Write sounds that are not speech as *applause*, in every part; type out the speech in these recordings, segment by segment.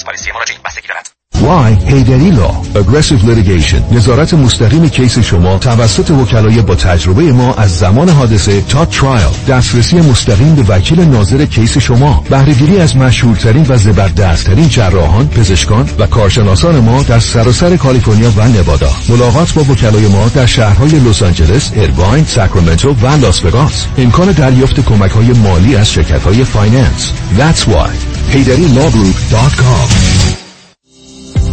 insurance policy مراجعه بستگی دارد. Why Heidari Law Aggressive Litigation. نظارت مستقیم case شما توسط وکلای با تجربه ما از زمان حادثه تا trial دسترسی مستقیم به وکیل ناظر case شما. بهرهگیری از مشهورترین و زبردستترین جراحان پزشکان و کارشناسان ما در سراسر کالیفرنیا و نوادا. ملاقات با وکلای ما در شهرهای لس آنجلس ارواین ساکرامنتو و لاس وگاس. امکان دریافت کمک های مالی از شرکت های finance. That's why HaydenLawGroup.com.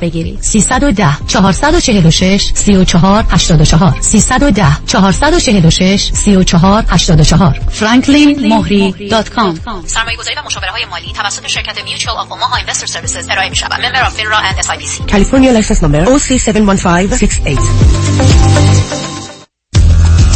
بگیرید. 310 446 34 84 310 446 34 84 franklinmohri.com سرمایه گذاری و مشاوره های مالی توسط شرکت Mutual of Omaha Investor Services ارائه می شود member of FINRA and SIPC California license number OC71568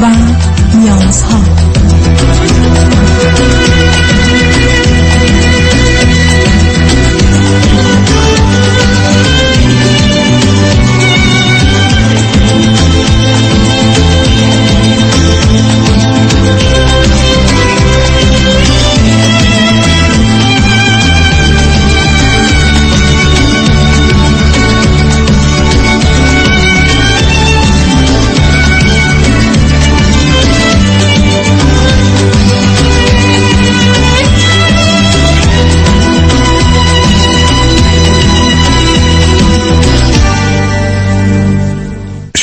و نیازها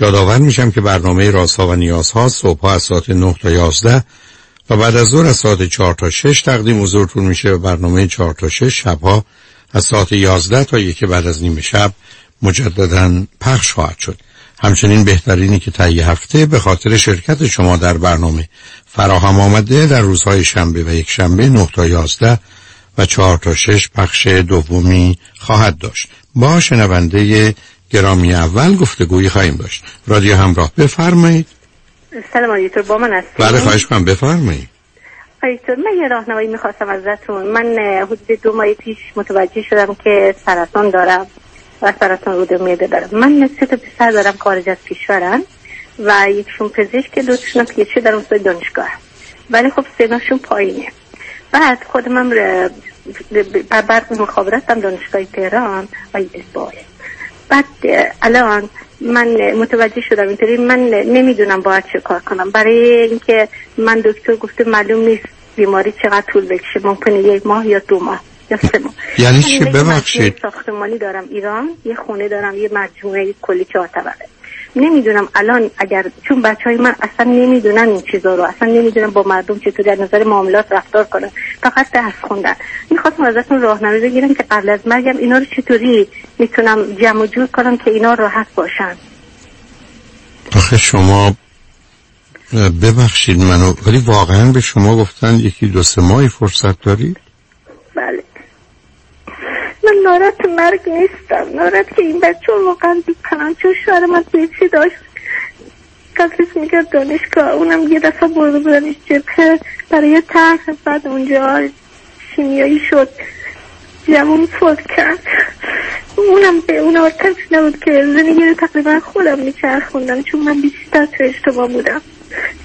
یادآور میشم که برنامه رازها و نیازها صبح از ساعت 9 تا 11 و بعد از ظهر از ساعت 4 تا 6 تقدیم حضورتون میشه و برنامه 4 تا 6 شبها از ساعت 11 تا یک بعد از نیمه شب مجددا پخش خواهد شد. همچنین بهترینی که طی هفته به خاطر شرکت شما در برنامه فراهم آمده در روزهای شنبه و یک شنبه 9 تا 11 و 4 تا 6 پخش دومی خواهد داشت. با شنونده گرامی اول گفتگویی خواهیم داشت. رادیو همراه بفرمایید. سلام آیتور با من هستید؟ بله خواهش کنم بفرمایید. آیتور من یه راهنمایی می‌خواستم ازتون. من حدود دو ماه پیش متوجه شدم که سرطان دارم و سرطان روده معده دارم من سه تا پسر دارم خارج از کشورن و یکشون پزشک دوتاشون هم پیچه در اون دانشگاه. ولی خب سنشون پایینه. بعد خودم هم بعد مخابرت هم دانشگاه تهران و باید بعد الان من متوجه شدم اینطوری من نمی‌دونم باید چه کار کنم. برای اینکه من دکتر گفته معلوم نیست بیماری چقدر طول بکشه. ممکنه یک ماه یا دو ماه یا سه ماه. یعنی چی؟ ببخشید. ساختمانی دارم. ایران یه خونه دارم یه مجموعه کلی چهار طبقه نمی‌دونم الان اگر چون بچه های من اصلا نمی‌دونن این چیزا رو اصلا نمی‌دونم با مردم چطوری در نظر معاملات رفتار کنن. فقط درس خوندن. می‌خواستم ازتون راهنمایی بگیرم که قبل از مرگم اینا رو چطوری می‌تونم جمع جور کنم که اینا راحت باشن. آخه شما ببخشید منو ولی واقعا به شما گفتن یکی دو سه ماهی فرصت دارید؟ بله. من نارت مرگ نیستم. نارت که این بچه واقعا بیکنم چون شوهر من چی داشت؟ تدریس می‌کرد دانشگاه. اونم یه دفعه برده بودنش جبهه. برای طرح بعد اونجا شیمیایی شد. جوون فوت کرد. اونم به اون آرتش نبود که زندگی رو تقریبا خودم میچرخوندم. چون من بیشتر تو اشتباه بودم.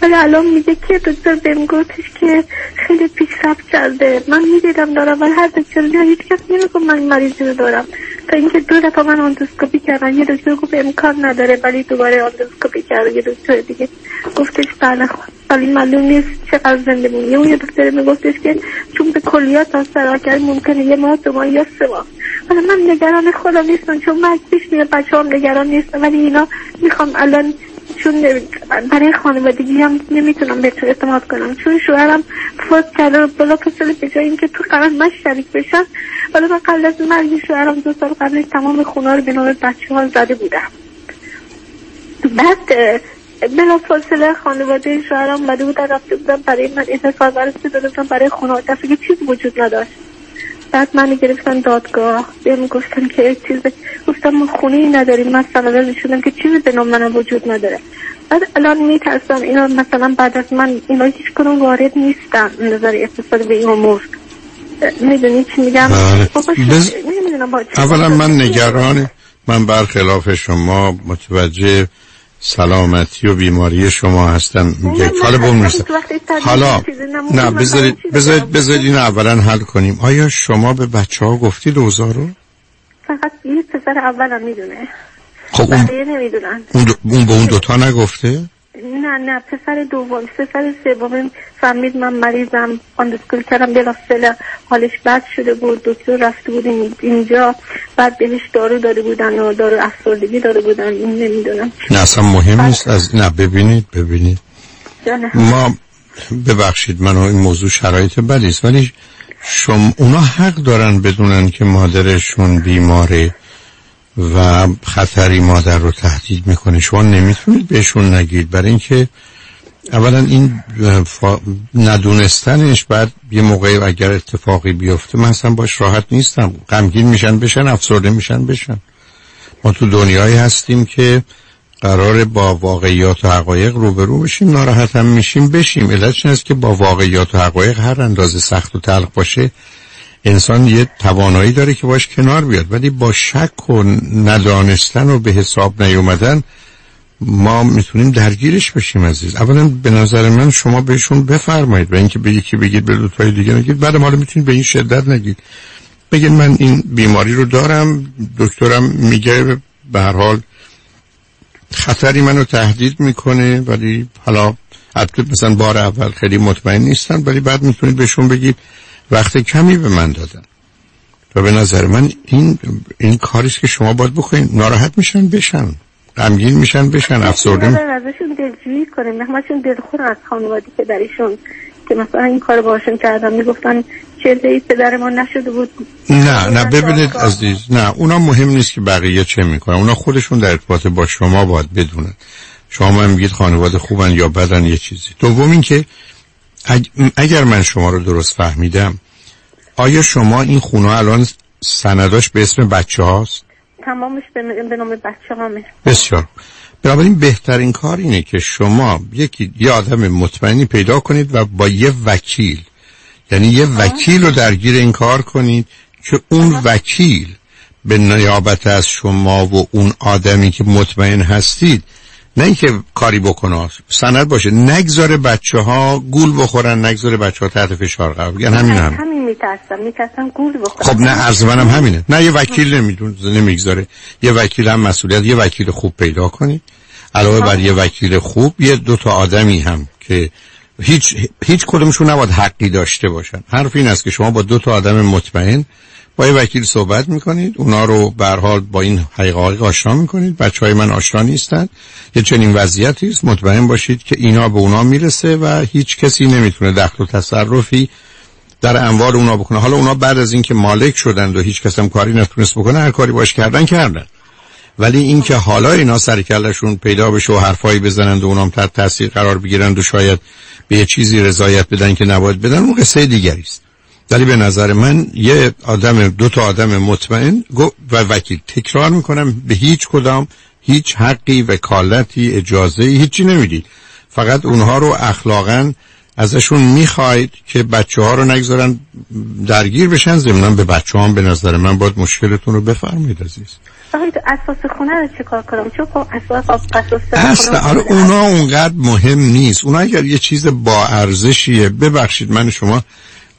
ولی الان میگه که دکتر بهم گفتش که خیلی پیشرفت کرده. من می‌دیدم دارم ولی هر دکتر بیا هیچ کس نمیگه من مریضی رو دارم. تا اینکه دو دفعه من اندوسکوپی کردم. یه دکتر گفت امکان نداره ولی دوباره اندوسکوپی کرد. یه دکتر دیگه گفتش بله ولی معلوم نیست چقدر زنده مونی اون یه دکتر میگفتش که چون به کلیات اثر کرد ممکنه یه ماه دو ماه یا سه ماه. حالا من نگران خودم نیستم چون من پیش میاد بچه هم نگران نیستم. ولی اینا می‌خوام الان چون برای خانوادگی هم نمی‌تونم بهتون اعتماد کنم. چون شوهرم فوت کرده بلا فصل به جای اینکه تو قرار من شریک بشم ولی من قبل از مرگ شوهرم دو سال قبلش تمام خونه رو به نام بچه ها زده بودم. بعد بلا فاصله خانواده شوهرم بده بودن رفته بودم برای من اتصال برسی دادم برای خونه دفعه چیز وجود نداشت. بعد من گرفتن دادگاه بهم گفتن که چیز گفتم ما خونه ای نداریم من سنده نشونم که چیزی به نام من وجود نداره. بعد الان میترسم اینا مثلا بعد از من اینا هیچ کنون وارد نیستن نظر اقتصاد به این امور. می‌دونی چی میگم؟ بز... اولا من نگران من برخلاف شما متوجه سلامتی و بیماری شما هستم یک حالا بوم حالا نه بذارید بذارید بذارید اینو اولا حل کنیم. آیا شما به بچه ها گفتید اوضاع رو؟ فقط یه پسر اولم می‌دونه. خب اون نمی‌دونن. اون, دو... اون به اون دوتا نگفته؟ نه نه پسر دوم پسر سوم فهمید من مریضم آندسکول کردم بلافاصله حالش بد شده بود دکتر رفته بود اینجا بعد بهش دارو داده بودن و دارو افسردگی داده بودن این نمی‌دونم. نه اصلا مهم نیست از نه ببینید ببینید. ما ببخشید من این موضوع شرایط بدی است ولی شما اونا حق دارن بدونن که مادرشون بیماره. و خطری مادر رو تهدید می‌کنه. شما نمی‌تونید بهشون نگید. برای اینکه اولا این ندونستنش بعد یه موقعی اگر اتفاقی بیفته من اصلا باش راحت نیستم. غمگین میشن بشن افسرده میشن بشن. ما تو دنیایی هستیم که قرار با واقعیات و حقایق روبرو بشیم ناراحت هم میشیم بشیم. علتش است که با واقعیات و حقایق هر اندازه سخت و تلخ باشه انسان یه توانایی داره که باش کنار بیاد ولی با شک و ندانستن و به حساب نیومدن ما می‌تونیم درگیرش بشیم عزیز. اولا به نظر من شما بهشون بفرمایید و اینکه به یکی بگید به دوتای دیگه نگید. بعد ما می‌تونید به این شدت نگید. بگید من این بیماری رو دارم دکترم میگه به هر حال خطری منو تهدید می‌کنه ولی حالا حتی مثلا بار اول خیلی مطمئن نیستن ولی بعد می‌تونید بهشون بگید وقت کمی به من دادن. و به نظر من این این کاریست که شما باید بکنید ناراحت میشن بشن. غمگین میشن بشن افسرده ازشون دلجویی کنیم. همشون دلخور از خانوادی که دریشون که مثلا این کار باشون کردم می‌گفتن چه پدر ما نشده بود. نه نه ببینید عزیز نه اونا مهم نیست که بقیه چه می‌کنن. اونا خودشون در ارتباط با شما باید بدونن. شما میگید خانواده خوبن یا بدن یه چیزی. دوم این که اگر من شما رو درست فهمیدم آیا شما این خونه الان سنداش به اسم بچه هاست؟ تمامش به نام بچه هامه بسیار. بنابراین بهترین کار اینه که شما یکی یه آدم مطمئنی پیدا کنید و با یه وکیل یعنی یه وکیل رو درگیر این کار کنید که اون وکیل به نیابت از شما و اون آدمی که مطمئن هستید نه اینکه کاری بکنه. سند باشه. نگذاره بچه ها گول بخورن نگذاره بچه ها تحت فشار قرار بگیرن. همین هم. همین میترسم. میترسم گول بخورن. خب نه عرض منم همینه. نه یه وکیل نمیدون نمی‌گذاره. یه وکیل هم مسئولیت یه وکیل خوب پیدا کنی. علاوه بر یه وکیل خوب یه دو تا آدمی هم که هیچ هیچ کدومشون نباید حقی داشته باشن. حرف این است که شما با دو تا آدم مطمئن با یه وکیل صحبت می‌کنید. اونا رو برحال با این حقایق آشنا می‌کنید. بچه های من آشنا نیستن. یه چنین وضعیتی است. مطمئن باشید که اینا به اونا می‌رسه و هیچ کسی نمی‌تونه دخل و تصرفی در انوار اونا بکنه. حالا اونا بعد از اینکه مالک شدند و هیچ کس هم کاری نتونست بکنه هر کاری باش کردن کردن. ولی اینکه حالا اینا سرکلشون پیدا بشه و حرفایی بزنند و اونام تحت تاثیر قرار بگیرند و شاید به یه چیزی رضایت بدن که نباید بدن اون قصه دیگری است. ولی به نظر من یه آدم دو تا آدم مطمئن و وکیل. تکرار می‌کنم به هیچ کدام هیچ حقی وکالتی اجازه هیچی نمی‌دید فقط اونها رو اخلاقا ازشون می‌خواید که بچه ها رو نگذارن درگیر بشن. ضمنا به بچه هم به نظر من باید مشکلتون رو بفرمایید عزیز. اساس خونه رو چه کار کنم؟ چون خب اساس اساس اصلا آره اونا اونقدر مهم نیست. اونا اگر یه چیز با ارزشیه ببخشید من شما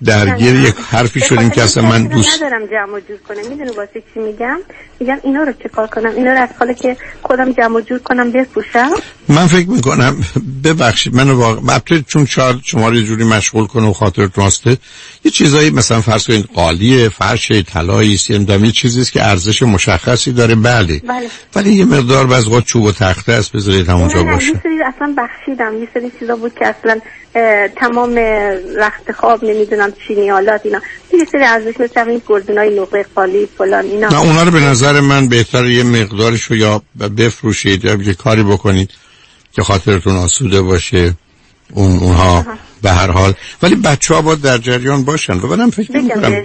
درگیر یک حرفی شدیم که اصلا من دوست ندارم جمع جور کنم. می‌دونی واسه چی میگم؟ میگم اینا رو چه کار کنم؟ اینا رو از حالا که خودم جمع جور کنم بفروشم؟ من فکر می‌کنم ببخشید من واقعا چون شاید شما رو جوری مشغول کنه و خاطر راسته یه چیزایی مثلا فرض کنید قالیه فرش طلایی سیمدمی چیزی که ارزش مشخصی داره. بله, بله. ولی یه مقدار وقت چوب و تخته است بذارید همونجا باشه. یه سری اصلا بخشیدم. یه سری چیزا بود که اصلا تمام رخت خواب نمی‌دونم چینیالات اینا. یه سری ارزش مثل این گلدونای نقره قالی فلان اینا. نه اونا رو به نظر من بهتر یه مقدارش رو یا بفروشید یا یه کاری بکنید که خاطرتون آسوده باشه اون اونها به هر حال. ولی بچه ها باید در جریان باشن. و بعدم فکر می‌کنم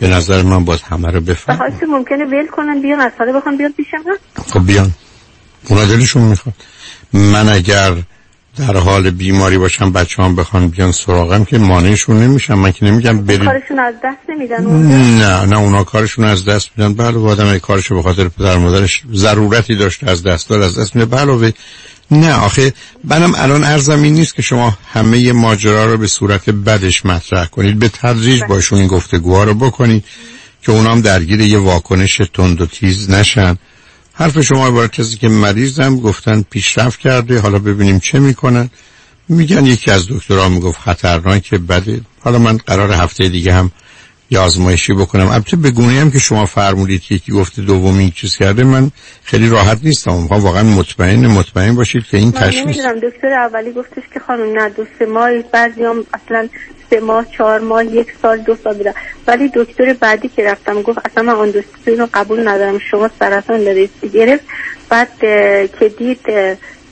به نظر من باید همه رو بفهم ممکنه ول کنن بیان از حالا بخوام بیان پیشم خب بیان. اونا دلشون می‌خواد. من اگر در حال بیماری باشم بچه هم بخوان بیان سراغم که مانعشون نمیشم من که نمیگم برید. کارشون از دست نمیدن نه نه اونا کارشون از دست میدن. بله و آدم کارشو به خاطر پدر مادرش ضرورتی داشته از دست دار از دست میده. بله نه آخه منم الان ارزم این نیست که شما همه ماجرا رو به صورت بدش مطرح کنید. به تدریج بله. باشون این گفتگوها رو بکنید که اونام درگیر یه واکنش تند و تیز نشن. حرف شما عبارت کسی که مریضم گفتن پیشرفت کرده حالا ببینیم چه می‌کنن. میگن یکی از دکترها می‌گفت خطرناک بده حالا من قرار هفته دیگه هم یه آزمایشی بکنم. البته به گونه هم که شما فرمودید که یکی گفته دومی چیز کرده من خیلی راحت نیستم. می‌خوام واقعا مطمئن مطمئن باشید که این تشخیص من دکتر اولی گفتش که خانم نه دو سه ماه بعضیام اصلا سه ماه چهار ماه یک سال دو سال بیرم ولی دکتر بعدی که رفتم گفت اصلا من اندوسکوپی رو قبول ندارم. شما سرطان دارید. گرفت. بعد که دید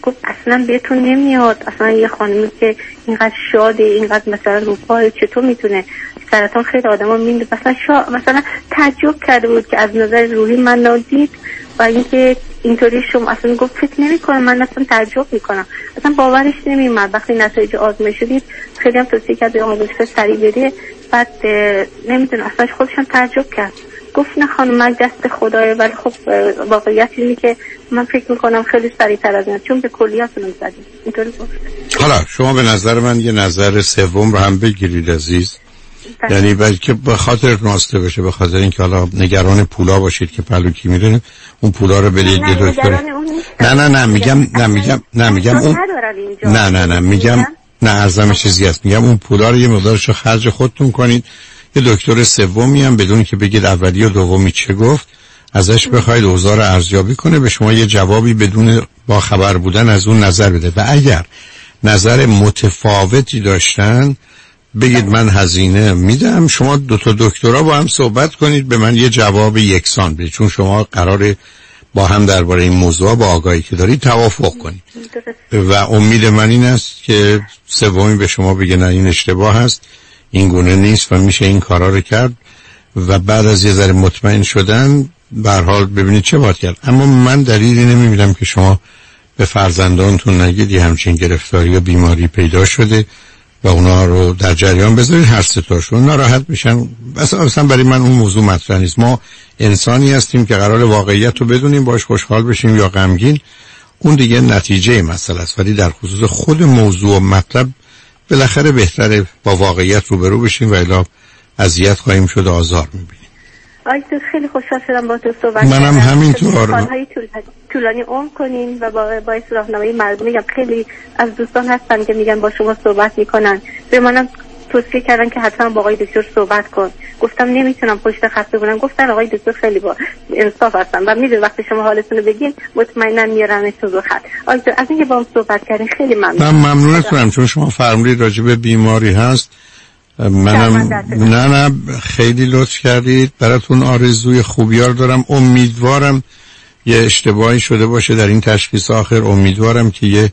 گفت اصلا بهتون نمیاد. اصلا یه خانمی که اینقدر شاده اینقدر مثلا رو پای چطور می‌تونه؟ سرطان خیلی آدم ها میده مثلا شا... مثلا تعجب کرده بود که از نظر روحی من نادید و اینکه اینطوری شما اصلا گفت فکر نمی کنم من اصلا تعجب می‌کنم. اصلا باورش نمیومد وقتی نتایج آزمایش شدید خیلی هم توصیه کرد به آموزش سریع بده بعد نمی‌دونم اصلا خودش هم تعجب کرد. گفت نه خانم من دست خدایه ولی خب واقعیت اینه که من فکر می‌کنم خیلی سریعتر از این چون به کلیاتونم زدیم. اینطوری گفت حالا شما به نظر من یه نظر سوم رو هم بگیرید عزیز. بله. یعنی بلکه به خاطر ناسته بشه به خاطر اینکه حالا نگران پولا باشید که پلو کی میره اون پولا رو بدید یه دکتر. نه نه نه میگم نه میگم نه میگم اون نه نه نه میگم نه ارزم چیزی هست. میگم اون پولا رو یه مقدارش رو خرج خودتون کنید. یه دکتر سومی هم بدون که بگید اولی و دومی چه گفت ازش بخواید اوضاع رو ارزیابی کنه. به شما یه جوابی بدون با خبر بودن از اون نظر بده. و اگر نظر متفاوتی داشتن بگید من هزینه میدم. شما دو تا دکترا با هم صحبت کنید به من یه جواب یکسان بدید. چون شما قرار با هم درباره این موضوع با آگاهی که دارید توافق کنید و امید من این است که سومی به شما بگه نه این اشتباه هست این گونه نیست و میشه این کارا رو کرد و بعد از یه ذره مطمئن شدن به حال ببینید چه باید کرد. اما من دلیلی نمی‌بینم که شما به فرزندانتون نگید یه همچین گرفتاری و بیماری پیدا شده. و اونا رو در جریان بذارید هر ستاشون ناراحت میشن. اصلا برای من اون موضوع مطرح نیست. ما انسانی هستیم که قرار واقعیت رو بدونیم باش خوشحال بشیم یا غمگین. اون دیگه نتیجه مسئله است. ولی در خصوص خود موضوع و مطلب بالاخره بهتره با واقعیت روبرو بشیم و الا اذیت خواهیم شد آزار می‌بینیم. آیتو خیلی خوشحال شدم با تو صحبت منم همینطور. طولانی عمر کنین و با باعث راهنمایی مردم میگم خیلی از دوستان هستن که میگن با شما صحبت می‌کنن. به منم توصیه کردن که حتما با آقای دکتر صحبت کن. گفتم نمی‌تونم پشت خط بگم گفتن آقای دکتر خیلی با انصاف هستن و می‌دونم وقتی شما حالتون رو بگین مطمئنا میارن تو خط. آقای از اینکه با هم صحبت کردین خیلی ممنون. من ممنونتونم چون شما فرمودید راجع به بیماری هست. منم نه نه خیلی لطف کردید. براتون آرزوی خوبیار دارم. امیدوارم یه اشتباهی شده باشه در این تشخیص آخر. امیدوارم که یه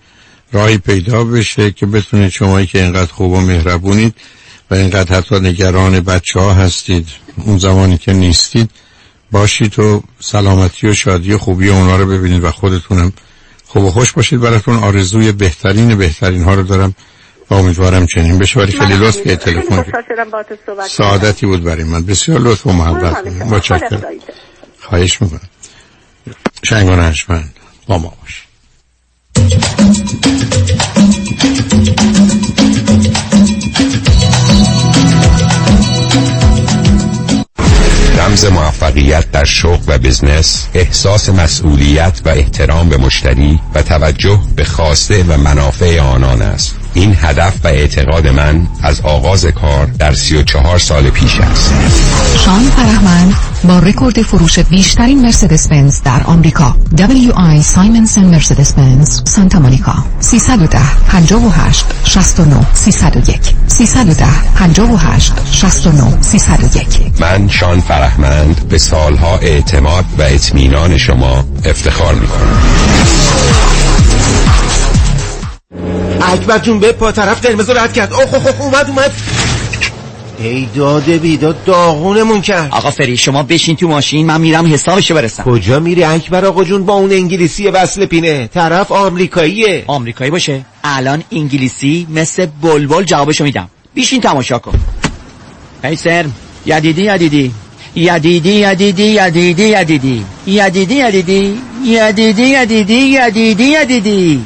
راهی پیدا بشه که بتونید شمایی که اینقدر خوب و مهربونید و اینقدر حتی نگران بچه ها هستید. اون زمانی که نیستید باشید و سلامتی و شادی و خوبی اونا رو ببینید و خودتونم خوب و خوش باشید. براتون آرزوی بهترین بهترین ها رو دارم. امیدوارم چنین بشه ولی خیلی لطف که تلفن سعادتی بود برای من. بسیار لطف و محبت متشکرم. خواهش می‌کنم. شنگان هشمند با ما باش رمز موفقیت در شغل و بزنس احساس مسئولیت و احترام به مشتری و توجه به خواسته و منافع آنان است. این هدف و اعتقاد من از آغاز کار در سی و چهار سال پیش است. شان فرهمند با رکورد فروش بیشترین مرسدس بنز در آمریکا. WI سایمنسن مرسدس بنز سانتا مونیکا. 310 58 69 301 310 58 69 301 من شان فرهمند به سالها اعتماد و اطمینان شما افتخار می کنم. اکبر جون به پا طرف قرمز رد کرد. اوه اوه اومد اومد. ای داده بیداد داغونمون کرد. آقا فری شما بشین تو ماشین من میرم حسابشو برسم. کجا میری اکبر آقا جون؟ با اون انگلیسی وصل پینه. طرف آمریکاییه. آمریکایی باشه. الان انگلیسی مثل بلبل جوابشو میدم. بیشین تماشا کن. ای سر یدیدی یدیدی. یدیدی یدیدی یدیدی یدیدی. یدیدی یدیدی. یدیدی یدیدی یدیدی یدیدی.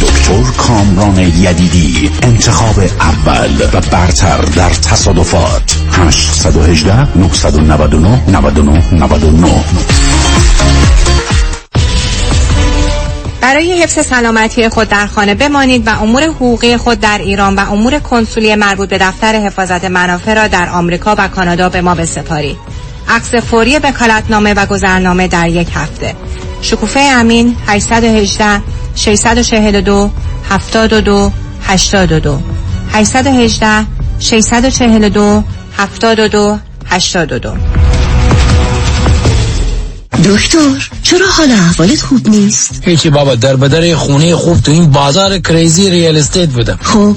دکتر کامران یدیدی انتخاب اول و برتر در تصادفات 818 999 99 99 برای حفظ سلامتی خود در خانه بمانید و امور حقوقی خود در ایران و امور کنسولی مربوط به دفتر حفاظت منافع را در آمریکا و کانادا به ما بسپارید. عکس فوری وکالتنامه و گذرنامه در یک هفته. شکوفه امین 818 642 72 82 818 642 72 82 دکتر چرا حال احوالت خوب نیست؟ هیچی بابا در بدر خونه خوب تو این بازار crazy real estate بودم. خب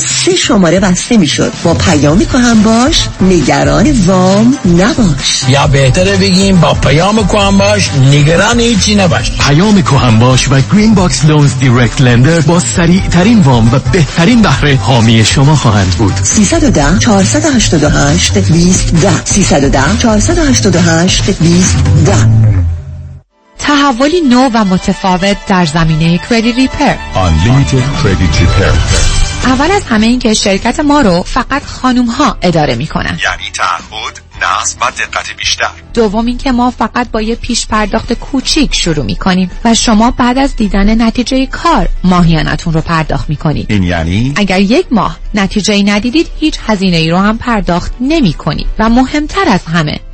سه شماره بسته می‌شد. با پیام کهن باش نگران وام نباش. یا بهتره بگیم با پیام کهن باش نگران هیچی نباش. پیام کهن باش و گرین باکس لونز direct lender با سریع ترین وام و بهترین بهره حامی شما خواهند بود. 310 488 20 10 310 488 20 10 تحولی نو و متفاوت در زمینه کردی ریپر Unlimited Credit Repair. اول از همه این که شرکت ما رو فقط خانوم ها اداره می‌کنن. یعنی تعهد نصب و دقت بیشتر. دوم اینکه ما فقط با یه پیش پرداخت کوچیک شروع می‌کنیم و شما بعد از دیدن نتیجه کار ماهیانتون رو پرداخت می‌کنید. این یعنی؟ اگر یک ماه نتیجه ندیدید هیچ هزینه ای رو هم پرداخت نمی کنید و مهمتر از همه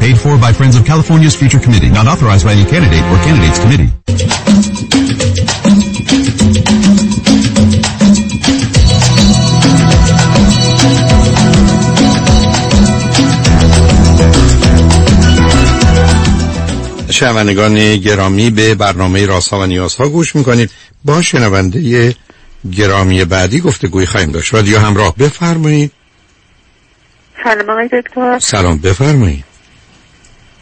Paid for by Friends of California's Future Committee. Not authorized by any candidate or candidates committee. شنوندگان گرامی به برنامه راسا و نیازها گوش می‌کنید. با شنونده گرامی بعدی گفتگوی خواهیم داشت. رادیو همراه بفرمایید. سلام آقای دکتر. سلام بفرمایید.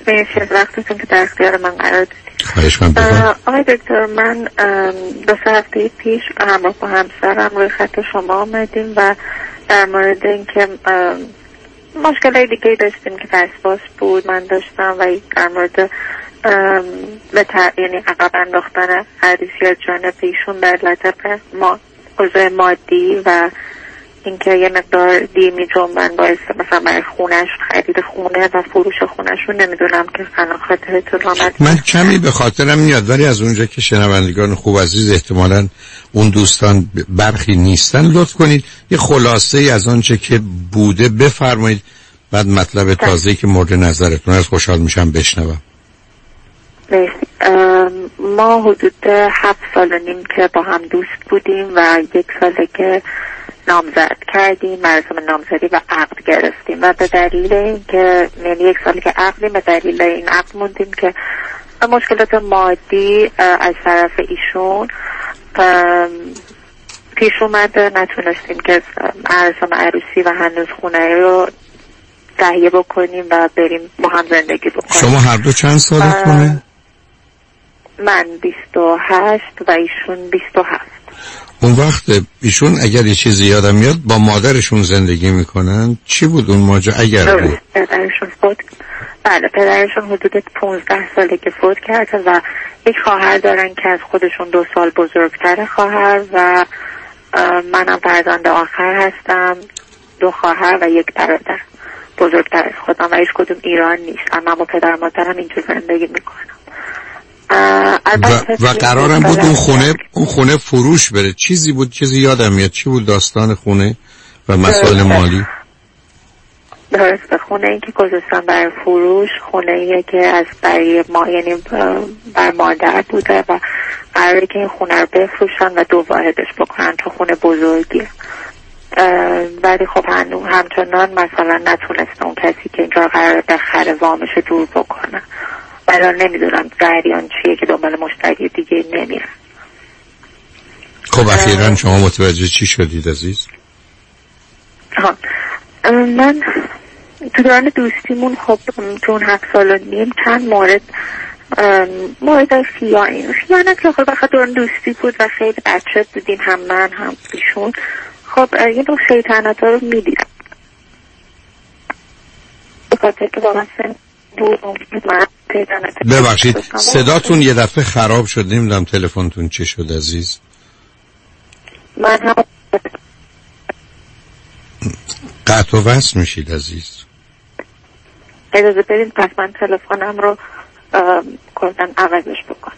مرسی از وقتتون که در اختیار من قرار دادید خواهش من آقای دکتر من دو سه هفته پیش همراه با همسرم روی خط شما آمدیم و در مورد اینکه مشکل دیگه داشتیم که فسفاس بود من داشتم و در مورد به تر... یعنی عقب انداختن عروسی از جانب ایشون در لطف ما اوضاع مادی و اینکه یه مقدار دیر می جنبن باعث مثلا برای خونش خرید خونه و فروش خونشون نمی‌دونم که الان خاطرتون آمد من کمی به خاطرم میاد ولی از اونجا که شنوندگان خوب عزیز احتمالا اون دوستان برخی نیستن. لطف کنید یه خلاصه ای از آنچه که بوده بفرمایید. بعد مطلب تازه که مورد نظرتون از خوشحال میشم بشنوم. ما حدود هفت سال و نیم که با هم دوست بودیم و یک ساله که نامزد کردیم مراسم نامزدی و عقد گرفتیم و به دلیل اینکه یعنی یک سالی که عقدیم به دلیل این عقد موندیم که مشکلات مادی از طرف ایشون پیش اومده نتونستیم که مراسم عروسی و هنوز خونه رو تهیه بکنیم و بریم با هم زندگی بکنیم. شما هر دو چند سالتونه؟ من 28 و ایشون 27 اون وقت ایشون اگر یه چیزی یادم میاد با مادرشون زندگی می‌کنن چی بود اون ماجرا؟ اگر بود. پدرشون فوت بله پدرشون حدود 15 ساله که فوت کرده و یک خواهر دارن که از خودشون دو سال بزرگتر خواهر و منم فرزند آخر هستم دو خواهر و یک برادر بزرگتر از خودم و هیچ کدوم ایران نیست. اما با پدر مادرم اینجا زندگی می‌کنم. و, و قرارم بود اون خونه اون خونه فروش بره. چیزی بود چیزی یادم میاد. چی بود داستان خونه و مسائل. مالی؟ درسته. خونه ای که گذاشتن برای فروش خونه ایه که از برای ما یعنی بر مادر بوده و قراره که این خونه رو بفروشن و دو واحدش بکنن تو خونه بزرگیه. اه، ولی خب هنوز همچنان مثلا نتونسته اون کسی که اینجا قرار بخره وامش دور بکنه. الان نمی‌دونم جریان چیه که دنبال مشتری دیگه نمیرن خب اخیرا شما متوجه چی شدید عزیز؟ ها. اه، من تو دوران دوستیمون خب تو اون هفت سال و نیم چند مورد مورد خیانت خیانت که خب بخاطر دوران دوستی بود و خیلی بچه بودیم هم من هم ایشون. خب یه نوع شیطنت ها رو می‌دیدم. به خاطر که واقعا ببخشید. صداتون یه دفعه خراب شد نمی‌دونم تلفنتون چه شد عزیز. من هم قطع و وصل میشید عزیز. اجازه بدین پس من تلفنم رو کلا عوضش بکنم.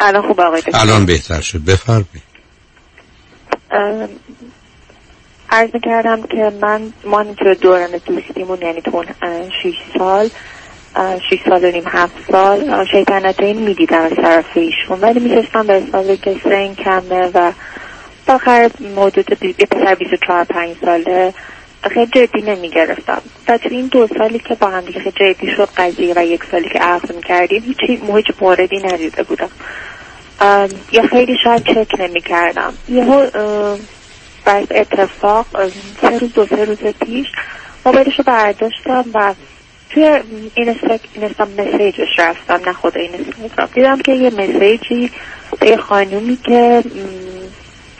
الان خوب آقای. الان بهتر شد. بفرمایید. عرض کردم که من ما توی دوران دوستیمون یعنی تو اون اه، شیش سال اه، شیش سال و نیم هفت سال اه، شیطنت این می‌دیدم از طرف ایشون. ولی میشستم به حساب که سن کمه و آخر بی- یه پسر 24 پنج ساله. خیلی جدی نمی‌گرفتم. و تو این دو سالی که با هم دیگه جدی شد قضیه و یک سالی که عقد می‌کردیم هیچ هیچ موردی ندیده بودم. یا خیلی شاید چک نمی کردم یهو بر اتفاق سه روز دو سه روز پیش موبایلش رو برداشتم و توی این اینستام مسیجش رفتم. نه خود این اینستاگرام دیدم که یه مسیجی به یه خانومی که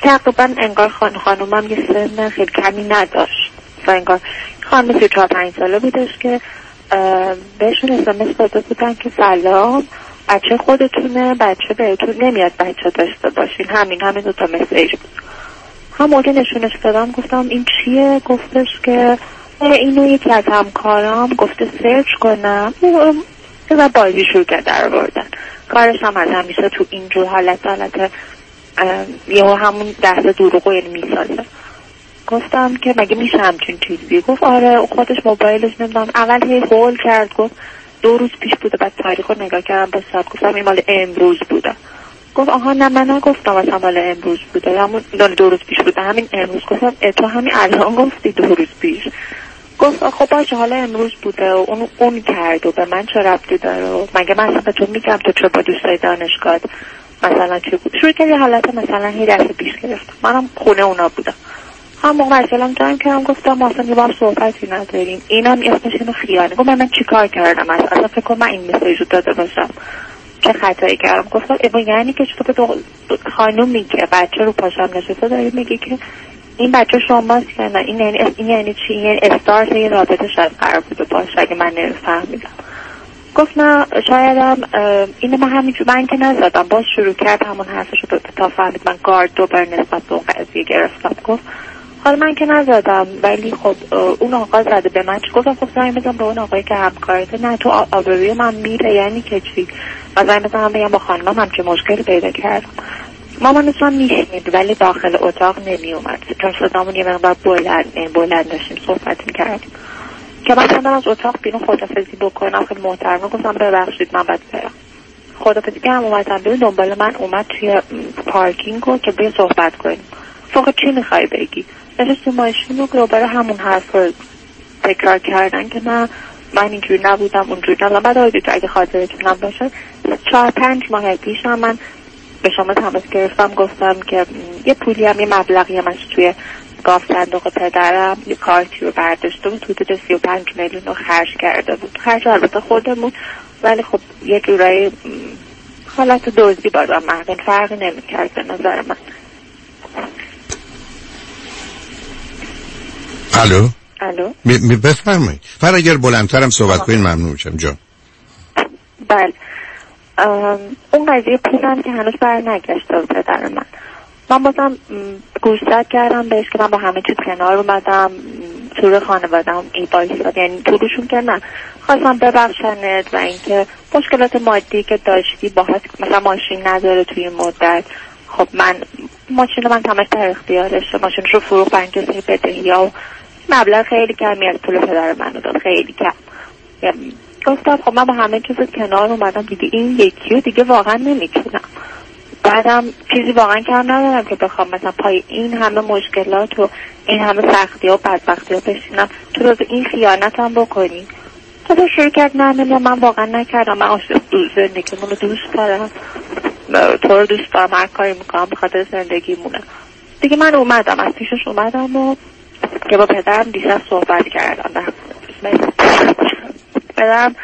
تقریبا انگار خان خانومم یه سن خیلی کمی نداشت. و انگار خانم سی چهار پنج ساله بودش که بهشون اسمس داده بودن که سلام بچه خودتونه بچه بهتون نمیاد بچه داشته باشین. همین همین دوتا مسیج بود. هم موقع نشونش دادم گفتم این چیه؟ گفتش که اینو یکی از همکارام گفته سرچ کنم. و بازی شروع کرد در بردن کارش هم از همیشه تو اینجور حالت حالت یهو همون دست دروغو یعنی می‌سازه. گفتم که مگه میشه همچین چیزی؟ گفت آره خودش موبایلش نمی‌دونم. اول هی هول کرد گفت دو روز پیش بوده بعد تاریخ رو نگاه کردم به ساعت گفتم این مال امروز بوده. گفت آها نه من نگفتم مال امروز بوده همون دو, روز پیش بوده همین امروز. گفتم تو همین الان گفتی دو روز پیش. گفت خب باشه حالا امروز بوده و اون اون کرد و به من چه ربطی داره؟ مگه من اصلا به تو میگم تو چه با دوستای دانشگاه مثلا چه بود؟ شروع کرد یه حالت مثلا هی دست پیش گرفتم منم خونه اونا بودم. هم موقع وسیلم جمع کردم گفتم ما اصلا یه بار صحبتی نداریم. اینم اسمش اینو خیانه گفت من, من چیکار کردم؟ اصلا فکر کنم من این مسیج رو داده باشم. چه خطایی کردم. گفتم ابا یعنی که به دو- خانومی که بچه رو پاشم نشسته داری میگی که این بچه شماست که نه؟ این یعنی این یعنی چی؟ این یعنی استارت یه رابطه شاید قرار بوده باشه اگه من نفهمیدم. گفت نه شایدم اه، اینو من همینجور من که نزدم. باز شروع کرد همون حرفشو تا- تا فهمید من گارد دوباره نسبت به اون قضیه گرفتم. گفت حالا من که نزدم ولی خب اون آقا زده به من گفتم خب زنگ بزن به اون آقایی که همکارته. نه تو آبروی من میره یعنی که چی؟ و زنگ بزنم بگم با خانمم همچه مشکلی پیدا کردم مامانتون میشنید ولی داخل اتاق نمی اومد چون صدامون یه مقدار بلند یعنی بلند داشتیم صحبت می‌کردیم. که من خواستم از اتاق بیرون خدافزی بکنم خیلی محترمه گفتم ببخشید من باید برم. خدافزی که هم اومدم بیرون دنبال من اومد توی پارکینگ رو که بیا صحبت کنیم. فقط چی می‌خوای بگی؟ نشست تو ماشین رو دوباره همون حرف رو تکرار کردن که نه من اینجوری نبودم اونجوری نبودم. بعد آقای اگه خاطرتونم باشه چهار پنج ماه پیش هم من به شما تماس گرفتم گفتم که یه پولی هم یه مبلغی هم از توی گاف صندوق پدرم یه کارتی رو برداشته بود. حدود سی و پنج میلیون رو خرج کرده بود. خرج البته خودمون ولی خب یه جورایی حالت دزدی بازم محقین فرقی نمی‌کرد به نظر من. الو؟ الو. می بفرمایید. فر اگر بلندترم صحبت کنین ممنون میشم جان. بله. ام، اون قضیه پولم که هنوز بر نگشته بود پدر من. من بازم گوشزد کردم بهش که من با همه چیز کنار اومدم طور خانوادم ای بایستاد یعنی طورشون که نه. خواستم ببخشنت و اینکه مشکلات مادی که داشتی باهات مثلا ماشین نداره توی این مدت. خب من ماشین من تمش در اختیارشه ماشینش رو فروخ پنج سری بدهی و مبلغ خیلی کمی از پول پدر منو داد خیلی کم. گفتم خب من با همه چیز کنار اومدم دیگه این یکی دیگه واقعا نمی‌تونم. بعدم چیزی واقعا کم ندارم که بخوام مثلا پای این همه مشکلات و این همه سختی و بدبختی ها بشینم تو روز این خیانت هم بکنی. تو شروع کرد نه من واقعا نکردم. من عاشق دوست زندگیمون رو دوست دارم. تو رو دوست دارم هر کاری می‌کنم به خاطر زندگیمونه. دیگه من اومدم از پیشش اومدم و که با پدرم دیشب صحبت کردم. در پدرم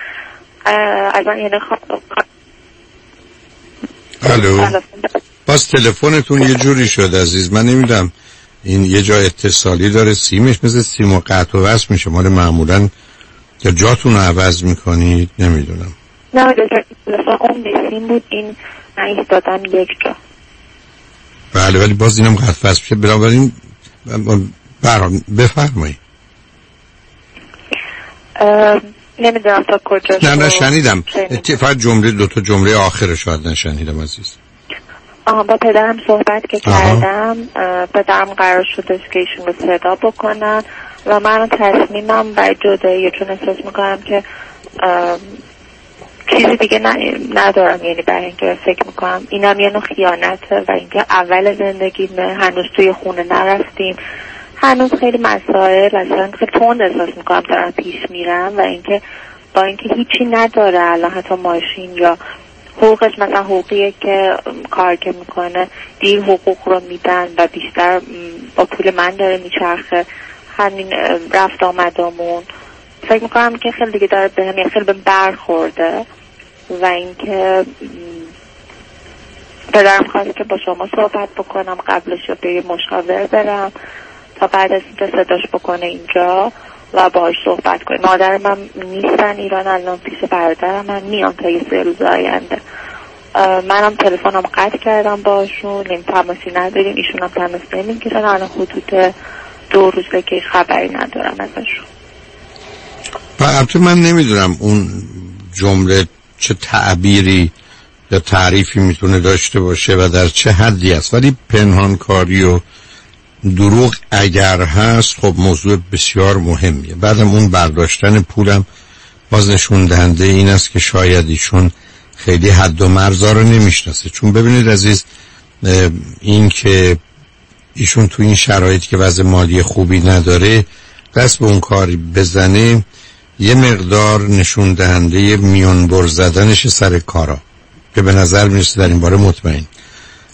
از من یعنی الو. باز تلفنتون یه جوری شد عزیز. من نمی‌دونم این یه جا اتصالی داره سیمش مثل سیم و قطع و وصل میشه. مال معمولا یا جاتون رو عوض می‌کنید نمی‌دونم. نه اون بسیم بود این من ایستادم یک جا. بله ولی باز اینم قطع وصل میشه. بنابراین برام بفرمایید نمی‌دونم تا کجا نه نه. شنیدم. فقط جمله دو تا جمله آخر شاید نشنیدم عزیز آها با پدرم صحبت که آها. کردم پدرم قرار شدش که ایشون رو صدا بکنن و من تصمیمم برای جدایی چون احساس می‌کنم که چیزی دیگه ندارم یعنی برای اینکه فکر می‌کنم اینم یه نوع خیانته و اینکه اول زندگیمه هنوز توی خونه نرفتیم هنوز خیلی مسائل اصلا خیلی تند احساس می‌کنم دارم پیش میرم و اینکه با اینکه هیچی نداره الان حتی ماشین یا حقوقش مثلا حقوقیه که کار که می‌کنه دیر حقوق رو میدن و بیشتر با پول من داره میچرخه. همین رفت آمدامون. فکر می‌کنم که خیلی دیگه داره به هم خیلی به برخورده و اینکه پدرم خواست که با شما صحبت بکنم قبلش رو به مشاور برم. تا بعد از اینکه صداش بکنه اینجا و باهاش صحبت کنیم مادر من نیستن ایران الان پیش برادرم من میام تا یه سه روز آینده. منم تلفنم قطع کردم باشون نیم تماسی نداریم ایشون هم تماس نمی‌گیرن. الان حدود دو روزه که خبری ندارم ازشون. و البته من نمی‌دونم اون جمله چه تعبیری یا تعریفی می‌تونه داشته باشه و در چه حدی است. ولی پنهانکاری و دروغ اگر هست خب موضوع بسیار مهمیه. بعدم اون برداشتن پولم باز نشون دهنده این است که شاید ایشون خیلی حد و مرزا رو نمی‌شناسه. چون ببینید عزیز این که ایشون تو این شرایط که وضع مالی خوبی نداره دست به اون کاری بزنه یه مقدار نشون دهنده میون بر زدنش سر کارا. که به نظر می‌رسه در این باره مطمئن.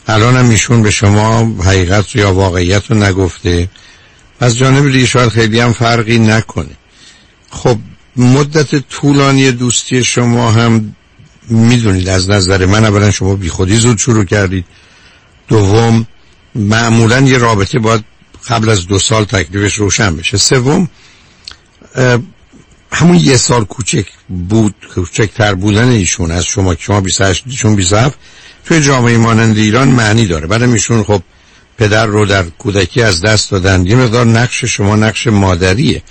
الان هم ایشون به شما حقیقت یا واقعیت رو نگفته. از جانب شاید خیلی هم فرقی نکنه. خب مدت طولانی دوستی شما هم می‌دونید از نظر من اولا شما بیخودی زود شروع کردید. دوم معمولا یه رابطه باید قبل از دو سال تکلیفش روشن بشه. سوم همون یه سال کوچک بود کوچکتر بودن ایشون. از شما که شما 28 ایشون 27 توی جامعه مانند ایران معنی داره. برای ایشون خب پدر رو در کودکی از دست دادن. یه مقدار نقش شما نقش مادریه.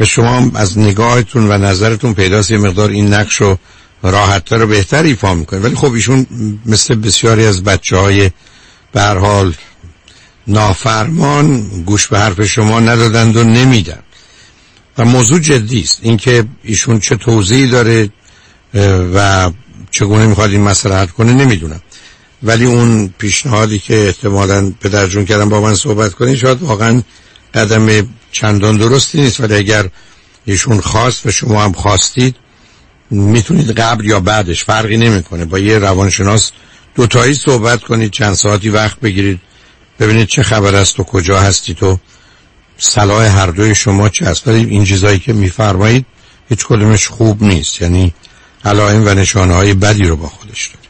و شما از نگاهتون و نظرتون پیداست. یه مقدار این نقش رو راحتتر رو بهتر ایفا می‌کنه. ولی خب ایشون مثل بسیاری از بچه های حال نافرمان گوش به حرف شما ندادند و نمیدن. و موضوع جدی است. اینکه ایشون چه توضیحی داره و چگونه می‌خواد این مسئله حل کنه نمی‌دونم. ولی اون پیشنهادی که احتمالا پدرجون کردم با من صحبت کنید شاید واقعا قدم چندان درستی نیست. ولی اگر ایشون خواست و شما هم خواستید می‌تونید قبل یا بعدش فرقی نمی‌کنه. با یه روانشناس دوتایی صحبت کنید چند ساعتی وقت بگیرید ببینید چه خبر است و کجا هستی تو صلاح هر دوی شما چه است. ولی این چیزایی که میفرمایید هیچ کدومش خوب نیست. یعنی علائم و نشانه های بدی رو با خودش داره.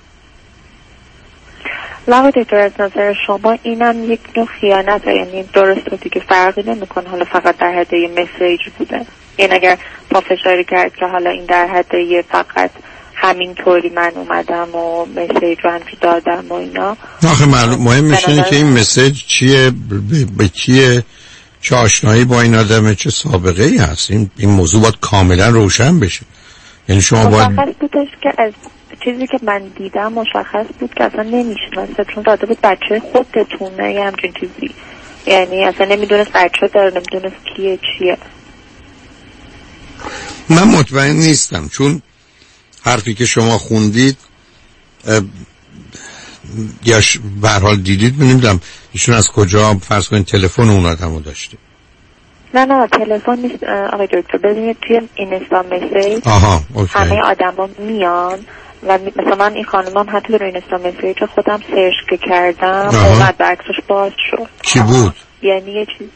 لغو دکتر از نظر شما اینم یک نوع خیانت یعنی درست دیگه فرقی نمی‌کنه. حالا فقط در حد یه مسیج بوده. این یعنی اگر پافشاری کرد که حالا این در حد یه فقط همینطوری من اومدم و مسیج رو همچی دادم و اینا. آخه معلوم مهم اینه که این مسیج چیه؟ به کیه؟ چه آشنایی با این آدمه؟ چه سابقه ای هست؟ این, این موضوع باید کاملا روشن بشه. یعنی شما باید مشخص بودش که از چیزی که من دیدم مشخص بود که اصلا نمی‌شناسه چون داده بود بچه خودتونه یه همچین چیزی. یعنی اصلا نمی‌دونست بچه داره نمی‌دونست کیه چیه. من مطمئن نیستم چون حرفی که شما خوندید یا به حال دیدید نمی‌دونم ایشون از کجا فرض کنید تلفن اون آدمو داشته. نه نه تلفن نیست آقای دکتر. ببینید توی اینستا مسیج. همه آدما میان و مثلا من این خانمم حتی رو اینستا مسیج خودم سرچ که کردم اومد به عکسش باز شد. کی بود؟ یعنی یه چیز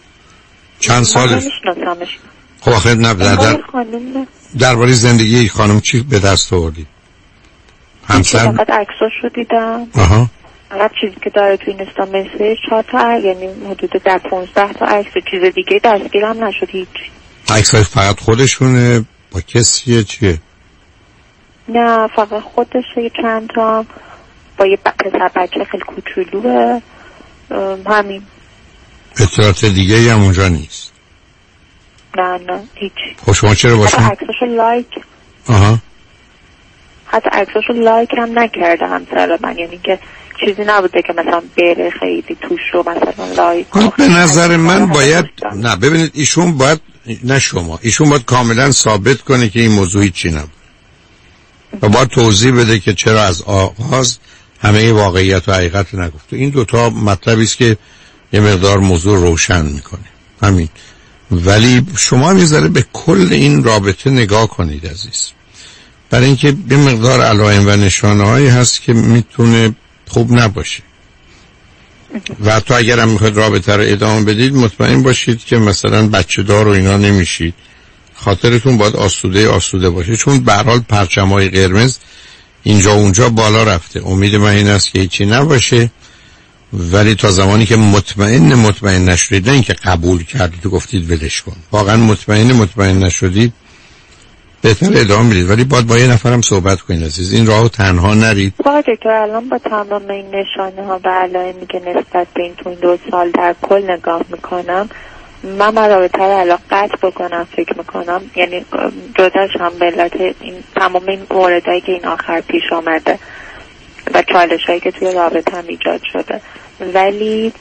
چند سال؟ خب آخه نه در درباره زندگی این خانم چی به دست آوردی؟ همسر؟ فقط عکساش رو دیدم. آها. فقط چیزی که داره توی اینستا مسیج چهار تا یعنی حدود در 15 تا عکس چیز دیگه دستگیرم نشد هیچ. عکس فقط خودشونه؟ با کسیه؟ چیه؟ نه فقط خودشه چند تا. با یه پسر بچه خیلی کوچولوه. همین. اطلاعات دیگه هم اونجا نیست. نه نه هیچ. خب شما چرا باشون عکساشو like. آها. حتی عکساشو like هم نکرده همسر من. یعنی که چیزی نبوده که مثلا بره خیلی توش رو مثلا like به نظر من باید نه ببینید ایشون باید نه شما ایشون باید کاملا ثابت کنه که این موضوعی چی نبود. و باید توضیح بده که چرا از آغاز همه واقعیت و حقیقت رو نگفته این دوتا مطلبی است که یه مقدار موضوع روشن می‌کنه. همین. ولی شما می‌ذاره به کل این رابطه نگاه کنید عزیز. برای اینکه به مقدار علائم و نشانه هایی هست که می‌تونه خوب نباشه و تو اگر هم می‌خواید رابطه رو ادامه بدید مطمئن باشید که مثلا بچه دار و اینا نمیشید. خاطرتون باید آسوده آسوده باشه. چون به حال پرچمای قرمز اینجا اونجا بالا رفته. امید من این است که هیچی نباشه. ولی تا زمانی که مطمئن مطمئن نشدید نه اینکه قبول کردید و گفتید ولش کن. واقعا مطمئن مطمئن نشدید. بهتر ادامه می‌دید ولی باید با یه نفرم صحبت کنید عزیز. این راهو تنها نرید. با دکتر الان با تمام این نشانه ها و علائمی که نسبت به این تو این دو سال در کل نگاه می‌کنم من من رابطه رو الان قطع بکنم فکر می‌کنم. یعنی جداش هم بلت این تمام این موردهایی که این آخر پیش آمده و چالش هایی که توی رابطه هم ایجاد شده. ولی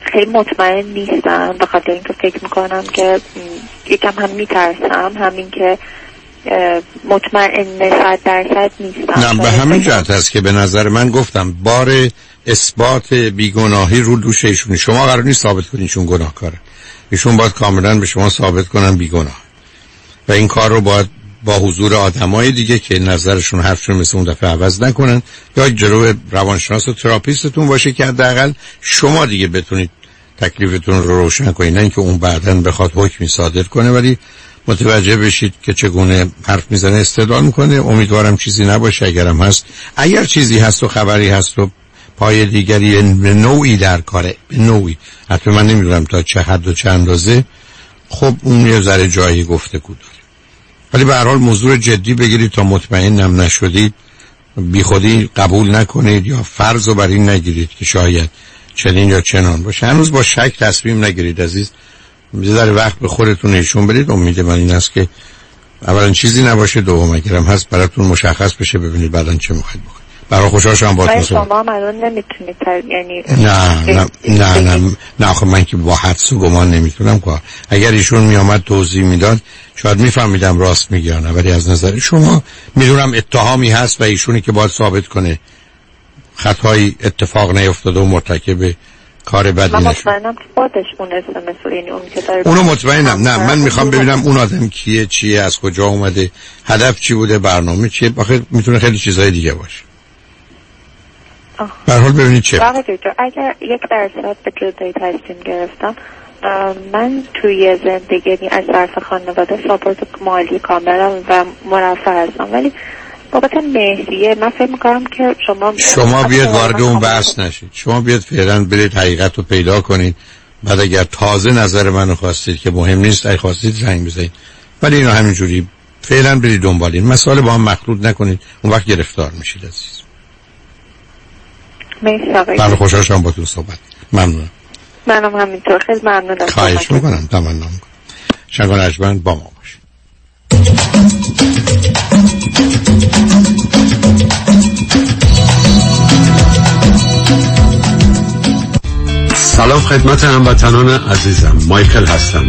خیلی مطمئن نیستم به خاطر اینکه فکر می‌کنم که یکم هم میترسم. همین که مطمئن صد درصد نیستم. نه به همین جهت هست که به نظر من گفتم بار اثبات بیگناهی رو دوش ایشونی. شما قرار نیست ثابت کنید ایشون گناهکاره. ایشون باید کاملا به شما ثابت کنن بیگناه. و این کار رو باید با حضور آدمای دیگه که نظرشون حرفشون مثل اون دفعه عوض نکنن یا جلو روانشناس و تراپیستتون باشه که حداقل شما دیگه بتونید تکلیفتون رو روشن کنید. نه اینکه اون بعدا بخواد حکمی صادر کنه ولی متوجه بشید که چگونه حرف می‌زنه استدلال می‌کنه. امیدوارم چیزی نباشه اگرم هست. اگر چیزی هست و خبری هست و پای دیگری به نوعی در کاره به نوعی. حتی من نمی‌دونم تا چه حد و چه اندازه. خب اون یه ذره جایی گفته داره ولی به هر حال موضوع جدی بگیرید تا مطمئنم نشدید. بیخودی قبول نکنید یا فرض رو بر این نگیرید که شاید چنین یا چنان باشه. هنوز با شک تصمیم نگیرید عزیز. ذره وقت به خودتون نشون بدید. امید من این است که اولا چیزی نباشه دوم اگرم هست براتون مشخص بشه ببینید بعدا چه می‌خواید بکنید. برای خوشحال شدم با شما الان نمی‌تونید یعنی نه نه نه نه. نه آخه من که با حدس و گمان نمی‌تونم کار. اگر ایشون میامد توضیح می‌داد شاید میفهمیدم راست میگه نه ولی از نظر شما می‌دونم اتهامی هست و ایشونی که باید ثابت کنه. خطایی اتفاق نیفتاده و مرتکب کار بدی من مطمئنم خودش اون اسم یعنی اون که اونو مطمئنم. نه من می‌خوام ببینم اون آدم کیه چیه از کجا اومده هدف چی بوده برنامه چیه؟ آخه می‌تونه خیلی چیزهای دیگه باشه. به حال ببینید چه. اگر یک درصد به جدایی تصمیم گرفتم من توی زندگی یعنی از طرف خانواده ساپورت مالی کاملم و مرفع هستم. ولی بابت مهریه. من فکر می‌کنم که شما شما بیاد وارد اون بحث نشید. شما بیاد فعلا برید حقیقت رو پیدا کنید. بعد اگر تازه نظر منو خواستید که مهم نیست ای خواستید زنگ بزنید. ولی اینو همینجوری فعلا برید دنبال این مسئله. با هم مخلوط نکنید. اون وقت گرفتار میشید عزیز. مرسی بله خوشحال شدم با تو صحبت. ممنون منم همینطور. خیلی ممنونم. خواهش می‌کنم. تمنا می‌کنم. شنگان اجبن با ما باشید سلام خدمت هموطنان عزیزم. مایکل هستم.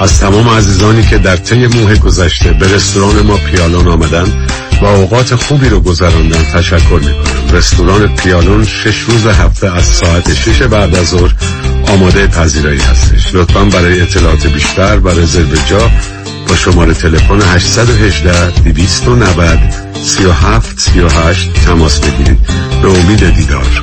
از تمام عزیزانی که در طی موه گذشته به رستوران ما پیالون آمدن و اوقات خوبی رو گذراندن تشکر می‌کنم. رستوران پیالون شش روز هفته از ساعت شش بعد از ظهر آماده پذیرایی هستش. لطفا برای اطلاعات بیشتر و رزرو جا شماره تلفن 818 290 37 38 تماس بگیرید. به امید دیدار.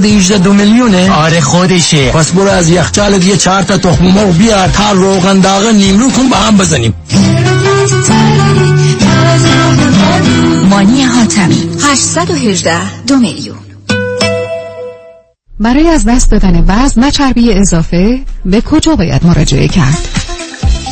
818 دو میلیونه؟ آره خودشه. پس برو از یخچال یه چهار تا تخم مرغ بیار تا روغن داغ نیمرو کن با هم بزنیم. مانی حاتمی 818 دو میلیون. برای از دست دادن وزن و چربی اضافه به کجا باید مراجعه کرد؟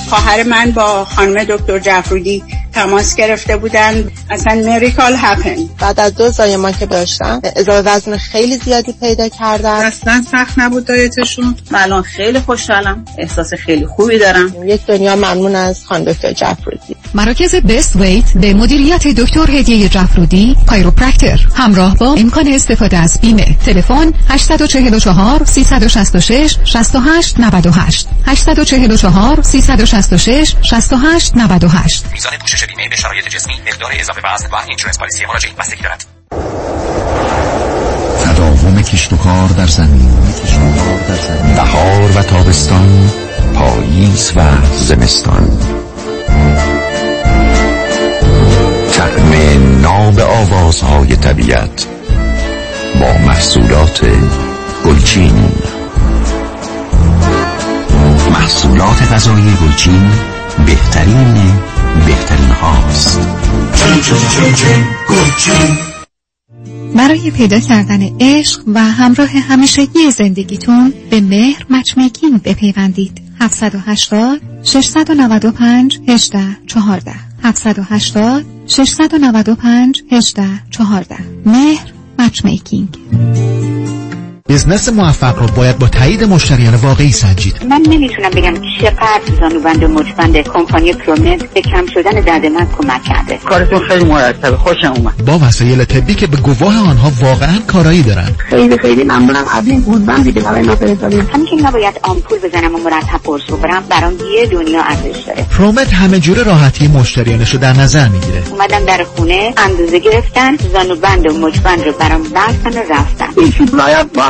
خواهر من با خانم دکتر جعفرودی تماس گرفته بودن. اصلا مریکال هپن بعد از دو زایمان که داشتم اضافه وزن خیلی زیادی پیدا کردم اصلا سخت نبود دایتشون. من الان خیلی خوشحالم. احساس خیلی خوبی دارم. یک دنیا ممنون از خانم دکتر جفرودی مراکز Best Weight به مدیریت دکتر هدیه جفرودی chiropractor همراه با امکان استفاده از بیمه. تلفن 844 366 68 98 844 366 68 98 میزان پوشش بیمه به شرایط جسمی مقدار اضافه وزن و insurance policy مراجعه بستگی دارد تداوم کشت و کار در زمین بهار و تابستان پاییز و زمستان تعم ناب آوازهای طبیعت با محصولات گلچین محصولات غذایی گلچین بهترین بهترین هاست. برای پیدا کردن عشق و همراه همیشگی زندگیتون به مهر مچمیکینگ بپیوندید. 780 695 18 14 780 695 18 14 مهر مچمیکینگ بزنس موفق رو باید با تایید مشتریان واقعی سنجید. من نمی‌تونم بگم چقدر زانوبند و مچبند کمپانی پرومت به کم شدن درد من کمک کرده. کارتون خیلی مرتبه خوشم اومد. با وسایل طبی که به گواه آنها واقعا کارایی دارن خیلی خیلی ممنونم. از این گوزبندی که برای همین که نباید آمپول بزنم و مرتب قرص بخورم برام یه دنیا ارزش داره. پرومت همه جور راحتی مشتریانش رو در نظر می‌گیره. اومدم در خونه اندازه گرفتن زانوبند و مچبند رو برام بستن و رفتن.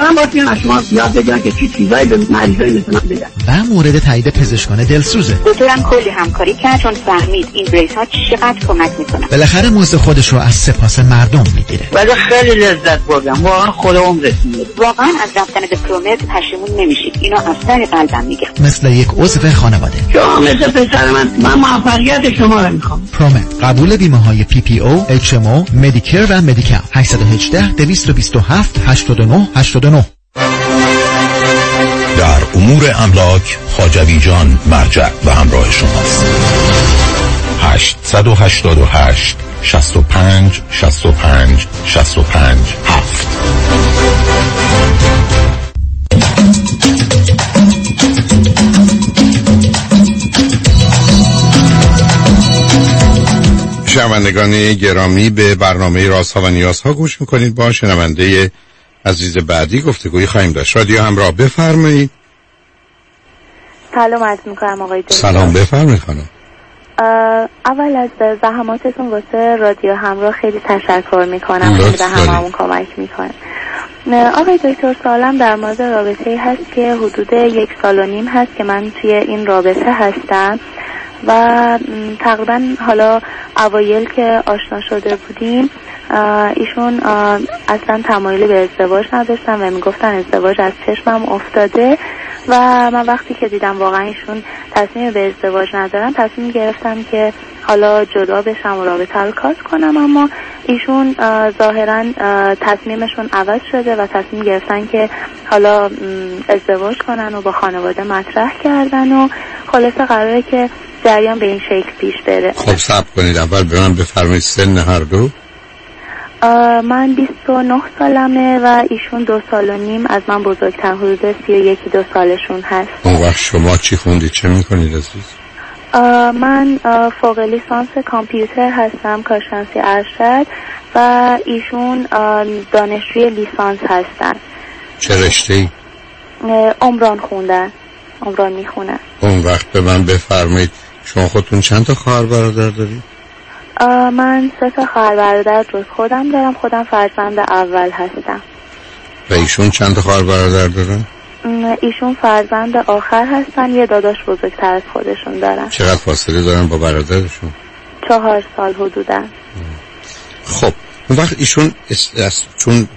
این واقعا با شما یاد بگیرن که چی چیزایی به مریضای مثل بگن و مورد تایید پزشکان دلسوزه. دکترم کلی همکاری کرد چون فهمید این brace ها چقدر کمک می‌کنن. بالاخره مزد خودش رو از سپاس مردم می‌گیره. ولی خیلی لذت بردم. واقعا خود عمرت واقعا از رفتن به پرومت پشیمون نمیشید. اینو از سر قلبم میگم. مثل یک عضو خانواده. شما مثل پسر من. من موفقیت شما رو می‌خوام. پرومت. قبول بیمه های پی پی او اچ ام او مدیکر و مدیکاپ 818 227 89 89 در امور املاک خاجوی جان مرجع و همراه شماست. 888 65 65 65 7 شنوندگان گرامی به برنامه راست ها و نیاز ها گوش می‌کنید. با شنونده عزیز بعدی گفتگوی خواهیم داشت. رادیو همراه بفرمایید. سلام عرض می‌کنم آقای دکتر. سلام بفرمایید خانم. اول از زحماتتون واسه رادیو همراه خیلی تشکر می‌کنم. خیلی به هممون کمک می‌کنه. آقای دکتر سالم در مورد رابطه هست که حدود یک سال و نیم هست که من توی این رابطه هستم و تقریبا حالا اوایل که آشنا شده بودیم ایشون اصلا تمایلی به ازدواج نداشتن و می‌گفتن ازدواج از چشمم افتاده. و من وقتی که دیدم واقعا ایشون تصمیم به ازدواج ندارن تصمیم گرفتم که حالا جدا بشم و رابطه رو کات کنم اما ایشون ظاهرا تصمیمشون عوض شده و تصمیم گرفتن که حالا ازدواج کنن و با خانواده مطرح کردن و خلاصه قراره که جریان به این شکل پیش بره. خب سب کنید. اول به من بفرمایید سن هر دو. من 29 سالمه و ایشون دو سال و نیم. از من بزرگتر حدود سی و یکی دو سالشون هست. اون وقت شما چی خوندید؟ چه می‌کنید عزیز؟ من فوق لیسانس کامپیوتر هستم کارشناسی ارشد و ایشون دانشجوی لیسانس هستن. چه رشته ای؟ عمران خوندن. عمران می‌خونن. اون وقت به من بفرمایید شما خودتون چند تا خواهر برادر دارید؟ من سه تا خواهر برادر جز خودم دارم. خودم فرزند اول هستم. و ایشون چند تا خواهر برادر دارن؟ ایشون فرزند آخر هستن. یه داداش بزرگتر از خودشون دارن. چقدر فاصله دارن با برادرشون؟ چهار سال حدودا. خب اون وقت ایشون از چون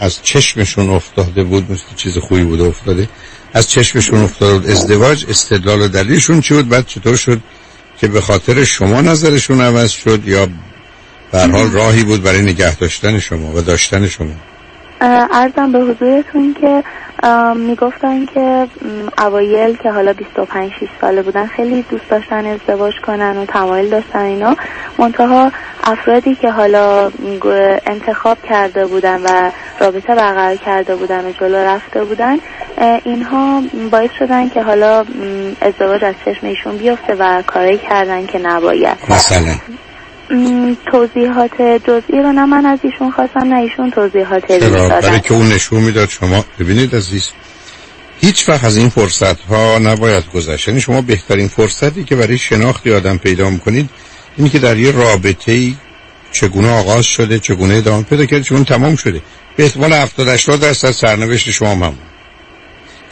از چشمشون افتاده بود مثل چیز خوبی بود افتاده از چشمشون افتاده بود ازدواج استدلال و دلیلشون چی بود؟ بعد چطور شد؟ که به خاطر شما نظرشون عوض شد یا به حال راهی بود برای نگه داشتن شما و داشتن شما؟ ارزم به حضورتون که می‌گفتن که اوایل که حالا 25 6 ساله بودن خیلی دوست داشتن ازدواج کنن و تمایل داشتن اینا. منتها افرادی که حالا انتخاب کرده بودن و رابطه برقرار کرده بودن و جلو رفته بودن اینها باعث شدن که حالا ازدواج از چشم ایشون بیفته و کاری کردن که نباید. مثلا. توضیحات جزئی رو نه من از ایشون خواستم نه ایشون توضیحات علمی چرا دادن. برای که اون نشون می‌داد شما ببینید عزیز هیچ وقت از این فرصت ها نباید گذشت. یعنی شما بهترین فرصتی که برای شناختی آدم پیدا می‌کنید اینی که در یه رابطه ای چگونه آغاز شده چگونه ادامه پیدا کرده چگونه تمام شده. به احتمال 70 80 درصد سرنوشت شما هم.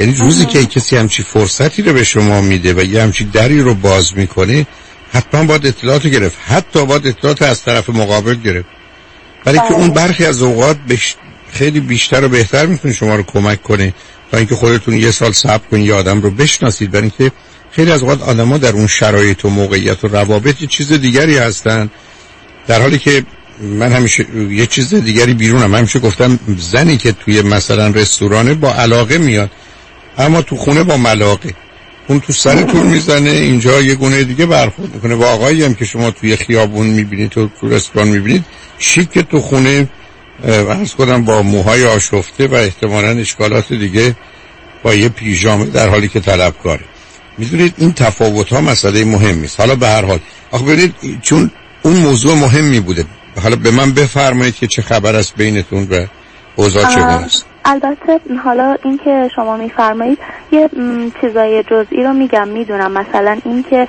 یعنی روزی که کسی همچی فرصتی رو به شما میده و یه همچی دری رو باز می‌کنه حتما باید اطلاعات گرفت. حتی باید اطلاعات از طرف مقابل گرفت. برای که اون برخی از اوقات بش... خیلی بیشتر و بهتر می‌تونه شما رو کمک کنه تا اینکه خودتون یه سال صبر کنید یه آدم رو بشناسید. برای اینکه خیلی از اوقات آدما در اون شرایط و موقعیت و روابط یه چیز دیگری هستن. در حالی که من همیشه یه چیز دیگری بیرونم. من همیشه گفتم زنی که توی مثلا رستورانه با علاقه میاد اما تو خونه با ملاقه. اون تو سرتون *coughs* می‌زنه اینجا یه گونه دیگه برخورد می‌کنه. با آقایی هم که شما توی خیابون می‌بینید تو تو رستوران می‌بینید شیک تو خونه از کنم با موهای آشفته و احتمالا اشکالات دیگه با یه پیژامه در حالی که طلبکاره. می‌دونید این تفاوت ها مسئله مهمی است حالا به هر حال. آخه ببینید چون اون موضوع مهمی بوده. حالا به من بفرمایید که چه خبر است بینتون و اوضاع چگونه است. البته حالا این که شما میفرمایید یه چیزای جزئی رو میگم می‌دونم. مثلا این که اه،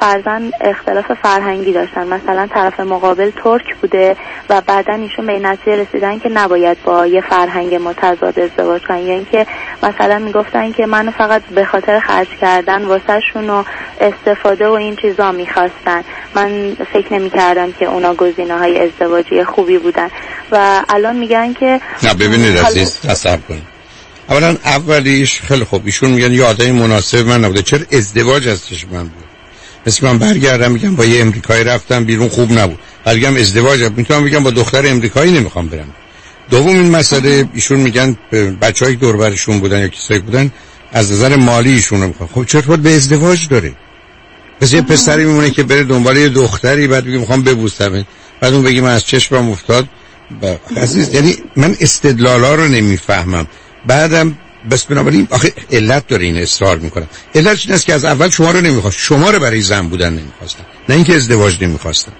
فرزن اختلاف فرهنگی داشتن. مثلا طرف مقابل ترک بوده و بعدا ایشون به نتیجه رسیدن که نباید با یه فرهنگ متضاد ازدواج کنن. یا اینکه مثلا می‌گفتن که منو فقط به خاطر خرج کردن واسه و استفاده و این چیزا می‌خواستن. من فکر نمی‌کردم که اونا گزینه های ازدواجی خوبی بودن. و الان میگن که نه ببینید عزیز تصور کنید. اولا اولیش خیلی خوب. ایشون میگن یه آدمی مناسب من نبوده. چرا ازدواج از چشم من بود؟ مثل من برگردم میگم با یه امریکایی رفتم بیرون خوب نبود. برگم ازدواج می‌تونم بگم با دختر امریکایی نمی‌خوام برم. دوم این مسئله ایشون میگن بچه های دوربرشون بودن یا کسایی بودن از نظر مالی ایشون می‌خوام خب چرا به ازدواج داره. پس یه پسری میمونه که بره دنبال یه دختری بعد بگه می‌خوام ببوسم بعد اون بگه من از چشمم افتاد. عزیز یعنی من استدلالا رو نمی‌فهمم. بعدم بس بنابراین آخه علت داره این اصرار می‌کنم. علت این است که از اول شما رو نمی‌خواست شما رو برای زن بودن نمی‌خواستن نه اینکه ازدواج نمی‌خواستن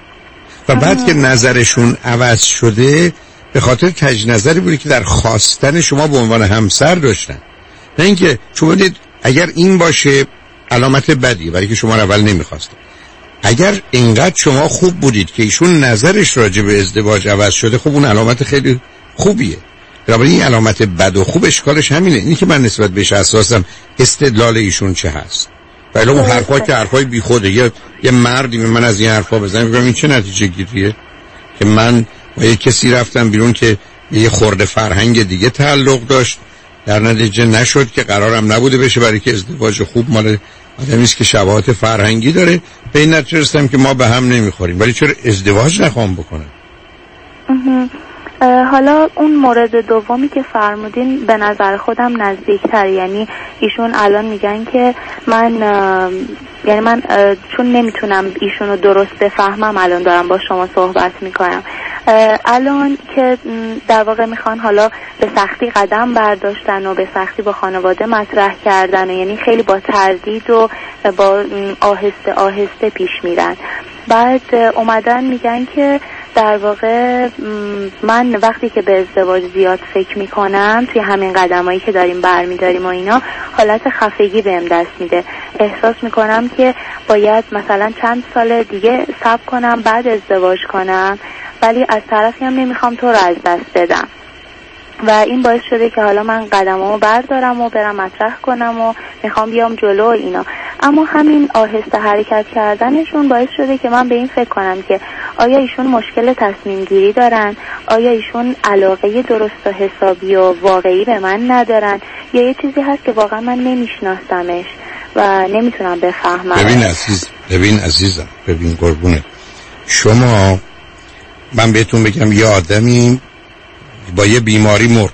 و بعد که نظرشون عوض شده به خاطر تج نظری بوده که در خواستن شما به عنوان همسر داشتن. نه اینکه شما دید اگر این باشه علامت بدی برای که شما رو اول نمی‌خواستن اگر اینقدر شما خوب بودید که ایشون نظرش راجع به ازدواج عوض شده خب اون علامت خیلی خوبیه. بنابراین این علامت بد و خوب اشکالش همینه. اینی که من نسبت بهش اساسم استدلال ایشون چه هست؟ ولی اون حرفا که حرفای بیخوده یه یه مردی به من از این حرفا بزنه بگم این چه نتیجه گیریه؟ که من با یه کسی رفتم بیرون که یه خورده فرهنگ دیگه تعلق داشت. در نتیجه نشد که قرارم نبوده بشه برای که ازدواج خوب مال آدمی است که شباهت فرهنگی داره. به این نتیجه رسیدم که ما به هم نمی‌خوریم. ولی چرا ازدواج نخوام بکنم؟ حالا اون مورد دومی که فرمودین به نظر خودم نزدیکتر. یعنی ایشون الان میگن که من یعنی من چون نمی‌تونم ایشون رو درست بفهمم الان دارم با شما صحبت می‌کنم. الان که در واقع می‌خوان حالا به سختی قدم برداشتن و به سختی با خانواده مطرح کردن و یعنی خیلی با تردید و با آهسته آهسته پیش میرن. بعد اومدن میگن که در واقع من وقتی که به ازدواج زیاد فکر می‌کنم توی همین قدمایی که داریم برمیداریم و اینا حالت خفگی بهم دست میده. احساس می‌کنم که باید مثلا چند سال دیگه صبر کنم بعد ازدواج کنم ولی از طرفی هم نمی‌خوام تو رو از دست بدم. و این باعث شده که حالا من قدمامو بردارم و برم مطرح کنم و می‌خوام بیام جلو اینا. اما همین آهسته حرکت کردنشون باعث شده که من به این فکر کنم که آیا ایشون مشکل تصمیم گیری دارن؟ آیا ایشون علاقه درست و حسابی و واقعی به من ندارن؟ یا یه چیزی هست که واقعا من نمیشناسمش و نمی‌تونم بفهمم. ببین عزیز ببین عزیزم ببین قربونه شما من بهتون بگم یه آدمی با یه بیماری مرد.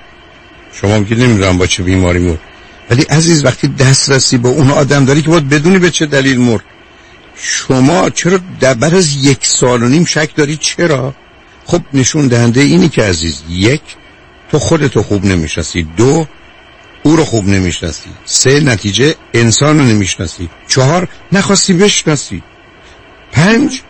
شما میگید نمی‌دونم با چه بیماری مرد. ولی عزیز وقتی دسترسی به اون آدم داری که باید بدونی به چه دلیل مرد. شما چرا بعد از یک سال و نیم شک داری؟ چرا؟ خب نشون دهنده اینی که عزیز یک تو خودتو خوب نمی‌شناسی. دو او رو خوب نمی‌شناسی. سه نتیجه انسان رو نمی‌شناسی. چهار نخواستی بشناسی. پنج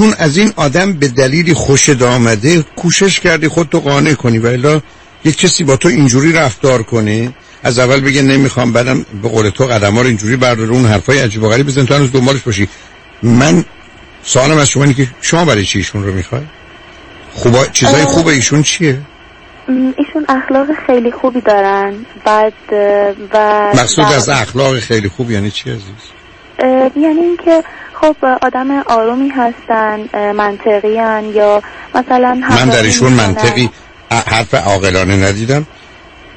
چون از این آدم به دلیلی خوشت آمده کوشش کردی خودتو قانع کنی و الا یک کسی با تو اینجوری رفتار کنه از اول بگه نمی‌خوام بعدم به قول تو قدم ها رو اینجوری برداره اون حرفای عجیب و غریب بزن تو هنوز دنبالش باشی. من سوالم از شما اینه که شما برای چی ایشون رو می‌خوای؟ خوبا چیزای خوب ایشون چیه؟ ایشون اخلاق خیلی خوبی دارن. بعد و مقصود از اخلاق خیلی خوب یعنی چی عزیز؟ یعنی اینکه خب آدم آرومی هستن منطقی هن یا مثلا من در ایشون منطقی حرف عاقلانه ندیدم.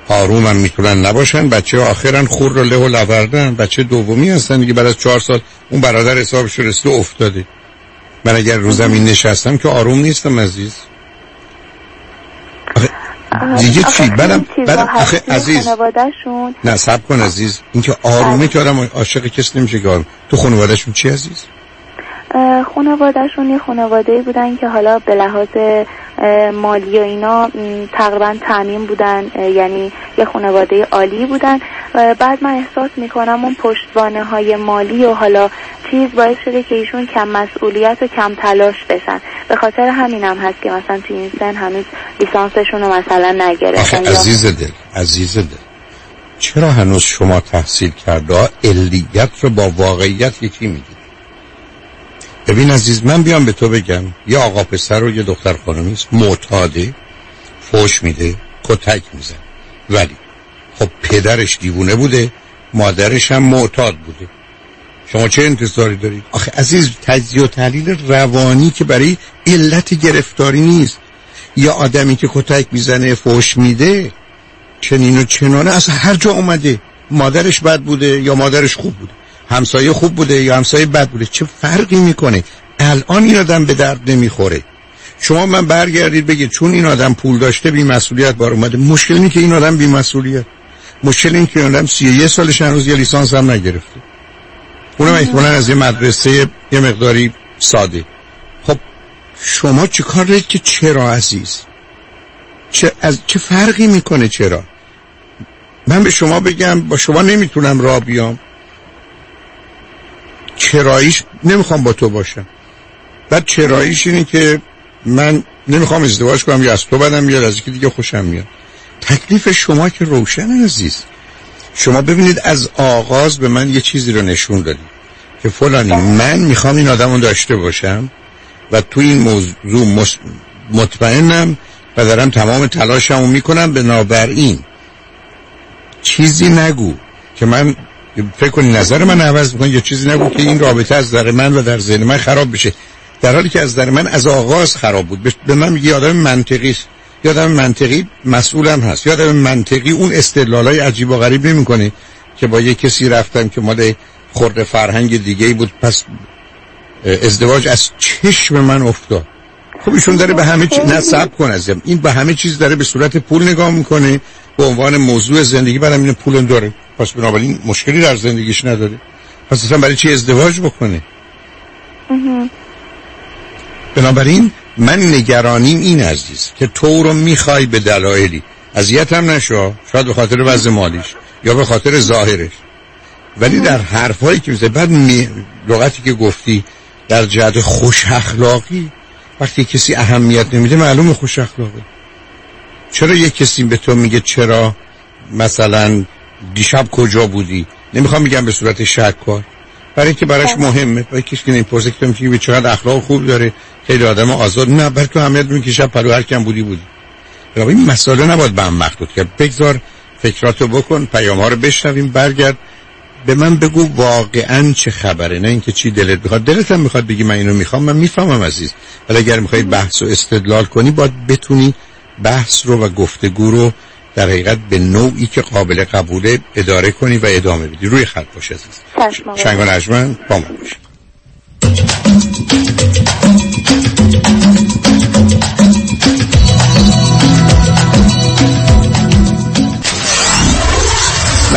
آروم می‌تونن نباشن. بچه آخرن خور رو له و لوردن بچه دومی هستن دیگه بعد از چهار سال اون برادر حسابش رسته افتاده. من اگر رو زمین نشستم که آروم نیستم عزیز. دیگه چی؟ بعدم بعدم آخه عزیز. نه سب کن عزیز. اینکه آرومه که آدم عاشق کس نمیشه که آروم. تو خانوادهشون چی عزیز؟ خانوادهشون یه خانواده بودن که حالا به لحاظ مالی و اینا تقریبا تعمین بودن یعنی یه خانواده عالی بودن. بعد من احساس می‌کنم اون پشتوانه های مالی و حالا چیز باعث شده که ایشون کم مسئولیت و کم تلاش بشن. به خاطر همینم هم هست که مثلا تو این سن هنوز لیسانسشون رو مثلا نگرفتن. عزیز دل عزیز دل چرا هنوز شما تحصیل کرده علیت رو با واقعیت یکی می‌دید ببین عزیز من بیام به تو بگم یه آقا پسر و یه دختر خانمیست معتاده فوش میده کتک میزن ولی خب پدرش دیوونه بوده مادرش هم معتاد بوده. شما چه انتظاری دارید؟ آخه عزیز تجزیه و تحلیل روانی که برای علت گرفتاری نیست. یا آدمی که کتک می‌زنه فوش میده چنین و چنانه از هر جا اومده. مادرش بد بوده یا مادرش خوب بوده؟ همسایه خوب بوده یا همسایه بد بوده؟ چه فرقی می‌کنه؟ الان این آدم به درد نمی‌خوره. شما من برگردید بگید چون این آدم پول داشته بی مسئولیت بار اومده مشکل اینه که این آدم بی مسئولیت مشکل این که این آدم سی یه سالش هنوز یه لیسانس هم نگرفته. اونم احتمالا از یه مدرسه یه مقداری ساده. خب شما چه کار دارید که چرا عزیز؟ چه, از چه فرقی می‌کنه چرا؟ من به شما بگم با شما نمی‌تونم را بیام. چراییش نمی‌خوام با تو باشم. بعد چراییش اینه که من نمی‌خوام ازدواج کنم یا از تو بدم میاد از یکی دیگه خوشم میاد. تکلیف شما که روشن عزیز. شما ببینید از آغاز به من یه چیزی رو نشون دادید که فلانی من می‌خوام این آدم رو داشته باشم و تو این موضوع مطمئنم و دارم تمام تلاشمو می‌کنم. به این چیزی نگو که من فکر کنی نظر من عوض می‌کنی؟ یا چیزی نگو که این رابطه از در من و در ذهن من خراب بشه. در حالی که از در من از آغاز خراب بود. به من میگه آدم منطقی است. یادم منطقی مسئولم هست. یادم منطقی اون استدلالای عجیب و غریب نمی‌کنه که با یه کسی رفتم که مال خورده فرهنگ دیگه بود. پس ازدواج از چشم من افتاد. خب ایشون داره به همه چیز نصب کن ازم این به همه چیز داره به صورت پول نگاه می‌کنه. به عنوان موضوع زندگی برام این پول داره. پس بنابراین مشکلی در زندگیش نداره. پس اصلا برای چی ازدواج بکنه؟ بنابراین من نگرانیم این عزیز که تو رو می‌خوای به دلایلی. اذیت هم نشو شاید به خاطر وضع مالیش یا به خاطر ظاهرش. ولی در حرفایی که میزه بعد می... لغتی که گفتی در جهت خوش اخلاقی وقتی کسی اهمیت نمیده معلوم خوش اخلاقه. چرا یک کسی به تو میگه چرا مثلا دیشب کجا بودی؟ نمی‌خوام میگم به صورت شک کار برای اینکه براش مهمه برای کسی که نمی‌پرسه که میگه به چقدر اخلاق خوب داره خیلی آدم آزاد. نه برای تو اهمیت میگه که شب پلو هر کم بودی بودی. این مسئله نباید به هم مخدود کرد. بگذار فکراتو بکن پیام ها رو بشنویم برگرد. به من بگو واقعا چه خبره. نه اینکه چی دلت می‌خواد. دلت هم می‌خواد بگی من اینو می‌خوام. من می‌فهمم عزیز. ولی اگر می‌خوای بحث و استدلال کنی باید بتونی بحث رو و گفتگو رو در حقیقت به نوعی که قابل قبوله اداره کنی و ادامه بدی. روی خط باش عزیز. شنگ و نجمن با من باشه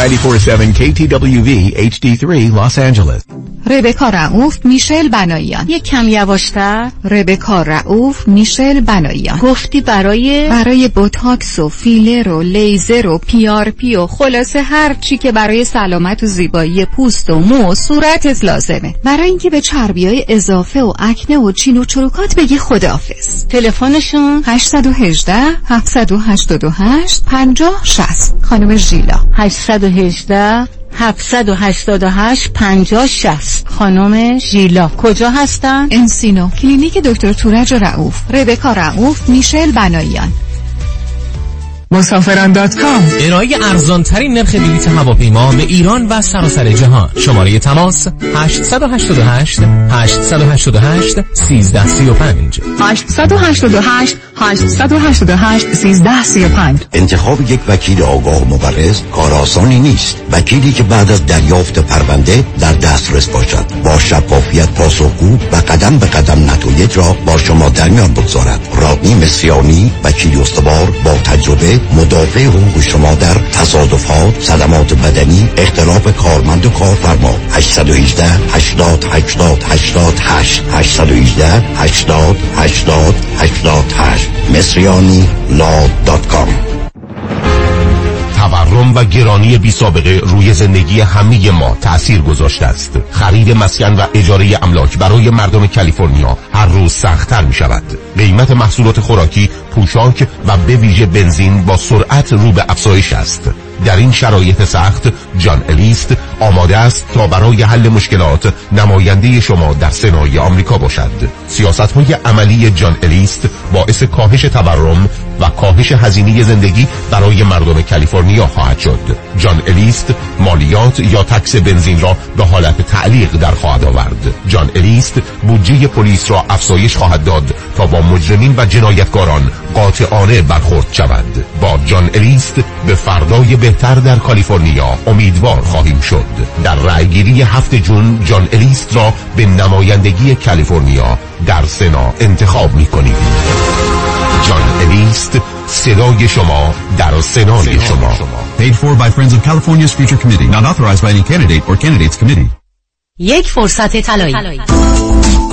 947 KTWV HD3 Los Angeles. ربکا رعوف میشل بناییان یک کم یواشتر. ربکا رعوف میشل بناییان گفتی برای برای بوتاکس و فیلر و لیزر و PRP و خلاصه هر چی که برای سلامت و زیبایی پوست و مو و صورتت لازمه. برای اینکه به چربی های اضافه و acne و چین و چروکات بگی خداحافظ. تلفنشون؟ 818 788 50 60 خانم ژیلا. 818 788 50 60 خانم ژیلا کجا هستن؟ انسینو کلینیک دکتر تورج رعوف ربکا رعوف میشل بناییان مسافران دات کام. ارائه ارزان ترین نرخ بلیط هواپیما به ایران و سراسر جهان. شماره تماس 888 888 1335 888 888 1335 انتخاب یک وکیل آگاه مبرز کار آسانی نیست. وکیلی که بعد از دریافت پرونده در دسترس باشد. با شفافیت پاسخگو و قدم به قدم نتایج را با شما در میان بگذارد. رادنی مصریانی وکیل استوار با تجربه مدافع حقوق شما در تصادفات صدمات بدنی اختلاف کارمند و کارفرما. 818 80 80 88 818 80 80 88 مصریانی تورم و گرانی بی سابقه روی زندگی همه ما تأثیر گذاشته است. خرید مسکن و اجاره املاک برای مردم کالیفرنیا هر روز سختتر می شود قیمت محصولات خوراکی پوشاک و به ویژه بنزین با سرعت رو به افزایش است. در این شرایط سخت جان الیست آماده است تا برای حل مشکلات نماینده شما در سنای آمریکا باشد. سیاست های عملی جان الیست باعث کاهش تورم و کاهش هزینه زندگی برای مردم کالیفرنیا خواهد شد. جان الیست مالیات یا تکس بنزین را به حالت تعلیق در خواهد آورد. جان الیست بودجه پلیس را افزایش خواهد داد تا با مجرمین و جنایتکاران قاطعانه برخورد شود. با جان الیست به فردای بهتر در کالیفرنیا. امیدوار خواهیم شد. در رأیگیری هفت جون جان الیست را به نمایندگی کالیفرنیا در سنا انتخاب می کنیم جان الیست صدای شما در سنای شما. Paid for by Friends of California's Future Committee. Not authorized by any candidate or candidates committee. یک فرصت طلایی.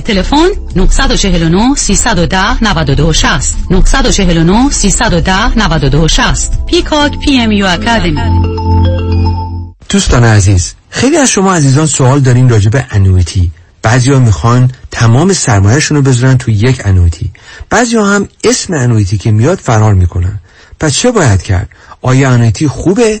تلفن 949 310 92 60 949 310 92 60 پیکاک پی ام یو اکادمی. دوستان عزیز خیلی از شما عزیزان سوال دارین راجع به انویتی بعضیا می‌خوان تمام سرمایهشون رو بذارن تو یک annuity بعضیا هم اسم annuity که میاد فرار می‌کنن. پس چه باید کرد؟ آیا annuity خوبه؟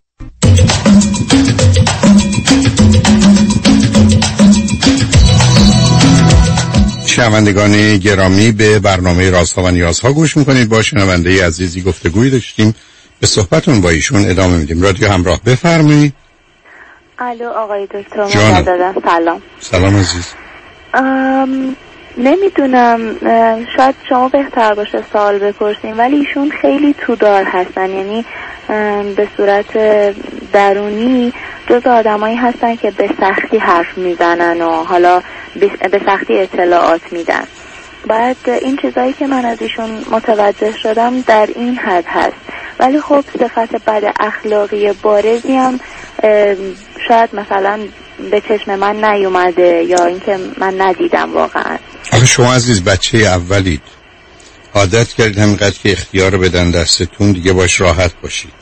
شنوندگان گرامی به برنامه رازها و نیازها گوش می‌کنید. با شنونده عزیزی گفتگوی داشتیم. به صحبتون با ایشون ادامه میدیم. رادیو همراه بفرمایید. الو آقای دکتر. مجددا سلام. سلام عزیز. ام، نمی‌دونم شاید شما بهتر باشه سوال بپرسیم ولی ایشون خیلی تودار هستن. یعنی به صورت درونی جز آدمایی هستن که به سختی حرف می‌زنن و حالا به- سختی اطلاعات میدن. بعد این چیزایی که من از ایشون متوجه شدم در این حد هست. ولی خب صفت بد اخلاقی بارزی هم شاید مثلا به چشم من نیومده یا اینکه من ندیدم واقعا. آخه شما عزیز بچه اولید. عادت کردید همینقدر که اختیار رو بدن دستتون دیگه باش راحت باشید.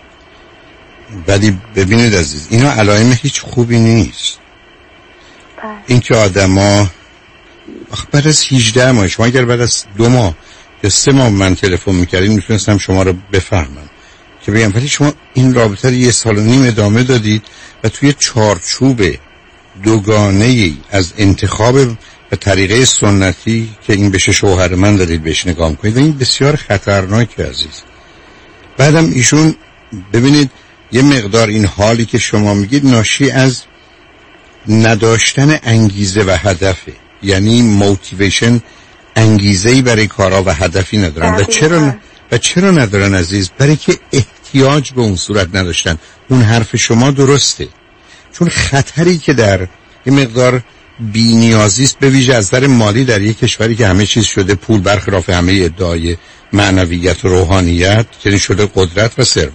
ولی ببینید عزیز اینا علائم هیچ خوبی نیست. این که آدما آخه بعد از 18 ماه شما اگر بعد از دو ماه یا سه ماه من تلفن می‌کردین می‌تونستم شما رو بفهمم. که بگم ولی شما این رابطه رو یه سال و نیم ادامه دادید و توی چارچوب دوگانه ای از انتخاب به طریقه سنتی که این بشه شوهر من دارید بهش نگاه کنید و این بسیار خطرناک عزیز. بعدم ایشون ببینید یه مقدار این حالی که شما میگید ناشی از نداشتن انگیزه و هدفه. یعنی موتیویشن انگیزه ای برای کارا و هدفی ندارن. و چرا ن- و چرا ندارن عزیز؟ برای که احتیاج به اون صورت نداشتن. اون حرف شما درسته. چون خطری که در یه مقدار بینیازی است به ویژه از نظر مالی در یک کشوری که همه چیز شده پول برخلاف همه ادعای معنویت و روحانیت یعنی شده قدرت و ثروت.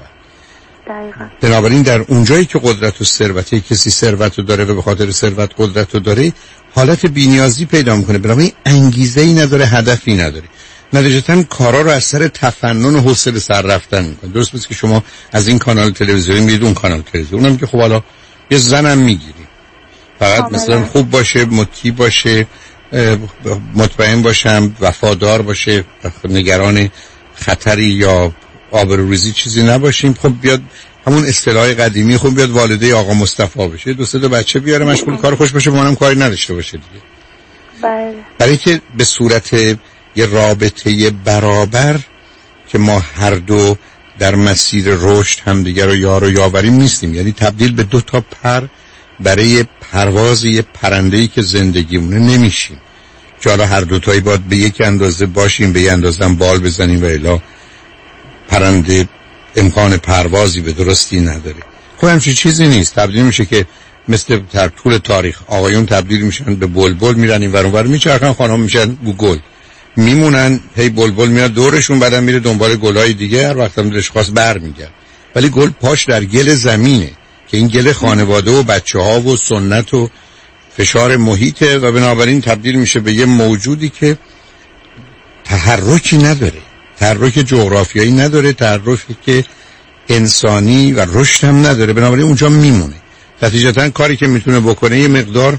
دقیقا. بنابراین در اونجایی که قدرت و ثروت کسی ثروت رو داره و به خاطر ثروت قدرت رو داره حالت بینیازی پیدا می‌کنه. بنابراین انگیزه ای نداره هدفی نداره. نتیجتا کارا رو از سر تفنن و حوصله سر رفتن می‌کنه. درست مثل که شما از این کانال تلویزیونی میرید اون کانال تلویزیونی اونم که خب حالا یه زنم می‌گیری. فقط مثلا خوب باشه مطیع باشه مطمئن باشم وفادار باشه نگران خطری یا آبروریزی چیزی نباشیم. خب بیاد همون اصطلاح قدیمی خب بیاد والده آقا مصطفی بشه دو سه بچه بیاره مشغول کار خوش باشه با منم کاری نداشته باشه دیگه. بله. برای که به صورت یه رابطه برابر که ما هر دو در مسیر رشد همدیگر رو یار و یاوریم نیستیم. یعنی تبدیل به دو تا پر برای پرواز یه پرنده‌ای که زندگیمونه نمیشیم. که حالا هر دوتایی باید به یک اندازه باشیم به یک اندازه بال بزنیم و الا پرنده امکان پروازی به درستی نداره. خب همچین چیزی نیست. تبدیل میشه که مثل در طول تاریخ. آقایون تبدیل میشن به بلبل میرن این ور اونور میچرخن خانم میشن گل. میمونن هی بلبل میاد دورشون بعدم میره دنبال گلای دیگه. هر وقت هم دلش خواست بر میگرد ولی گل پاش در گل زمینه. که این گل خانواده و بچه ها و سنت و فشار محیطه و بنابراین تبدیل میشه به یه موجودی که تحرکی نداره تحرک جغرافیایی نداره تحرکی که انسانی و رشد هم نداره بنابراین اونجا میمونه. نتیجتا کاری که می‌تونه بکنه یه مقدار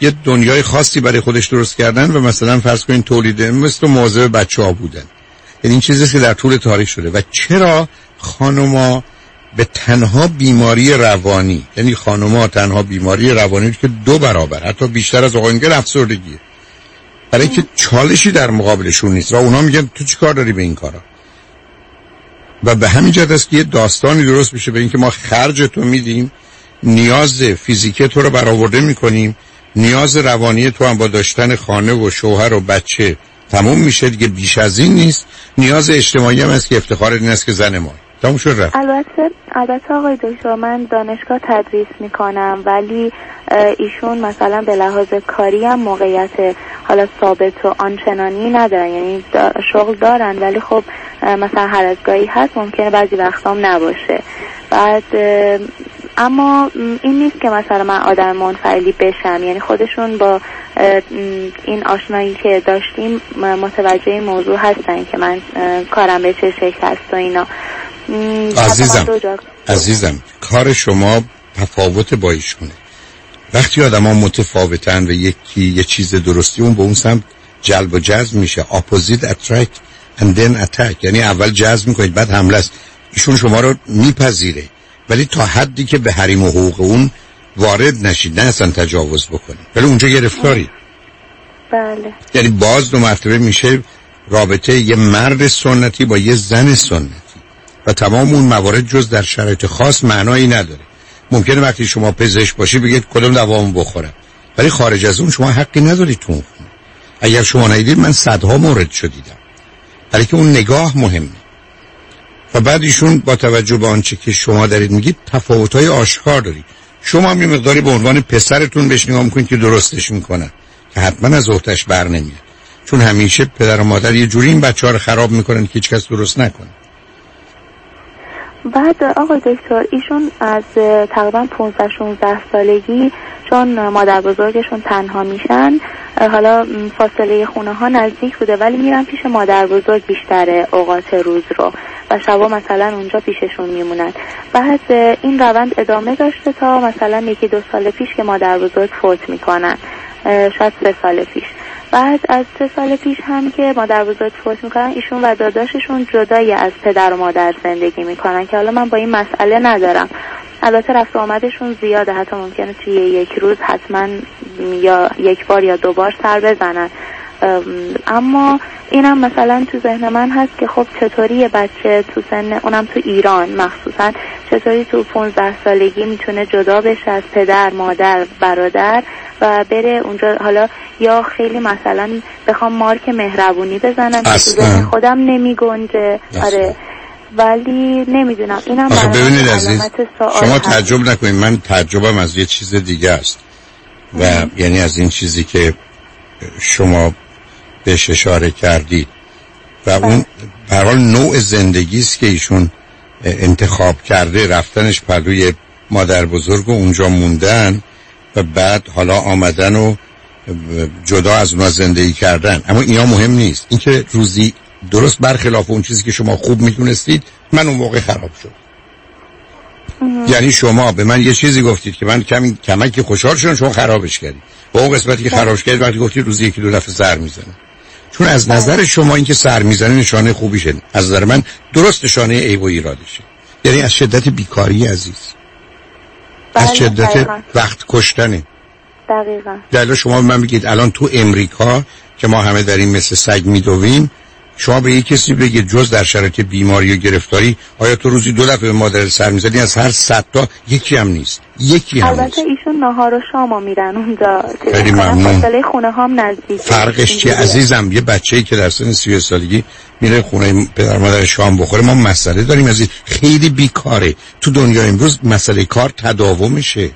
یه دنیای خاصی برای خودش درست کردن و مثلا فرض کنین تولید مثل مواظب بچه ها بودن. یعنی این چیزی که در طول تاریخ شده. و چرا خانوما به تنها بیماری روانی یعنی خانوما تنها بیماری روانی که دو برابر حتی بیشتر از آقایون افسردگیه برای که چالشی در مقابلشون نیست و اونا میگن تو چی کار داری به این کارا؟ و به همین جهت است که یه داستانی درست میشه به اینکه ما خرج تو میدیم نیاز فیزیکی تو رو برآورده می‌کنیم نیاز روانی تو هم با داشتن خانه و شوهر و بچه تموم میشه دیگه بیش از این نیست. نیاز اجتماعی هم هست که افتخار این است که زن ما. تموم شد رفت. البته البته آقای دکتر من دانشگاه تدریس می‌کنم ولی ایشون مثلا به لحاظ کاری هم موقعیت حالا ثابت و آنچنانی ندارن. یعنی شغل دارن ولی خب مثلا هر از گاهی هست ممکنه بعضی وقتا هم نباشه. بعد اما این نیست که مثلا من آدم منفعلی بشم. یعنی خودشون با این آشنایی که داشتیم متوجه این موضوع هستن که من کارم به چه شکل هست و اینا. عزیزم عزیزم کار شما تفاوت با ایشونه. وقتی آدم ها متفاوتن و یکی یه چیز درستی اون به اون سمت جلب و جذب میشه. اپوزیت اترکت and then attack. یعنی اول جذب می‌کنید بعد حمله است. ایشون شما رو میپذیره. ولی تا حدی که به حریم و حقوق اون وارد نشید نه اصلا تجاوز بکنید ولی اونجا گرفتاری. بله. یعنی باز دو مرتبه میشه رابطه یه مرد سنتی با یه زن سنتی. و تمام اون موارد جز در شرایط خاص معنایی نداره. ممکنه وقتی شما پزشک باشی بگید کدوم دوامو بخورم. ولی خارج از اون شما حقی ندارید تو اون خونه. اگر شما ندیدید من صدها مورد شدیدم برای که اون نگاه مهمه. و بعد ایشون با توجه به آنچه که شما دارید میگید تفاوت‌های آشکار دارید. شما هم یه مقداری به عنوان پسرتون بهش نگاه می‌کنید که درستش می‌کنن که حتما از اختش بر نمیاد. چون همیشه پدر و مادر یه جوری این بچه ها رو خراب می‌کنن که هیچ کس درست نکنه. بعد آقای دکتر ایشون از تقریبا 15 16 سالگی چون مادر بزرگشون تنها میشن حالا فاصله خونه ها نزدیک بوده ولی میرن پیش مادر بزرگ بیشتر اوقات روز رو و شبا مثلا اونجا پیششون میمونن. بعد این روند ادامه داشته تا مثلا یکی دو سال پیش که مادر بزرگ فوت می‌کنن شاید سه سال پیش. بعد از سه سال پیش هم که مادر بزرگ فوت می‌کنن ایشون و داداششون جدای از پدر و مادر زندگی می‌کنن که حالا من با این مسئله ندارم. البته رفت آمدشون زیاده حتی ممکنه توی یک روز حتما یا یک بار یا دو بار سر بزنن. اما اینم مثلا تو ذهن من هست که خب چطوری یه بچه تو سن اونم تو ایران مخصوصا چطوری تو 15 سالگی می‌تونه جدا بشه از پدر مادر برادر و بره اونجا؟ حالا یا خیلی مثلا بخوام مارک مهربونی بزنم که خودم نمی گنجه آره. ولی نمی‌دونم. اینم ببینید عزیز شما. تعجب نکنید. من تعجبم از یه چیز دیگه است. و یعنی از این چیزی که شما بهش اشاره کردید و اون به هر حال نوع زندگی است که ایشون انتخاب کرده رفتنش پلوی مادر بزرگ و اونجا موندن و بعد حالا آمدن و جدا از اونا زندگی کردن. اما اینا مهم نیست. اینکه روزی درست برخلاف اون چیزی که شما خوب می‌دونستید من اون موقع خراب شد. یعنی شما به من یه چیزی گفتید که من کمی کمکی خوشحال شدم شما خرابش کردید. با اون قسمتی که خرابش کردید وقتی گفتید روزی یکی دو دفعه سر می‌زنه. چون از نظر شما اینکه سر می‌زنه نشانه خوبیشه از نظر من درست نشانه عیب و ایرادشه یعنی از شدت بیکاری عزیز. از بله، شدت دقیقاً. وقت کشتنه. دقیقا. دلیل شما من بگید الان تو امریکا که ما همه در این مثل سگ میدویم شما به یک کسی بگید جز در شرایط بیماری و گرفتاری آیا تو روزی دو دفعه به مادر سر می‌زنی از هر صد تا یکی هم نیست. یکی هم نیست. البته ایشون نهار و شامو میرن اونجا. خیلی ممنون. فاصله خونه هم نزدیک. فرقش چیه؟ عزیزم یه بچه‌ای که در سن 30 سالگی میره خونه پدر مادر شام بخوره ما مسئله داریم از این خیلی بیکاره. تو دنیا امروز مسئله کار تداومشه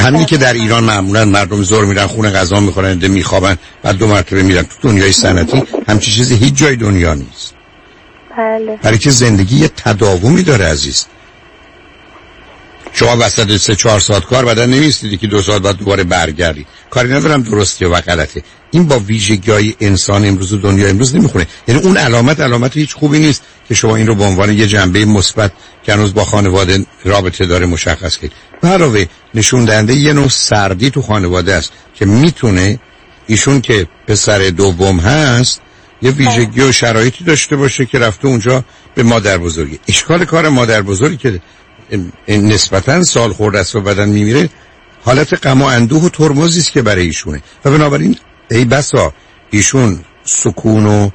همینی که در ایران معمولا مردم زور میرن خونه غذا می‌خورن ده میخوابن بعد دو مرتبه میرن تو دنیای صنعتی همچی چیزی هیچ جای دنیا نیست. بله. برای که زندگی یه تداومی داره عزیز. شما وسط سه چهار ساعت کار بعدا نمیستیدی که دو ساعت بعد دوباره برگردی. کاری ندارم درسته و غلطه. این با ویژگی های انسان امروز و دنیا امروز نمی‌خونه. یعنی اون علامت علامت هیچ خوبی نیست که شما این رو به عنوان یه جنبه مثبت که هنوز با خانواده رابطه داره مشخص کنید. علاوه نشون دهنده یه نوع سردی تو خانواده است که می‌تونه ایشون که پسر دوم هست یه ویژگی و شرایطی داشته باشه که رفته اونجا به مادر بزرگی. اشکال کار مادر بزرگی که نسبتا سال خورده است و بدن میمیره. حالت غم و اندوه و ترمزی است که برای ایشونه. و بنابراین ای بسا ایشون سکون و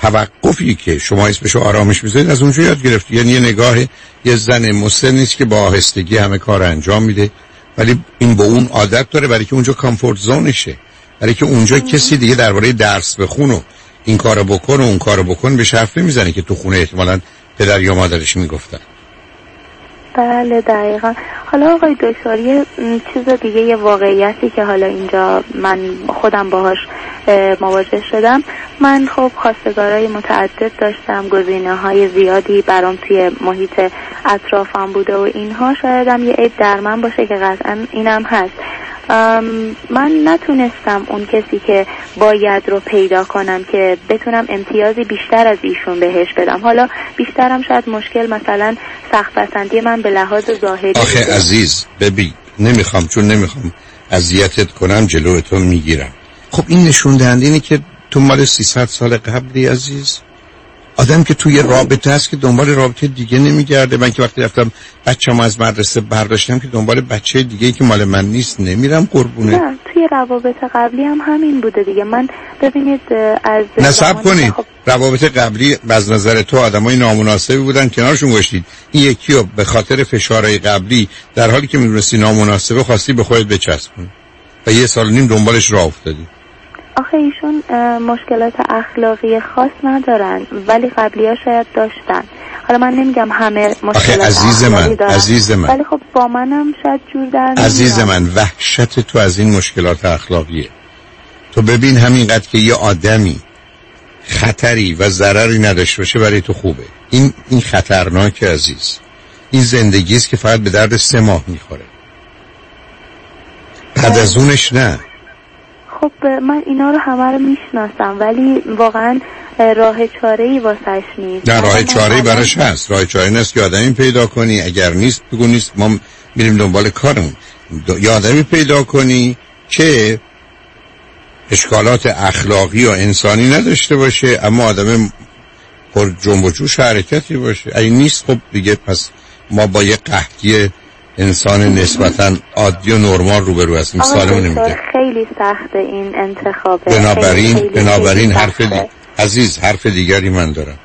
توقفی که شما اسمشو آرامش می‌ذارید از اونجا یاد گرفت یعنی یه نگاه یه زن مسن نیست که با آهستگی همه کار انجام میده. ولی این با اون عادت داره برای که اونجا کامفورت زونشه. برای که اونجا کسی دیگه درباره درس بخون و این کارو بکن و اون کارو بکن به حرف نمی‌زنه که تو خونه احتمالاً پدر یا مادرش می‌گفتن. بله دقیقا. حالا آقای دکتر یه چیز دیگه یه واقعیتی که حالا اینجا من خودم باهاش اه، مواجه شدم. من خب خواستگارای متعدد داشتم گزینه های زیادی برام توی محیط اطرافم بوده و اینها. شایدم یه عیب در من باشه که قطعا اینم هست. من نتونستم اون کسی که باید رو پیدا کنم که بتونم امتیازی بیشتر از ایشون بهش بدم. حالا بیشترم شاید مشکل مثلا سخت پسندی من به لحاظ ظاهری آخه بوده. عزیز ببین نمی‌خوام چون نمی‌خوام اذیتت کنم جلو تو می‌گیرم. خب این نشون دهنده اینه که تو مال 300 سال قبلی عزیز؟ آدم که توی رابطه هست که دنبال رابطه دیگه نمیگرده. من که وقتی رفتم بچه‌م از مدرسه برداشتم که دنبال بچه دیگه که مال من نیست نمیرم قربونه. نه توی روابط قبلی هم همین بوده دیگه. من ببینید از نصب کنید. خب روابط قبلی از نظر تو آدمای نامناسبی بودن. کنارشون گذاشتید این یکی رو به خاطر فشارهای قبلی در حالی که می‌دونستی نامناسبه خواستی به خودت بچسبون. و یه سال نیم دنبالش راه افتادی. آخه ایشون مشکلات اخلاقی خاص ندارن ولی قبلی ها شاید داشتن حالا من نمیگم همه مشکلات عزیز اخلاقی من، دارن. عزیز من. ولی خب با منم شاید جور در عزیز. من وحشت تو از این مشکلات اخلاقیه تو ببین همینقدر که یه آدمی خطری و ضرری نداشته باشه برای تو خوبه این این خطرناک عزیز این زندگی است که فقط به درد سه ماه می‌خوره بعد از اونش نه خب من اینا رو همه رو می‌شناسم ولی واقعا راه چاره ای واسش نیست. نه راه چاره ای براش هست. راه چاره نیست که آدمی پیدا کنی. اگر نیست بگو نیست. ما میریم دنبال کارمون. یه آدمی پیدا کنی که اشکالات اخلاقی و انسانی نداشته باشه اما آدم پر جنب و جوش حرکتی باشه. اگه نیست خب دیگه پس ما با یه قحطی انسان نسبتا عادی و نرمال روبرو هستیم. سالمون نمیده خیلی سخته این انتخابه. بنابراین خیلی بنابراین خیلی حرف. دی... عزیز حرف دیگری من دارم.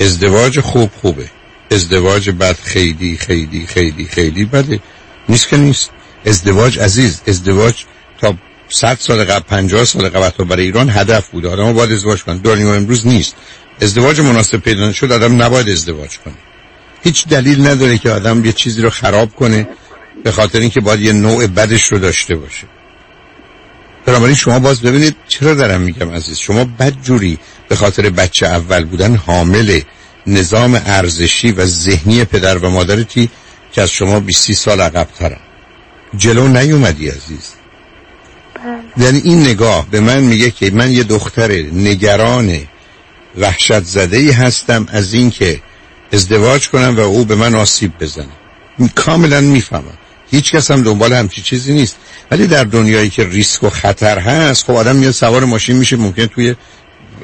ازدواج خوب خوبه. ازدواج بد خیلی خیلی خیلی خیلی بده. نیست که نیست. ازدواج عزیز ازدواج تا 100 سال قبل 50 سال قبل تا برای ایران هدف بود. آدم باید ازدواج کنن دنیا امروز نیست. ازدواج مناسب پیدا نشد آدم نباید ازدواج کنه. هیچ دلیل نداره که آدم یه چیزی رو خراب کنه به خاطر اینکه باید یه نوع بدش رو داشته باشه. بنابراین شما باز ببینید چرا دارم میگم عزیز شما بدجوری به خاطر بچه اول بودن حامل نظام ارزشی و ذهنی پدر و مادرتی که از شما 20 سال عقب ترن جلو نیومدی عزیز. یعنی این نگاه به من میگه که من یه دختر نگران وحشت زده ای هستم از اینکه ازدواج کنم و او به من آسیب بزنه. کاملا می‌فهمم. هیچ کس هم دنبال همچی چیزی نیست. ولی در دنیایی که ریسک و خطر هست خب آدم میاد سوار ماشین میشه ممکن توی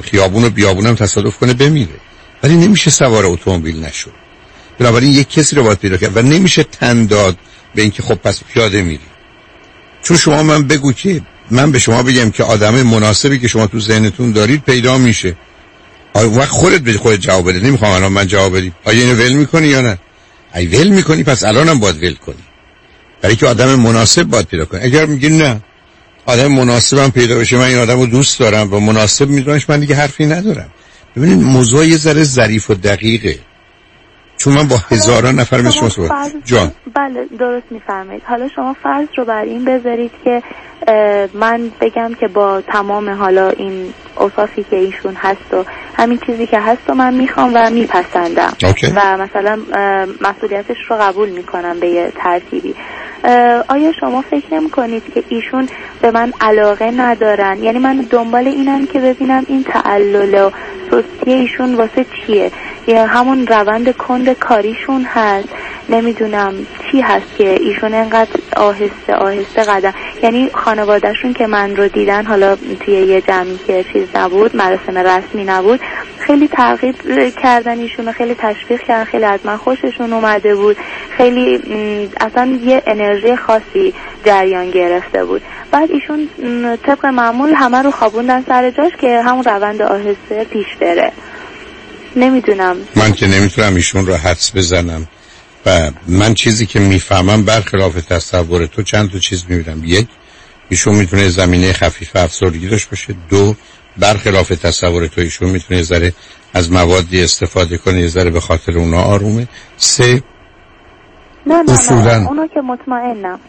خیابون و بیابون هم تصادف کنه بمیره. ولی نمیشه سوار اتومبیل نشد. بنابراین یک کسی رو باید پیدا کرد و نمیشه تن داد به اینکه خب پس پیاده میری. چون شما من بگو که من به شما بگم که آدم مناسبی که شما تو ذهنتون دارید پیدا میشه. آیا وقت خودت به خودت جواب بده. نمی‌خوام الان من جواب بدی آیا اینو ول می‌کنی یا نه؟ ای ول می‌کنی پس الانم باید ول کنی. برای که آدم مناسب باید پیدا کنی. اگر میگی نه آدم مناسبم پیدا بشه من این آدم رو دوست دارم و مناسب میدونش من دیگه حرفی ندارم. ببینید موضوع یه ذره ظریف و دقیقه. چون من با هزاران نفر مثل شما صحبت. فرض- جان. بله درست میفرمایید. حالا شما فرض رو بر این بذارید که من بگم که با تمام حالا این اوصافی که ایشون هست و همین چیزی که هست و من می‌خوام و میپسندم. اوکی. و مثلا مسئولیتش رو قبول می‌کنم به یه ترتیبی. آیا شما فکر نمی کنید که ایشون به من علاقه ندارن؟ یعنی من دنبال اینم که ببینم این تعلل و سستی ایشون واسه چیه؟ یا همون روند کند کاریشون هست؟ نمی‌دونم چی هست که ایشون انقدر آهسته آهسته قدم. یعنی خانوادهشون که من رو دیدن حالا توی یه جمعی که چیز نبود مراسم رسمی نبود خیلی ترغیب کردن ایشون خیلی تشویق کردن خیلی از من خوششون اومده بود. خیلی اصلا یه انرژی خاصی جریان گرفته بود. بعد ایشون طبق معمول همه رو خوابوندن سر جاش که همون روند آهسته پیش بره. نمی‌دونم. من که نمی‌تونم ایشون رو حدس بزنم. و من چیزی که می‌فهمم برخلاف تصور تو چند تا چیز می‌بینم. یک ایشون می‌تونه زمینه خفیف افسردگی داشته باشه. دو برخلاف تصور تو ایشون می‌تونه ذره از موادی استفاده کنه یه ذره به خاطر اونا آرومه. سه نه نه. نه اونو که مطمئنم.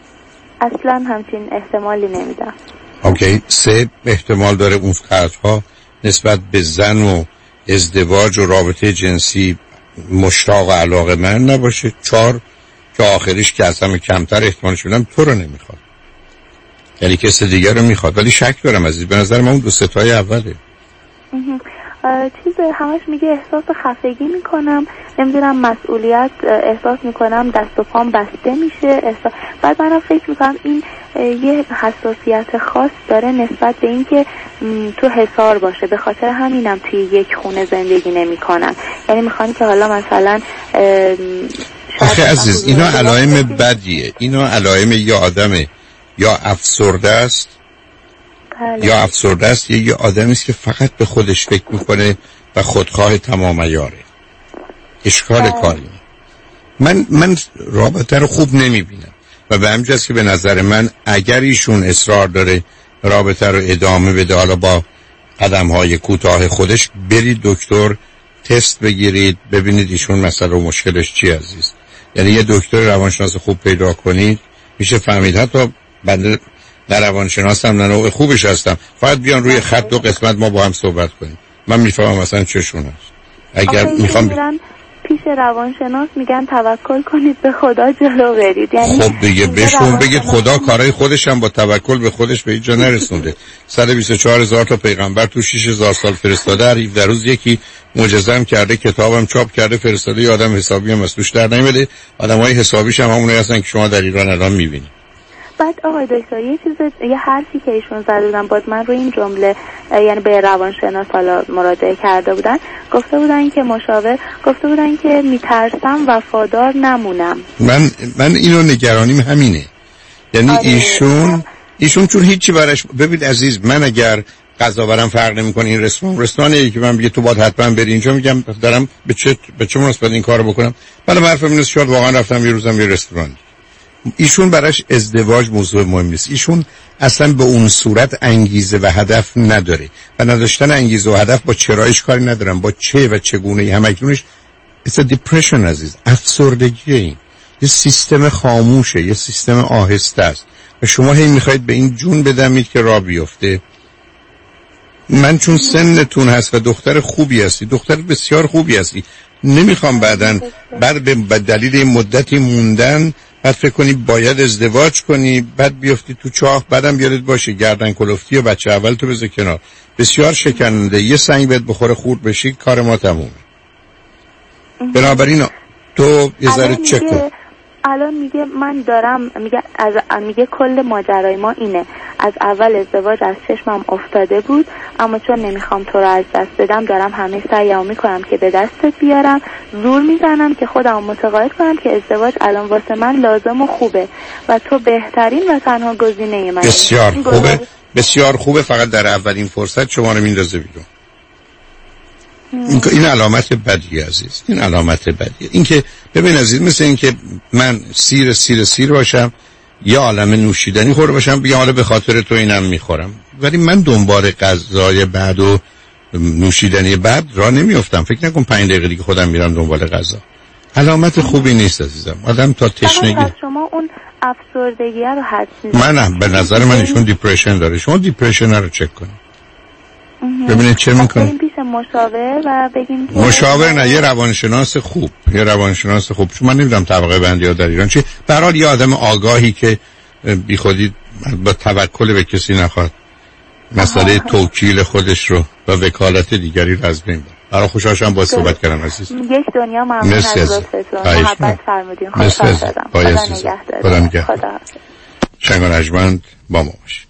اصلا همچین احتمالی نمیدم اوکی. سه احتمال داره اون ها نسبت به زن و ازدواج و رابطه جنسی مشتاق و علاقه من نباشه. چهار که آخریش که از همه کمتر احتمالش بدم تو رو نمی‌خواد. یعنی کس دیگر رو می‌خواد. ولی شک دارم عزیز به نظر من اون دو ستای اوله. چیز همش میگه احساس خفگی می‌کنم. نمی‌دونم مسئولیت احساس می‌کنم دست و پام بسته میشه. احساس... بعد منم فکر می‌کنم این یه حساسیت خاص داره نسبت به اینکه تو حصار باشه. به خاطر همینم توی یک خونه زندگی نمی‌کنن یعنی می‌خوان که حالا مثلا آخه عزیز اینا علائم بدیه. اینا علائم یا آدمه یا افسرده است؟ بله. یا افسرده است؟ یا یه آدمی است که فقط به خودش فکر می‌کنه و خودخواه تمام یاره اشکال کاری من من رابطه رو خوب نمی‌بینم. و به همین جاست که به نظر من اگر ایشون اصرار داره رابطه رو ادامه بده حالا با قدم های کوتاه خودش برید دکتر تست بگیرید ببینید ایشون مسئله و مشکلش چی عزیز. یعنی یه دکتر روانشناس خوب پیدا کنید میشه فهمید. حتی بنده نه روانشناسم نه نوع خوبش هستم. فقط بیان روی خط دو قسمت ما با هم صحبت کنیم. من می‌فهمم مثلا چشون هست. اگر می‌خوام میرن پیش روانشناس میگن توکل کنید به خدا جلو برید. یعنی خب دیگه بهشون بگید خدا کارهای خودش هم با توکل به خودش به اینجا نرسونده. 124 هزار تا پیغمبر تو 6 هزار سال فرستاده هر 17 روز یکی معجزه کرده کتابم چاپ کرده فرستاده یه آدم حسابی هم از توش در نمیده آدم های حسابیش هم همونه هستن که شما در ایران الان می‌بینید. بعد آقای دکتر یه چیز یه حرفی که ایشون زده بودن باز من رو این جمله یعنی به روانشناس حالا مراجعه کرده بودن گفته بودن که مشاور گفته بودن که میترسم وفادار نمونم. من من اینو نگرانیم همینه. یعنی آره. ایشون ایشون چون هیچی براش ببین عزیز من اگر غذا برام فرق نمی‌کنه این رستوران رستورانی که من میگه تو باید حتما بری اینجا میگم دارم به چه به چه مناسبت این کارو بکنم. ولی حرفم اینه شاید واقعا رفتم یه روزم یه رستوران. ایشون براش ازدواج موضوع مهم نیست. ایشون اصلا به اون صورت انگیزه و هدف نداره. و نداشتن انگیزه و هدف با چرایش کاری ندارم با چه و چگونه همکنونش. It's a depression عزیز. افسردگی این. یه سیستم خاموشه. یه سیستم آهسته است. و شما هی می‌خواید به این جون بدمید که را بیفته. من چون سنتون هست و دختر خوبی هستی دختر بسیار خوبی هستی. نمی‌خوام بعدا بعد به دلیل مدتی موندن بعد فکر کنی باید ازدواج کنی بعد بیفتی تو چاه بعدم یادت باشه گردن کلفتی و بچه اول تو بذار کنار. بسیار شکننده. یه سنگ بهت بخوره خورد بشی کار ما تمومه. بنابراین تو یه ذره چک کن الان میگه من دارم میگه از میگه کل ماجرای ما اینه. از اول ازدواج از چشمم افتاده بود اما چون نمی‌خوام تو رو از دست بدم دارم همه سعیمو می‌کنم که به دستت بیارم. زور می‌زنم که خودم متقاعد کنم که ازدواج الان واسه من لازم و خوبه و تو بهترین و تنها گزینه من. بسیار خوبه. بسیار خوبه. فقط در اولین فرصت شما رو میندازه بیرون. این, این علامت بدی عزیز. این علامت بدیه این که ببین عزیز مثل این که من سیر سیر سیر باشم یه عالم نوشیدنی خور باشم بگم حالا به خاطر تو اینم می‌خورم. ولی من دنبال غذای بعد و نوشیدنی بعد را نمیفتم فکر نکن پنج دقیقه دیگه خودم میرم دنبال غذا. علامت خوبی نیست عزیزم. آدم تا تشنگی شما اون افسردگی رو حدس می‌زنید. من نه به نظر من ایشون depression داره. شما depression رو چک کنید. ببینید چه می‌کنه پیش مشاور و بگیم که مشاور نه یه روانشناس خوب یه روانشناس خوب. چون من نمی‌دونم طبقه بندی ها در ایران چی. به هر حال یه آدم آگاهی که بی خودی با توکل به کسی نخواد. مسئله توکیل خودش رو و وکالت دیگری رو از بین بره برای خوشحالشم با صحبت کردم عزیز. یک دنیا ممنون از. لطفتون محبت. فرمودین. خدا. خدا نگهدار. خدا شنگ و رجمند با ما باشید.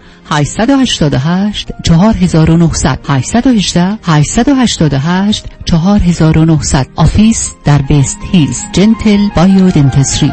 888 4900 818 888 4900 office در بیست هیلز Gentle Biodentistry.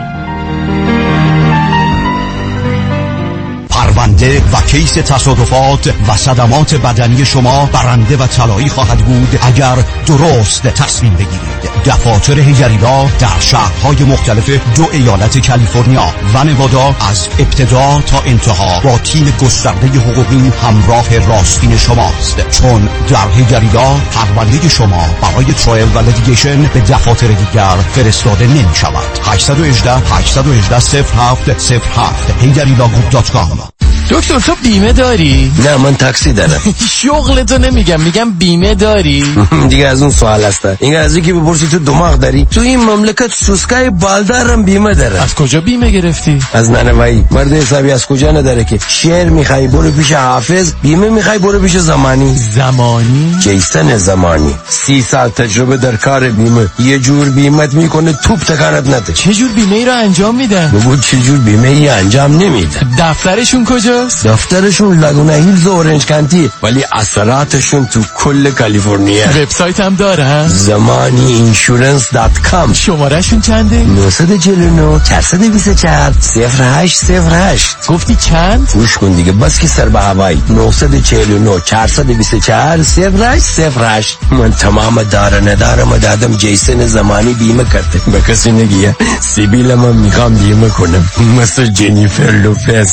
پرونده و کیس تصادفات و صدمات بدنی شما برنده و طلایی خواهد بود اگر درست تصمیم بگیرید. دفاتر هیجریلا در شهرهای مختلف دو ایالت کالیفرنیا و نوادا از ابتدا تا انتها با تیم گسترده حقوقی همراه راستین شماست. چون در هیجریلا پرونده شما برای trial و litigation به دفاتر دیگر فرستاده نمی شود 818 818 07 07 هیجریلا group.com دکتر تو بیمه داری؟ نه من تاکسی دارم. *laughs* شغل تو نمیگم میگم بیمه داری؟ *laughs* دیگه از اون سوالاست این که بپرسی تو دماغ داری؟ تو این مملکت سوسکای بالدارم بیمه داره. از کجا بیمه گرفتی؟ از نونوایی مرد حسابی از کجا نداره که؟ شعر می‌خوای برو پیش حافظ. بیمه می‌خوای برو پیش زمانی. زمانی؟ جیسن زمانی. سی سال تجربه در کار بیمه. یه جور بیمت می‌کنه توپ تکانت نده. چه جور بیمه ای رو انجام میدن؟ بگو چه جور بیمه ای انجام نمیده. دفترشون کجاست؟ دفترشون Laguna Hills و Orange County. ولی اثراتشون تو کل کالیفرنیا. وبسایت هم دارن زمانی dot com شمارهشون چنده؟ 949 424 0808 گفتی چند؟ گوش کن دیگه بس که سر به هوایی. 949 424 0808 من تمام دار ندارم دادم جیسن زمانی بیمه کرده. به کسی نگیا. سیبیلمم می‌خوام بیمه کنم. مثل جنیفر لوپز.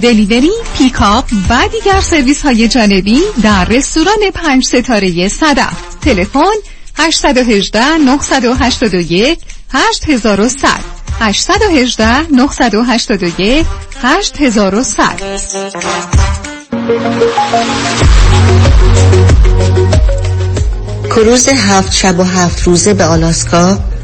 delivery، pickup و دیگر سرویس های جانبی در رستوران پنج ستاره صدف تلفن 818 981 8100 818 981 8100 کروز هفت شب و هفت روزه به آلاسکا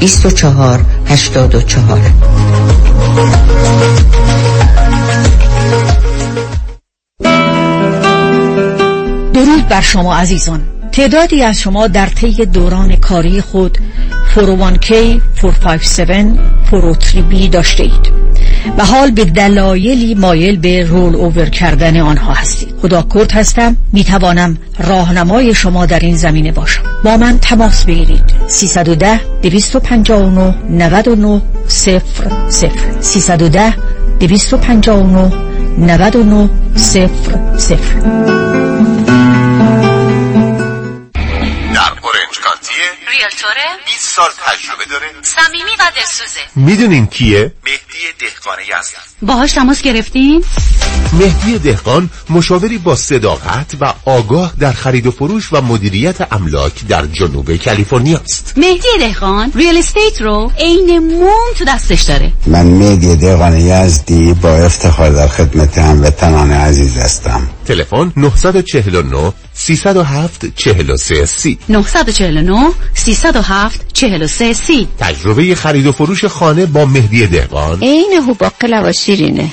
24 84 درود بر شما عزیزان. تعدادی از شما در طی دوران کاری خود 401k 457 403b داشته اید. و حال به دلایلی مایل به رول اوور کردن آنها هستید. خدا کرد هستم. می توانم راهنمای شما در این زمینه باشم. با من تماس بگیرید. 310 259 99 0 0 310 259 99 0 0 ریلتوره 20 سال تجربه داره صمیمی و دلسوزه می‌دونین کیه؟ مهدی دهقانه یزدان باهاش تماس گرفتین؟ مهدی دهقان مشاوری با صداقت و آگاه در خرید و فروش و مدیریت املاک در جنوب کالیفرنیا است. مهدی دهقان ریل استیت رو عین موم تو دستش داره من مهدی دهقان یزدی با افتخار در خدمت هموطنان عزیز هستم تلفن 949 307 43 سی. 949 307 43 سی. تجربه خرید و فروش خانه با مهدی دهقان. عین هوباقلا و شیرینه.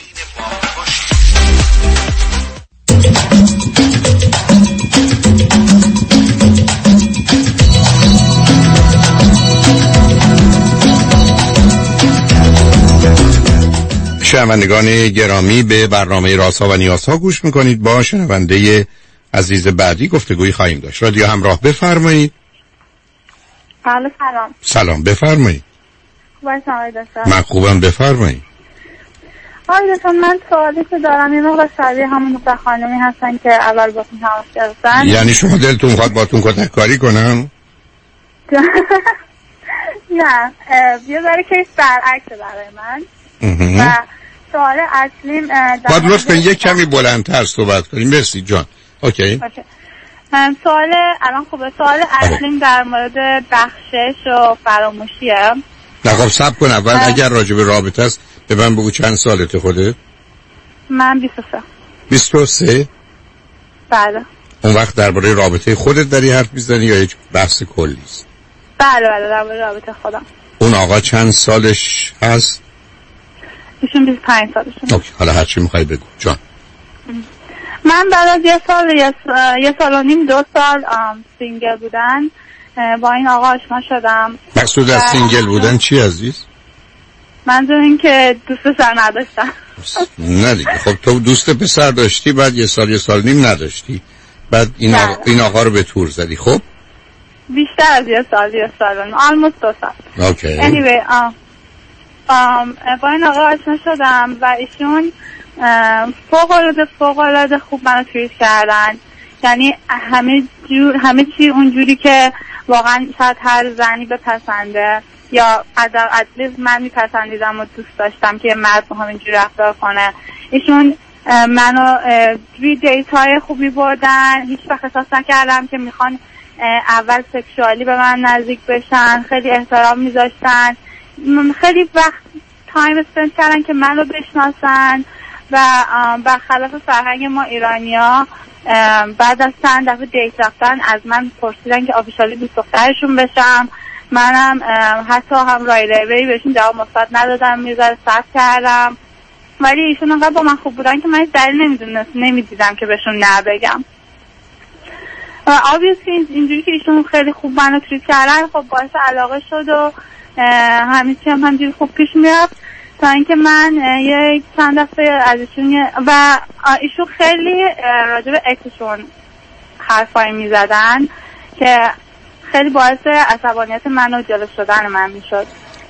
شنوندگان گرامی به برنامه راسا و نیاسا گوش می‌کنید. با شنونده عزیز بعدی گفتگوی خواهیم داشت. رادیو همراه بفرمایید. الو سلام. سلام بفرمایید. من خوبم بفرمایید. آقای من سوالی که دارم یه مقدار شبیه همون خانمی هستن که اول باتون تماس گرفتن. یعنی شما دلتون می‌خواد باتون کتک کاری کنم *laughs* نه یه ذره کیس برعکسه برای من. و سوال اصلیم باید لطفا یک کمی بلندتر صحبت کنیم. مرسی جان. اوکی. باشه. سوال الان خوبه. سوال اصلیم در مورد بخشش و فراموشیه. نه خب سب کن اول. اگر راجع به رابطه است به من بگو چند سالت خوده من 23 23 بله. اون وقت درباره رابطه خودت داری حرف می‌زنی یا یک بحث کلی است؟ بله بله در مورد رابطه خودم. اون آقا چند سالش هست؟ ایشون 25 سالشون OK حالا هر چی می‌خوای بگو. جان. من بعد از یه سال یه, سال و نیم دو سال single بودن با این آقا آشنا شدم. مقصود از single بودن چی عزیز؟ منظور این که دوست پسر نداشتم. نه دیگه. خب تو دوست پسر داشتی بعد یه سال یه سال نیم نداشتی. بعد این آقا, این آقا رو به تور زدی. خب؟ بیشتر از یه سال یه سال نیم. Almost دو سال. اوکی. Anyway آم، آم، با این آقا آشنا شدم و ایشون فوق العاده فوق العاده خوب منو تریت کردن. یعنی همه جور همه چی اونجوری که واقعا شاید هر زنی بپسنده یا ادلیز من میپسندیدم و دوست داشتم که مرد با همینجوری رفتار کنه. ایشون منو روی date های خوبی بردن. هیچ وقت احساس نکردم که می‌خوان اول sexually به من نزدیک بشن. خیلی احترام میذاشتن. خیلی وقت time spend کردن که منو بشناسن. و برخلاف فرهنگ ما ایرانیا بعد از چند دفعه date رفتن از من پرسیدن که officially دوست دخترشون بشم. منم حتی هم right away بهشون جواب مثبت ندادم یه ذره صبر کردم. ولی ایشون انقدر با من خوب بودن که من دلیل نمی‌دونست نمی‌دیدم که بهشون نه بگم. آبیس که این- اینجوری که ایشون خیلی خوب منو تریت کردن خب باعث علاقه شد و چی هم همجوری خوب پیش می‌رفت. تا اینکه من یه چند دفعه از ایشون و ایشون خیلی راجع به اکسشون حرفایی می‌زدن که خیلی باعث عصبانیت من و جلو شدن من می‌شد.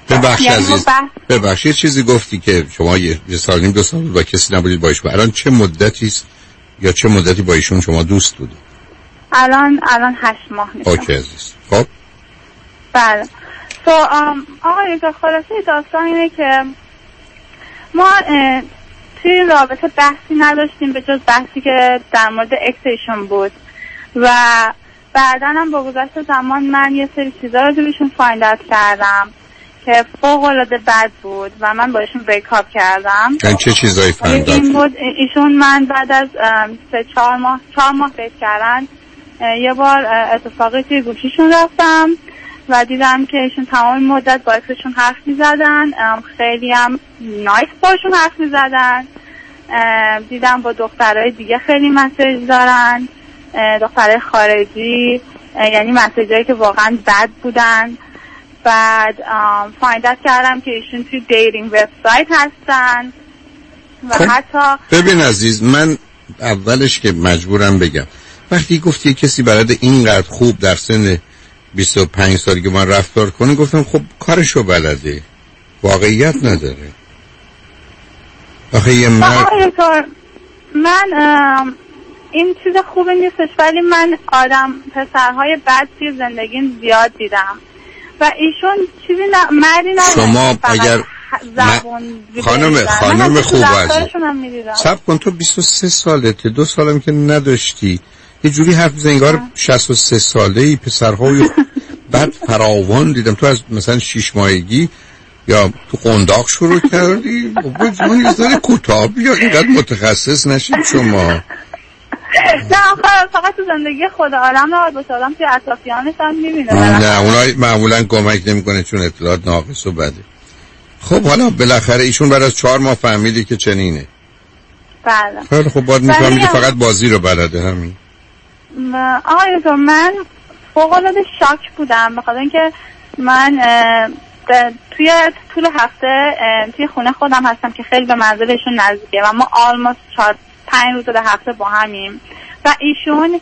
ببخش یعنی عزیز. بحث- ببخش یه چیزی گفتی که شما یه, سال نیم دو سال با کسی نبودید با ایشون. الان چه مدتی است؟ یا چه مدتی با ایشون شما دوست بودید؟ الان الان هشت ماه میشه اوکی عزیز. خب؟ بله. So, um, آقای خلاصه داستان اینه که ما توی این رابطه بحثی نداشتیم به جز بحثی که در مورد اکسیشون بود. و بعدا هم با گذشت زمان من یه سری چیزا رو بهشون find out کردم که فوق العاده بد بود و من باشون break up کردم. یعنی چه چیزایی ولی این بود ایشون من بعد از سه چهار ماه چهار ماه date کردن یه بار اتفاقی توی گوشیشون رفتم. و دیدم که ایشون تمام مدت با ex شون حرف می زدن خیلی هم nice باشون حرف می زدن دیدم با دخترهای دیگه خیلی مسیج دارن. دخترهای خارجی یعنی مسیجایی که واقعا بد بودن. بعد فایندت کردم که ایشون توی دیرینگ وبسایت هستن. و خب. حتی ببین عزیز من اولش که مجبورم بگم. وقتی گفتی کسی برای اینقدر خوب در سن 25 سالگی من رفتار کنه گفتم خب کارشو بلده. واقعیت نداره. آخه یه مرد من این چیز خوبی نیستش ولی من آدم پسرهای بد توی زندگیم زیاد دیدم. و ایشون چیزی نه مردی نبودن شما که اگر- خانم-. خانم خوب. سب کن تو 23 سالته دو سالم که نداشتی. یه جوری حرف بزن انگار 63 ساله ای پسرهای بعد فراوان دیدم. تو از مثلا شیش ماهگی یا تو قنداق شروع کردی؟ بابا جان یه ذره کوتاه بیا اینقدر متخصص نشید شما. نه آخه فقط تو زندگی خود آدم نباید باشه. آدم توی اطرافیانش هم می‌بینه. نه اونای معمولا کمک نمی‌کنه چون اطلاعات ناقص و بده. خب حالا بالاخره ایشون بعد از چهار ماه فهمیدی که چنینه. بله. خب باید ولی می‌فهمی که هم- فقط بازی رو بلده همین. آقای من فوق العاده shock بودم بخاطر اینکه من توی طول هفته توی خونه خودم هستم که خیلی به منزلشون نزدیکه و ما almost چهار پنج روز در هفته با همیم. و ایشون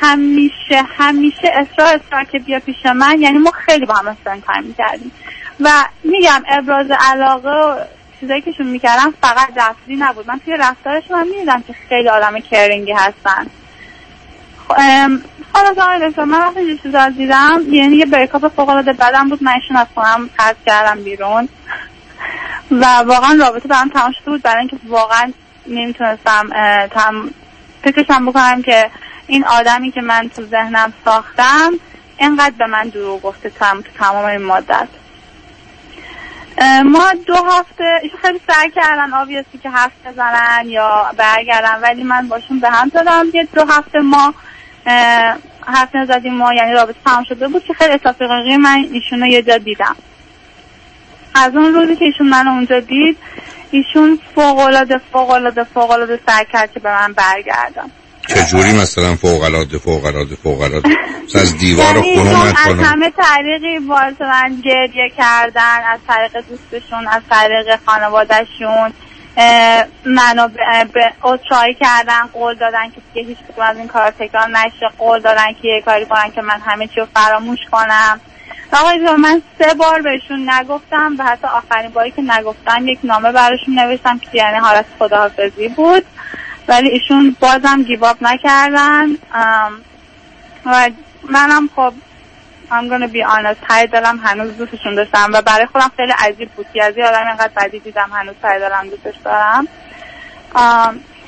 همیشه همیشه اصرار اصرار که بیا پیش من یعنی ما خیلی با هم spend time می‌کردیم. و میگم ابراز علاقه و چیزایی که شون می‌کردم فقط لفظی نبود. من توی رفتارشون هم می‌دیدم که خیلی آدم caring ی هستن. حالا آقای من وقتی چیزا رو دیدم یعنی یه بریکاپ فوق العاده بدم بود من ایشون از خونم پرت کردم بیرون. و واقعا رابطه برام تمام شده بود برای اینکه واقعا نمی‌تونستم تم... فکرشم بکنم که این آدمی که من تو ذهنم ساختم اینقدر به من دروغ گفته تم... تو تمام این مدت. ما دو هفته خیلی سعی کردن آبیاسی که حرف بزنن یا برگردن ولی من باشون به هم دادم یه دو هفته ما حرف نزدیم ما یعنی رابطه تمام شده بود که خیلی اتفاقی من ایشون رو یه جا دیدم. از اون روزی که ایشون منو اونجا دید ایشون فوق العاده فوق العاده فوق العاده سعی کرد که به من برگردم. چجوری مثلا فوق العاده فوق العاده فوق العاده مثلا از دیوار یعنی خونه اومد از کنم همه طریقی باعث من گریه کردن از طریق دوستشون از طریق خانوادهشون. منو به- عذرخواهی کردن قول دادن که دیگه هیچ از این کار تکرار نشه قول دادن که یه کاری کنن که من همه چی رو فراموش کنم. آقای من سه بار بهشون نگفتم و حتی آخرین باری که نگفتم یک نامه براشون نوشتم که یعنی حالت خداحافظی بود. ولی ایشون بازم گیواب نکردن. و منم خب I'm gonna be honest. ته دلم هنوز دوستشون داشتم و برای خودم خیلی عجیب بود که از یه آدم اینقدر بدی دیدم هنوز ته دلم دوستش دارم.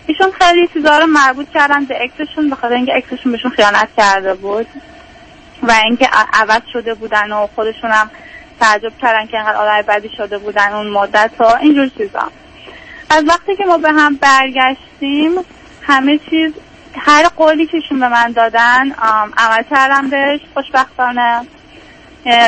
ایشون خیلی چیزا رو مربوط کردن به اکسشون به خاطر اینکه اکسشون بهشون خیانت کرده بود و اینکه عوض شده بودن و خودشون هم تعجب کردن که اینقدر آدم بدی شده بودن اون مدت و اینجور چیزا. از وقتی که ما به هم برگشتیم همه چیز هر قولی که به من دادن عمل کردم بهش خوشبختانه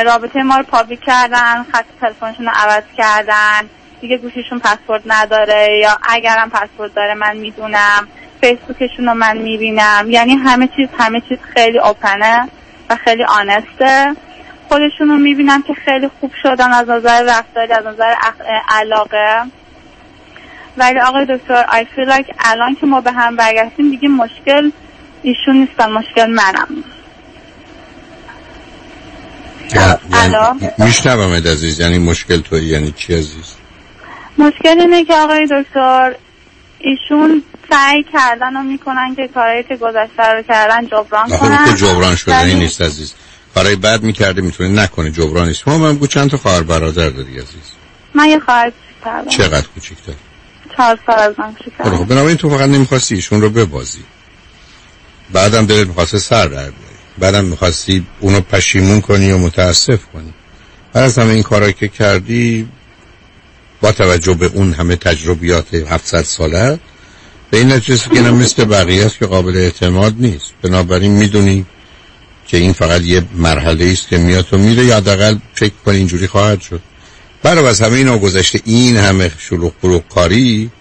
رابطه ما رو پابلیک کردن خط تلفنشون رو عوض کردن دیگه گوشیشون پسورد نداره یا اگرم پسورد داره من می‌دونم فیسبوکشون رو من می‌بینم. یعنی همه چیز همه چیز خیلی اوپنه و خیلی آنسته خودشون رو می‌بینم که خیلی خوب شدن از نظر رفتاری از نظر علاقه. ولی آقای دکتر I feel like الان که ما به هم برگشتیم دیگه مشکل ایشون نیستن مشکل منم. میشنوم عزیز یعنی مشکل تو یعنی چی عزیز؟ مشکل اینه که آقای دکتر ایشون سعی کردن و می‌کنن که کارهای که گذشته رو کردن جبران کنن. که جبران شدنی نیست عزیز. کارهای بد می‌کرده می‌تونه نکنه جبران نیست ما من بگو چند تا خواهر برادر داری عزیز؟ من یه خواهر چقدر چهار سال از من کوچیک‌تر خب بنابراین تو فقط نمی‌خواستی ایشون رو ببازی. بعدم دلت می‌خواسته سر در بعدم می‌خواستی اونو پشیمون کنی و متاسف کنی. بعد از همه این کارهایی که کردی با توجه به اون همه تجربیات 700 ساله به این نتیجه که مثل بقیه است که قابل اعتماد نیست. بنابراین می‌دونی که این فقط یه مرحله است که میاد و میره یا حداقل فکر کنی اینجوری خواهد شد. برای از همه اینا گذشته. این همه شلوغ پلوغ کاری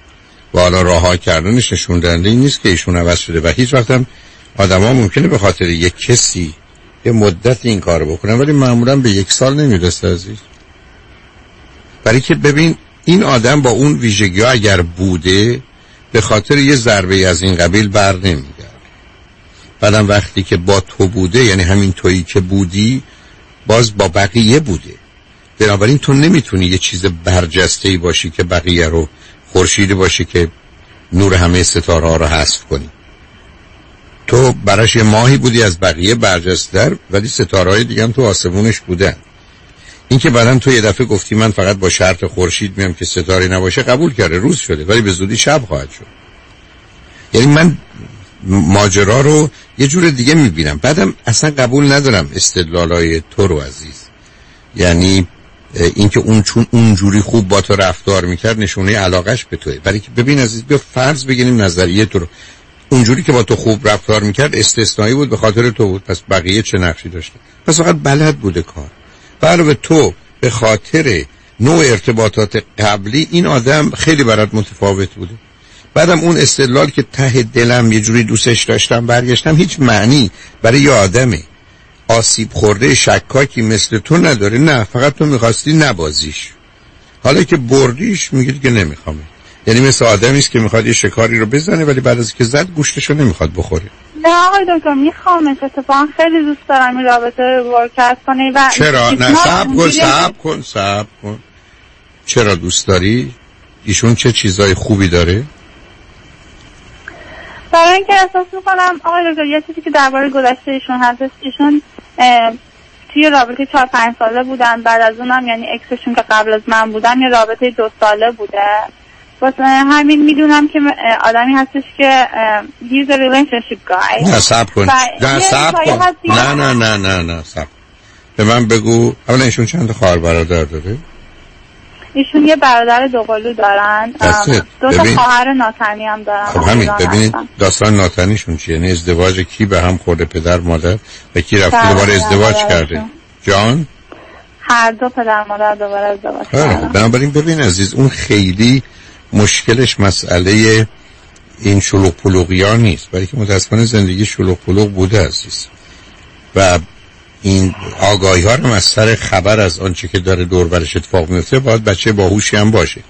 و حالا راه کردنش نشون دهنده این نیست که ایشون عوض شده. و هیچ وقت هم آدم ها ممکنه به خاطر یک کسی یه مدت این کار بکنن ولی معمولا به یک سال نمی‌رسه عزیز. برای که ببین این آدم با اون ویژگی اگر بوده به خاطر یه ضربه از این قبیل بر نمیگرد بعدم وقتی که با تو بوده یعنی همین تویی که بودی باز با بقیه بوده. بنابراین تو نمی‌تونی یه چیز برجسته ای باشی که بقیه رو خورشیدی باشی که نور همه ستاره ها رو حذف کنی. تو براش یه ماهی بودی از بقیه برجستر ولی ستاره های دیگه هم تو آسمونش بودن. این که بعدا تو یه دفعه گفتی من فقط با شرط خورشید میام که ستاره نباشه قبول کرده روز شده ولی به زودی شب خواهد شد. یعنی من ماجرا رو یه جور دیگه می‌بینم. بعدم اصلا قبول ندارم استدلالای تو رو عزیز. یعنی اینکه اون چون اونجوری خوب با تو رفتار می‌کرد نشونه علاقش به توه. برای که ببین عزیز بیا فرض بگیریم نظریه تو رو. اونجوری که با تو خوب رفتار می‌کرد استثنایی بود به خاطر تو بود. پس بقیه چه نقشی داشته؟ پس فقط بلد بوده کار. برای تو به خاطر نوع ارتباطات قبلی این آدم خیلی برات متفاوت بوده. بعدم اون استدلال که ته دلم یه جوری دوستش داشتم برگشتم هیچ معنی برای یه آدمه. آسیب خورده شکاکی مثل تو نداره. نه فقط تو می‌خواستی نبازیش. حالا که بردیش میگید که نمیخوامه. یعنی مثل آدمی است که می‌خواد یه شکاری رو بزنه ولی بعد از که زد گوشتش رو نمی‌خواد بخوره. نه آقای دکتر میخوامش. اتفاقا خیلی دوست دارم این رابطه ورکت کنی و چرا؟ نه سب کن سب کن سب کن. چرا دوست داری؟ ایشون چه چیزای خوبی داره؟ برای اینکه احساس می‌کنم آقای دکتر یه چیزی که درباره گذشته ایشون هست. ایشون توی رابطه چهار پنج ساله بودن بعد از اونم یعنی اکسشون که قبل از من بودن یه رابطه دو ساله بوده. واسه همین می‌دونم که آدمی هستش که he's a relationship guy. نه سب کن. نه سب کن. نه نه نه نه نه سب به من بگو. اولا ایشون چند خواهر برادر داره؟ ایشون یه برادر دوقلو دارن. دو تا خواهر ناتنی هم دارن. خب همین ببینید داستان ناتنیشون چیه؟ یعنی ازدواج کی به هم خورده پدر مادر؟ و کی رفته؟ دوباره ازدواج کرده. جان؟ هر دو پدر مادر دوباره ازدواج کردن. بنابراین ببین عزیز اون خیلی مشکلش مسئله این شلوغ پلوغی ها نیست. برای که متاسفانه زندگی شلوغ پلوغ بوده عزیز. و این آگاهی ها رو از سر خبر از آنچه که داره دور برش اتفاق میفته باید بچه باهوشی هم باشه.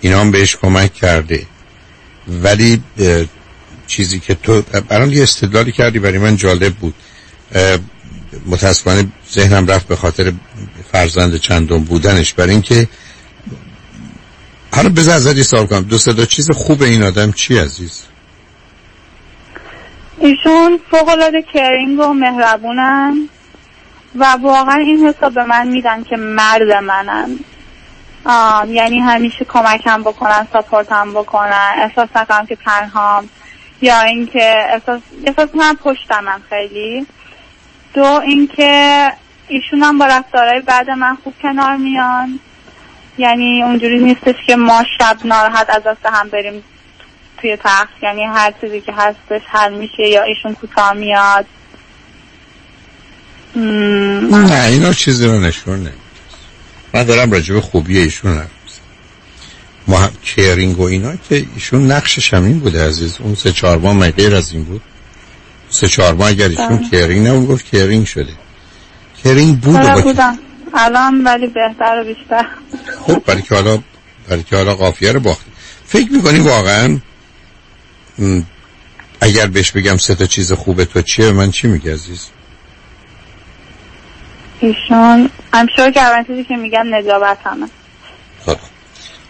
اینا هم بهش کمک کرده. ولی چیزی که تو برام یه استدلالی کردی برای من جالب بود. متاسفانه ذهنم رفت به خاطر فرزند چندم بودنش. برای اینکه حالا بذار ازت سوال کنم. دو صدا چیز خوب این آدم چی عزیز؟ ایشون فوق العاده کرینگ و مهربونن. و واقعا این حساب به من میدن که مرد منن. آم، یعنی همیشه کمکم بکنن ساپورتم بکنن. احساس نکنم که تنهام. یا اینکه احساس احساس کنم پشتمم خیلی. دو اینکه ایشون هم با رفتارهای بعد من خوب کنار میان. یعنی اونجوری نیستش که ما شب ناراحت از دست هم بریم توی تخت. یعنی هر چیزی که هستش حل میشه یا ایشون کوتاه میاد. نه اینا چیزی رو نشون نمیده. من دارم راجع به خوبی ایشون حرف می‌زنم. ما هم کیرینگ و اینا که ایشون نقشش هم این بوده عزیز. اون سه چهار ماه غیر از این بود؟ سه چهار ماه اگر ایشون بله. کیرینگ نبود گفت کیرینگ شده. کیرینگ بود و با بودم. الان ولی بهتر و بیشتر. خب برای که حالا برای که حالا قافیه رو باختی فکر می‌کنی واقعا اگر بهش بگم سه تا چیز خوبه تو چیه؟ من چی میگه عزیز؟ ایشون I'm sure که اولین چیزی که میگم نجابت همه. خب.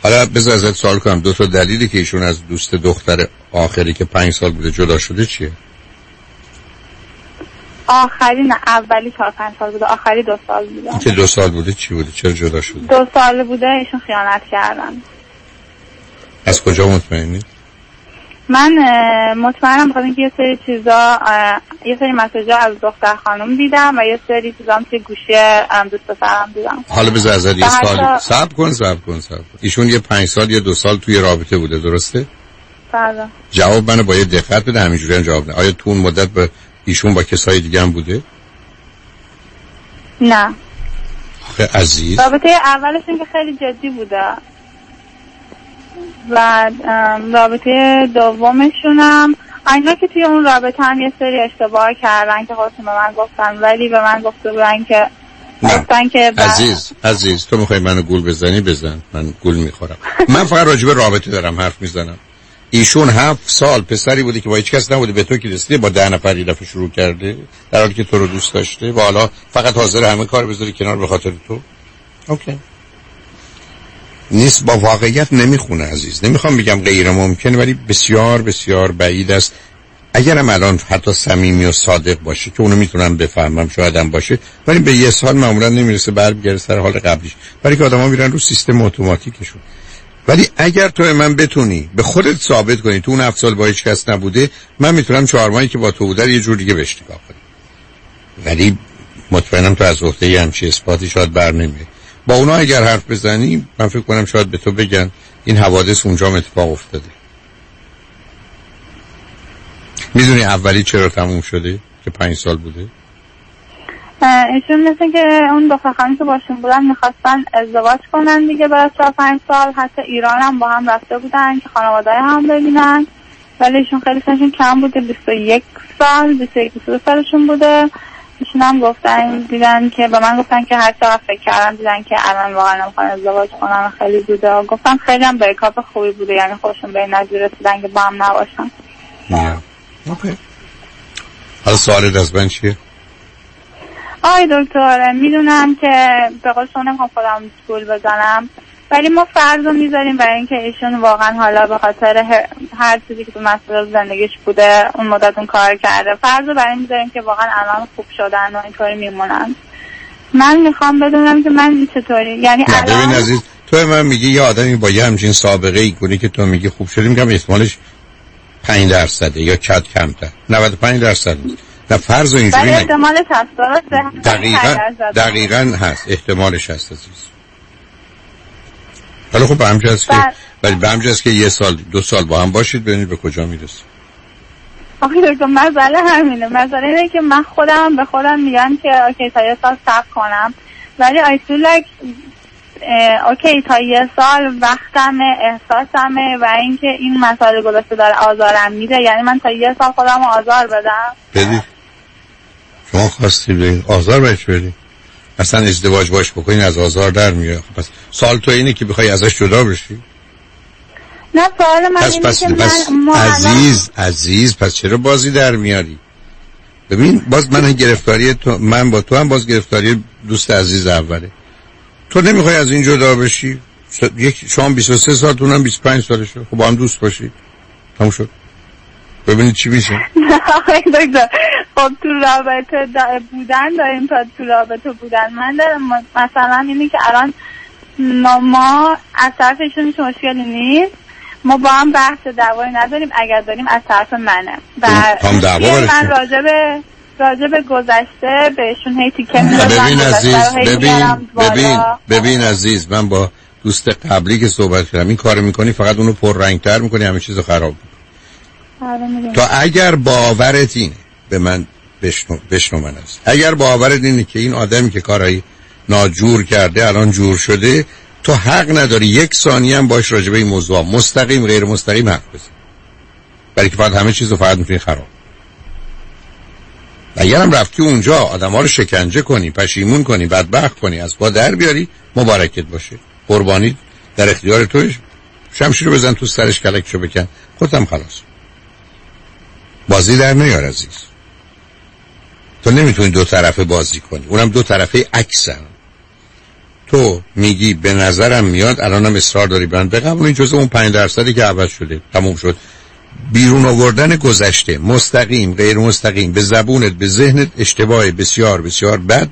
حالا بذار ازت سوال کنم. دو تا دلیلی که ایشون از دوست دختر آخری که پنج سال بوده جدا شده چیه؟ آخری نه اولی چهار پنج سال بوده آخری دو سال بوده. که دو سال بوده چی بوده؟ چرا جدا شده؟ دو سال بوده ایشون خیانت کردن. از کجا مطمئنی؟ من مطمئنم بخاطر اینکه یه سری چیزا یه سری مسیجا از دختر خانم دیدم و یه سری چیزا هم توی گوشی ام، دوست پسرم دیدم. حالا بذار ازت یه سال صبر کن صبر کن صبر کن. ایشون یه پنج سال یا دو سال توی رابطه بوده درسته؟ بله. جواب منو با یه دقت بده همینجوری هم جواب نه آیا تو اون مدت به ایشون با کسای دیگه هم بوده؟ نه. آخه عزیز. رابطه اولشون که خیلی جدی بوده. و رابطه دومشونم. اینا که توی اون رابطه هم یه سری اشتباه کردن که خودشون به من گفتن ولی به من گفته بودن که گفتن که ب- عزیز عزیز تو می‌خوای منو گول بزنی بزن. من گول می‌خورم. من فقط راجع به رابطه دارم حرف می‌زنم. ایشون هفت سال پسری بوده که با هیچ کس نبوده به تو که رسیده با ده نفر یه دفعه شروع کرده در حالی که تو رو دوست داشته و حالا فقط حاضر همه کار بذاری کنار به خاطر تو. اوکی. نیست با واقعیت نمی‌خونه عزیز. نمی‌خوام بگم غیر ممکنه ولی بسیار بسیار بعید است. اگرم الان حتی صمیمی و صادق باشه که اونو می‌تونم بفهمم شاید هم باشه ولی به یه سال معمولا نمی‌رسه برمیگرده سر حال قبلیش. برای که آدما میرن رو سیستم اتوماتیکشون. ولی اگر تو من بتونی به خودت ثابت کنی تو اون هفت سال با هیچ کس نبوده من می‌تونم چهار ماهی که با تو بوده یه جور دیگه بهش نگاه کنم. ولی مطمئنم تو از عهده همچی اثباتی شاید بر نمیره با اونا اگر حرف بزنی من فکر کنم شاید به تو بگن این حوادث اونجا اتفاق افتاده. می‌دونی اولی چرا تموم شده که پنج سال بوده؟ ایشون مثل که اون دو خانمی که باشون بودن می‌خواستن ازدواج کنن دیگه بعد از پنج سال. حتی ایران هم با هم رفته بودن که خانواده هم ببینن. ولی ایشون خیلی سنشون کم بوده 21 سال 21 22 سالشون بوده. ایشون هم گفتن دیدن که به من گفتن که هر چقدر فکر کردن دیدن که الان واقعا نمی‌خوان ازدواج کنن و خیلی بوده و گفتن خیلی هم بریکاپ خوبی بوده یعنی خودشون به این نتیجه رسیدن که با هم نباشن. نه. اوکی. حالا سوالت از من چیه؟ آی دکتر می‌دونم که به قول شما نمی‌خوام خودم گول بزنم. ولی ما فرض رو می‌ذاریم برای اینکه ایشون واقعا حالا به خاطر هر, چیزی که تو مسئله زندگیش بوده اون مدت اون کار کرده فرض رو برای می‌ذاریم که واقعا الان خوب شدن و اینطوری میمونن. من می‌خوام بدونم که من چطوری؟ یعنی نه الان عزیز تو من میگی یه آدمی با یه همچین سابقه ای کنی که تو میگی خوب شدی میگم احتمالش 5 درصده یا چند کمتر. 95 درصد. نه فرض اینجوری نگی احتمالش هست دقیقا دقیقا هست. احتمالش هست عزیز. ولی خب به همجاست که بله. ولی به که یه سال دو سال با هم باشید ببینید به کجا می‌رسید. آخه دکتر مسئله همینه. مسئله اینه که من خودم به خودم میگم که اوکی تا یه سال صبر کنم. ولی I feel like اوکی تا یه سال وقتمه احساسمه و اینکه این مسئله گذاشته داره آزارم میده. یعنی من تا یه سال خودم آزار بدم. بدید. شما خواستی بدید آزار بهش بدید اصلا ازدواج باش بکنین از آزار در میاد خب پس سال تو اینه که بخوای ازش جدا بشی. نه سوال من پس پس که پس من الان- عزیز عزیز پس چرا بازی در میاری؟ ببین باز من گرفتاری تو من با تو هم باز گرفتاری دوست عزیز اوله. تو نمی‌خوای از این جدا بشی؟ یک شما 23 سالتون هم 25 سالشه. خب با هم دوست باشید تموم شد. ببینید چی میشه. دکتر خب تو رابطه بودن داریم تا تو رابطه بودن من دارم مثلا اینی که الان ما, از طرفشون مشکلی نیست ما با هم بحث دعوایی نداریم اگر داریم از طرف منه و من؟ راجع به راجع به گذشته بهشون هی تیکه می‌ندازم، ببین عزیز ببین. ببین ببین عزیز من با دوست قبلی که صحبت کردم این کار می‌کنی فقط اونو پررنگتر می‌کنی همه چیزو خراب می‌دونم. تا اگر باورت اینه به من بشنو, بشنو من است اگر باورت اینه که این آدمی که کارایی ناجور کرده الان جور شده تو حق نداری یک ثانیه هم باش راجبه این موضوع. مستقیم غیر مستقیم حرف بزن. برای که فقط همه چیز رو فقط می‌تونی خراب اگر هم رفتی اونجا آدم ها رو شکنجه کنی پشیمون کنی بدبخت کنی از با در بیاری مبارکت باشه. قربانی در اختیار توش. شمشیر بزن تو سرش کلکشو بکن. خودم خلاص. بازی در نیار عزیز. تو نمی‌تونی دو طرفه بازی کنی. اونم دو طرفه عکسن. تو میگی به نظرم میاد الانم اصرار داری من بقبول. این جزء اون پنج درصدی که عوض شده تموم شد. بیرون آوردن گذشته مستقیم غیر مستقیم به زبونت به ذهنت اشتباه بسیار بسیار بد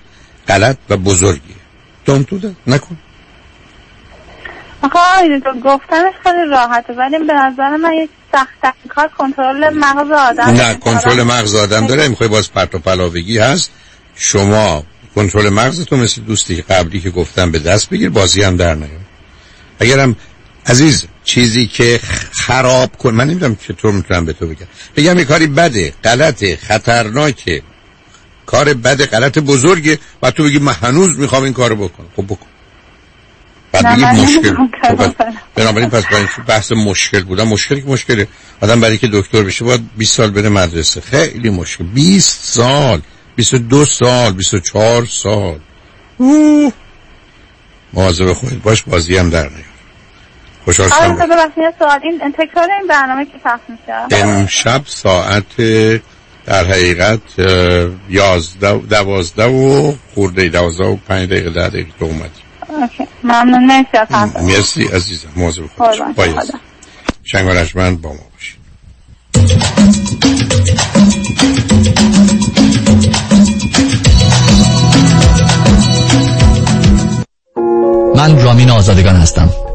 غلط و بزرگیه. دون تو. نکن. آقای دکتر گفتنش خیلی راحته ولی به نظر من یک سخت کار کنترل مغز آدم نه کنترل مغز آدم داره. می‌خوای باز پرت و پلاوگی هست. شما کنترل مغزتو مثل دوستی قبلی که گفتم به دست بگیر بازی هم در نیار. اگرم عزیز چیزی که خراب کن من نمی‌دونم چطور می‌تونم به تو بگم. بگم یه کاری بده غلطه خطرناکه کار بده غلط بزرگه. و تو بگی من هنوز می‌خوام این کارو بکنم. خب بکن. بعد مشکل. خب،. بنابراین پس برای بحث مشکل بودن مشکلی که مشکله آدم برای که دکتر بشه باید 20 سال بره مدرسه. خیلی مشکل. 20 سال 22 سال 24 سال. اوه. مواظب خودت باش بازی هم در نیار. خوشحال شدم. ببخشید سوال. این تکرار این برنامه که پخش میشه؟ امشب ساعت در حقیقت یازده دوازده و خورده دوازده و پنج دقیقه ده دقیقه تو اومدی OK ممنون. مرسی از مرسی عزیزم. مواظب خودت قربان، باید. شنگ و با ما باشی من رامین آزادگان هستم.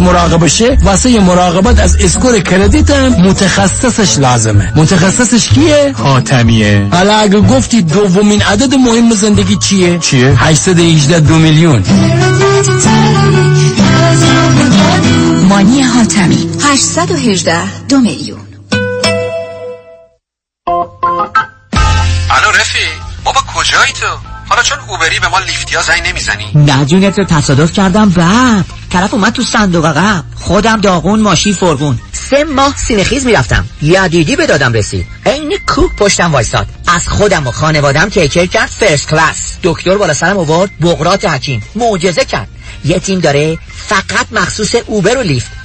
مراقبه شه واسه مراقبت از اسکور کردیت هم متخصصش لازمه. متخصصش کیه؟ حاتمیه حالا اگه گفتی دومین عدد مهم زندگی چیه؟ چیه؟ 818 دو میلیون. مانی حاتمی 818 دو میلیون. الو رفی بابا کجایی تو؟ حالا چون Uber ی به ما Lyft یا زنگ نمی‌زنی؟ نه جون تو تصادف کردم. رفت طرف اومد تو صندوق عقب. خودم داغون ماشین فرغون. سه ماه سینه‌خیز می‌رفتم. یدیدی به دادم رسید عین کوه پشتم وایساد. از خودم و خانوادم take care کرد first class. دکتر بالا سرم آورد بقراط حکیم. معجزه کرد. یه تیم داره فقط مخصوص Uber و Lyft.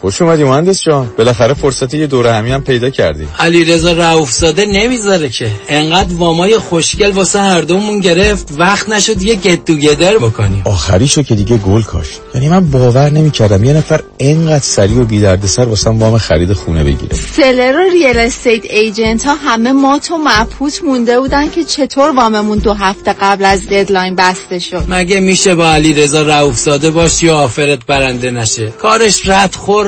خوش اومدی مهندس جان. بالاخره فرصت یه دوره همی هم پیدا کردی. علی رضا رؤوفزاده نمی‌ذاره که. انقدر وامای خوشگل واسه هر دومون گرفت وقت نشد یه get together بکنیم. آخریشو که دیگه گل کاشت. یعنی من باور نمی‌کردم یه نفر انقدر سریع و بی دردسر واسه وام خرید خونه بگیره. seller و real estate agent ها همه مات و مبهوت مونده بودن که چطور واممون دو هفته قبل از deadline بسته شد. مگه میشه با علی رضا رؤوفزاده باشی یا offer ت برنده نشه؟ کارش رد خور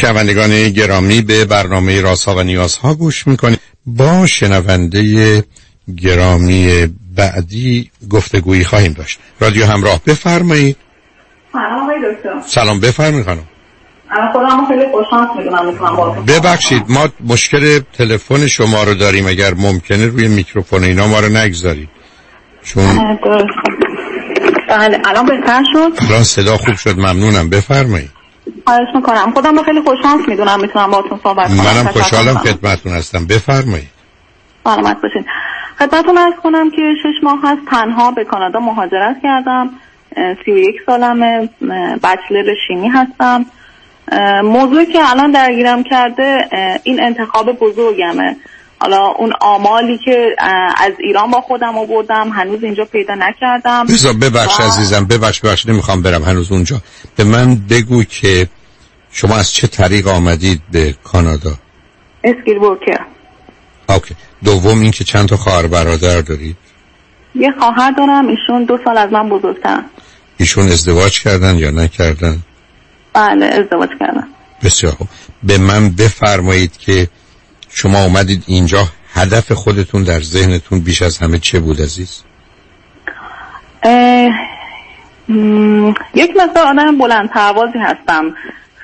شنوندگان گرامی به برنامه راسا و نیازها گوش می‌کنید با شنونده گرامی بعدی گفتگویی خواهیم داشت. رادیو همراه بفرمایید. سلام بفرمایید خانم. خودم خیلی خوشحال می‌دونم ببخشید ما مشکل تلفن شما رو داریم. اگر ممکنه روی میکروفون اینا ما رو نگذارید. چون. بله الان بهتر شد؟ الان صدا خوب شد ممنونم. بفرمایید. خواهش می‌کنم. خودم رو خیلی خوشحال می‌دونم می‌تونم باهاتون صحبت کنم. منم خوشحالم. خدمتتون هستم. بفرمایید. سلامت باشین. خدمتتون ارز کنم که شش ماه هست تنها به کانادا مهاجرت کردم. سی و یک سالمه. بچلر شیمی هستم. موضوعی که الان درگیرم کرده این انتخاب بزرگمه. حالا اون آمالی که از ایران با خودم آوردم هنوز اینجا پیدا نکردم. بذار ببخش و- عزیزم ببخش ببخش نمی‌خوام برم هنوز اونجا. به من بگو که شما از چه طریق آمدید به کانادا؟ اسکیل ورکر. اوکی. دوم این که چند تا خواهر برادر دارید؟ یه خواهر دارم ایشون دو سال از من بزرگتر. ایشون ازدواج کردن یا نکردن؟ بله ازدواج کردم بسیار خوب. به من بفرمایید که شما اومدید اینجا هدف خودتون در ذهنتون بیش از همه چه بود عزیز؟ اه، م، یک مقدار آدم بلند پروازی هستم.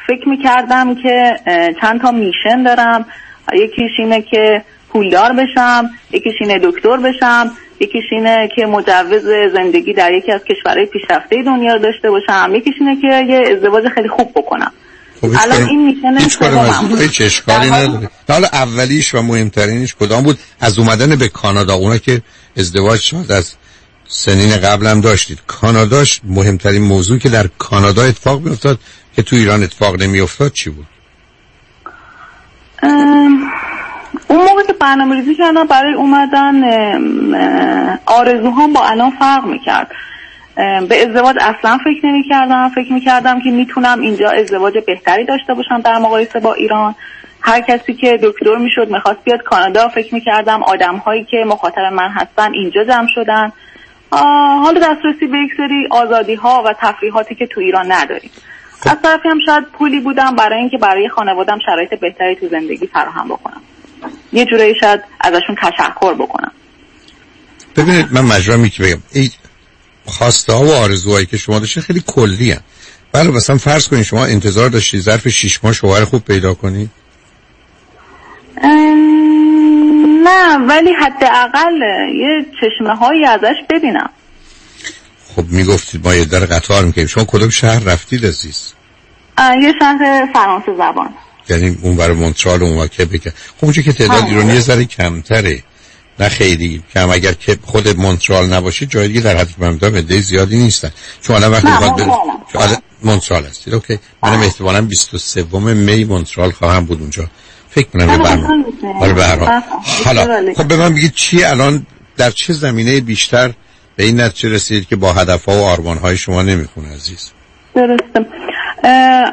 فکر می‌کردم که چند تا میشن دارم. یکیش اینه که پولدار بشم یکیش اینه دکتر بشم یکیش اینه که مجوز زندگی در یکی از کشورهای پیشرفته دنیا داشته باشم یکیش اینه که یه ازدواج خیلی خوب بکنم. خب الان این میشن هیچ حالا اولیش و مهمترینش کدام بود؟ از اومدن به کانادا اونا که ازدواج شاید از سنین قبلم داشتید. کاناداش مهمترین موضوع که در کانادا اتفاق میافتاد. که تو ایران اتفاق نمیافتاد چی بود؟ اون موقع که برنامه ریزی کردم برای اومدن آرزوهام با الان فرق می‌کرد. به ازدواج اصلا فکر نمی کردم فکر می کردم که می‌تونم اینجا ازدواج بهتری داشته باشم در مقایسه با ایران. هر کسی که دکتر می‌شد می‌خواست بیاد کانادا. فکر می کردم آدم هایی که مخاطب من هستن اینجا جمع شدن. حالا دسترسی به یک سری آزادی ها و تفریحاتی که تو ایران نداریم. از طرفی هم شاید پولی بودم برای اینکه برای خانوادم شرایط بهتری تو زندگی فراهم بکنم. یه جورایی شاید ازشون تشکر بکنم. ببینید من مجبورم که بگم. این خواسته ها و آرزوهایی که شما داشته خیلی کلی هن. بله مثلا فرض کنید شما انتظار داشتید ظرف شیش ماه شوهر خوب پیدا کنید نه ولی حداقل یه چشمه هایی ازش ببینم. خب می‌گفتید ما یه در قطار می‌کنیم شما کدوم شهر رفتید عزیز؟ یه شهر فرانسه زبان. یعنی اون برای مونترال و اون که بکن خب اونجا که تعداد ایرانی یه ذره کمتره. نه خیلی کم. اگر که خود مونترال نباشید جای دیگه در حد عده زیادی نیستن. چون الان وقتی می‌خواد بر... چون مونترال هستید. اوکی. منم احتمالاً 23 می مونترال خواهم بود اونجا. فکر کنم برنامه. آره به هر حال. بله. حالا بله. خب به من بگید چی الان در چه زمینه بیشتر به این نتیجه رسید که با هدفها و آرمانهای شما نمی‌خونه عزیز؟ درسته.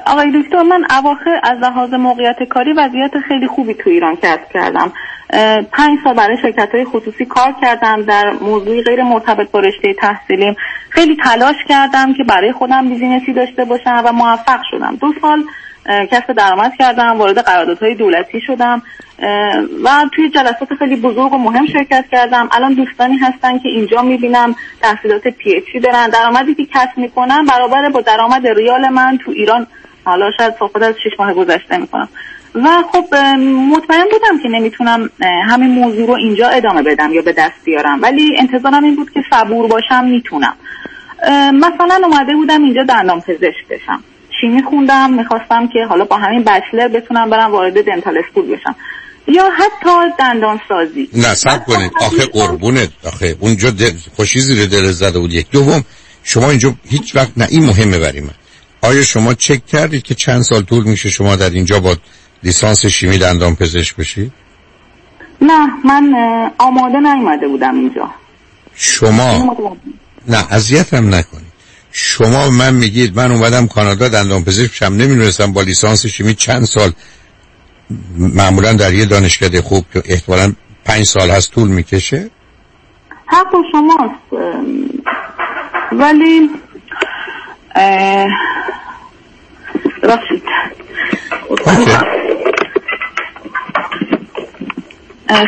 آقای دکتر من اواخر از لحاظ موقعیت کاری وضعیت خیلی خوبی تو ایران کسب کردم. پنج سال برای شرکت های خصوصی کار کردم در موضوعی غیر مرتبط با رشته تحصیلیم. خیلی تلاش کردم که برای خودم business ی داشته باشم و موفق شدم. دو سال کسب درآمد کردم وارد قراردادهای دولتی شدم. و توی جلسات خیلی بزرگ و مهم شرکت کردم. الان دوستانی هستن که اینجا می‌بینم تحصیلات PhD دارن. درآمدی که کسب می‌کنن برابر با درآمد ریال من تو ایران حالا شاید صحبت از شش ماه گذشته می‌کنم. و خب مطمئن بودم که نمی‌تونم همین موضوع رو اینجا ادامه بدم یا به دست بیارم. ولی انتظارم این بود که صبور باشم می‌تونم. مثلا اومده بودم اینجا دندان پزشک بشم. شیمی خوندم می‌خواستم که حالا با همین بچلر بتونم برم وارد دنتال اسکول بشم. یا حتی دندان سازی نه سب کنید. آخه قربونت. آخه اونجا دل خوشی زیر دل زده بود. یک دوم شما اینجا هیچ وقت نه این مهمه برای من. آیا شما چک کردید که چند سال طول میشه شما در اینجا با لیسانس شیمی دندان پزشک بشید نه من آماده نیومده بودم اینجا. شما؟ نه اذیت هم نکنید. شما من میگید من اومدم کانادا دندان پزشک شم. نمی‌دونستم با لیسانس شیمی چند سال. معمولا در یه دانشکده خوب که احتمالا پنج سال هست طول می‌کشه. حق شماست. ولی اه،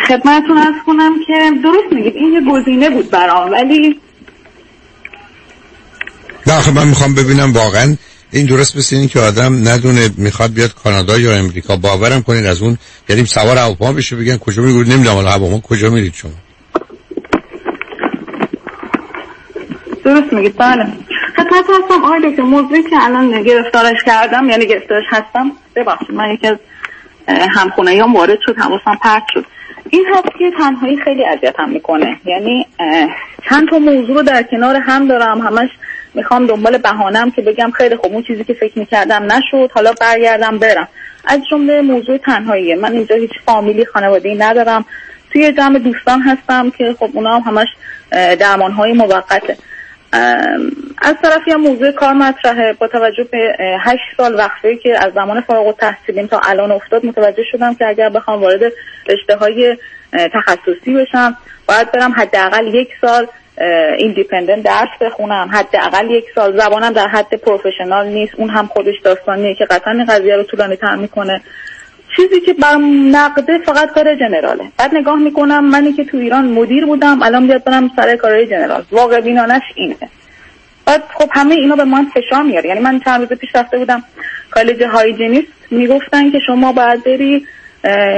خدمتتون از کنم که درست میگید. این یه گزینه بود برام. ولی نه من می‌خوام ببینم واقعا این درست مثل این که آدم ندونه می‌خواد بیاد کانادا یا امریکا. باورم کنید از اون یعنی سوار هواپیما بشه بگن کجا میگید نمی‌دونم حالا هواپیما کجا میرید شما. درست میگید بله. خدمت هستم آقای دکتر موضوعی که الان گرفتارش کردم یعنی گرفتارش هستم ببخشید من یکی از همخونه هم وارد شد حواسم پرت شد. این هست که تنهایی خیلی اذیتم می‌کنه. یعنی چند تا موضوع رو در کنار هم دارم همش می‌خوام دنبال بهانم که بگم خیلی خوب اون چیزی که فکر می‌کردم نشد. حالا برگردم برم. از جمله موضوع تنهاییه. من اینجا هیچ فامیلی خانوادگی ندارم. توی جمع دوستان هستم که خب اونا هم همش درمان های موقته. از طرفی هم موضوع کار مطرحه. با توجه به هشت سال وقفه که از زمان فارغ التحصیلیم تا الان افتاد متوجه شدم که اگر بخوام وارد رشته های تخصصی بشم باید برم حداقل یک سال ایندیپندنت درس بخونم. حداقل یک سال. زبانم در حد پروفشنال نیست. اون هم خودش داستانیه که قطعا این قضیه رو طولانی تر می‌کنه. چیزی که برام نقده فقط کار general ه. بعد نگاه می‌کنم منی که تو ایران مدیر بودم الان باید برم سر کارهای general. واقع بینانه‌ش اینه. بعد خب همه اینا به من فشار میاره. یعنی من چند روز پیش رفته بودم college hygienist. می‌گفتن که شما باید بری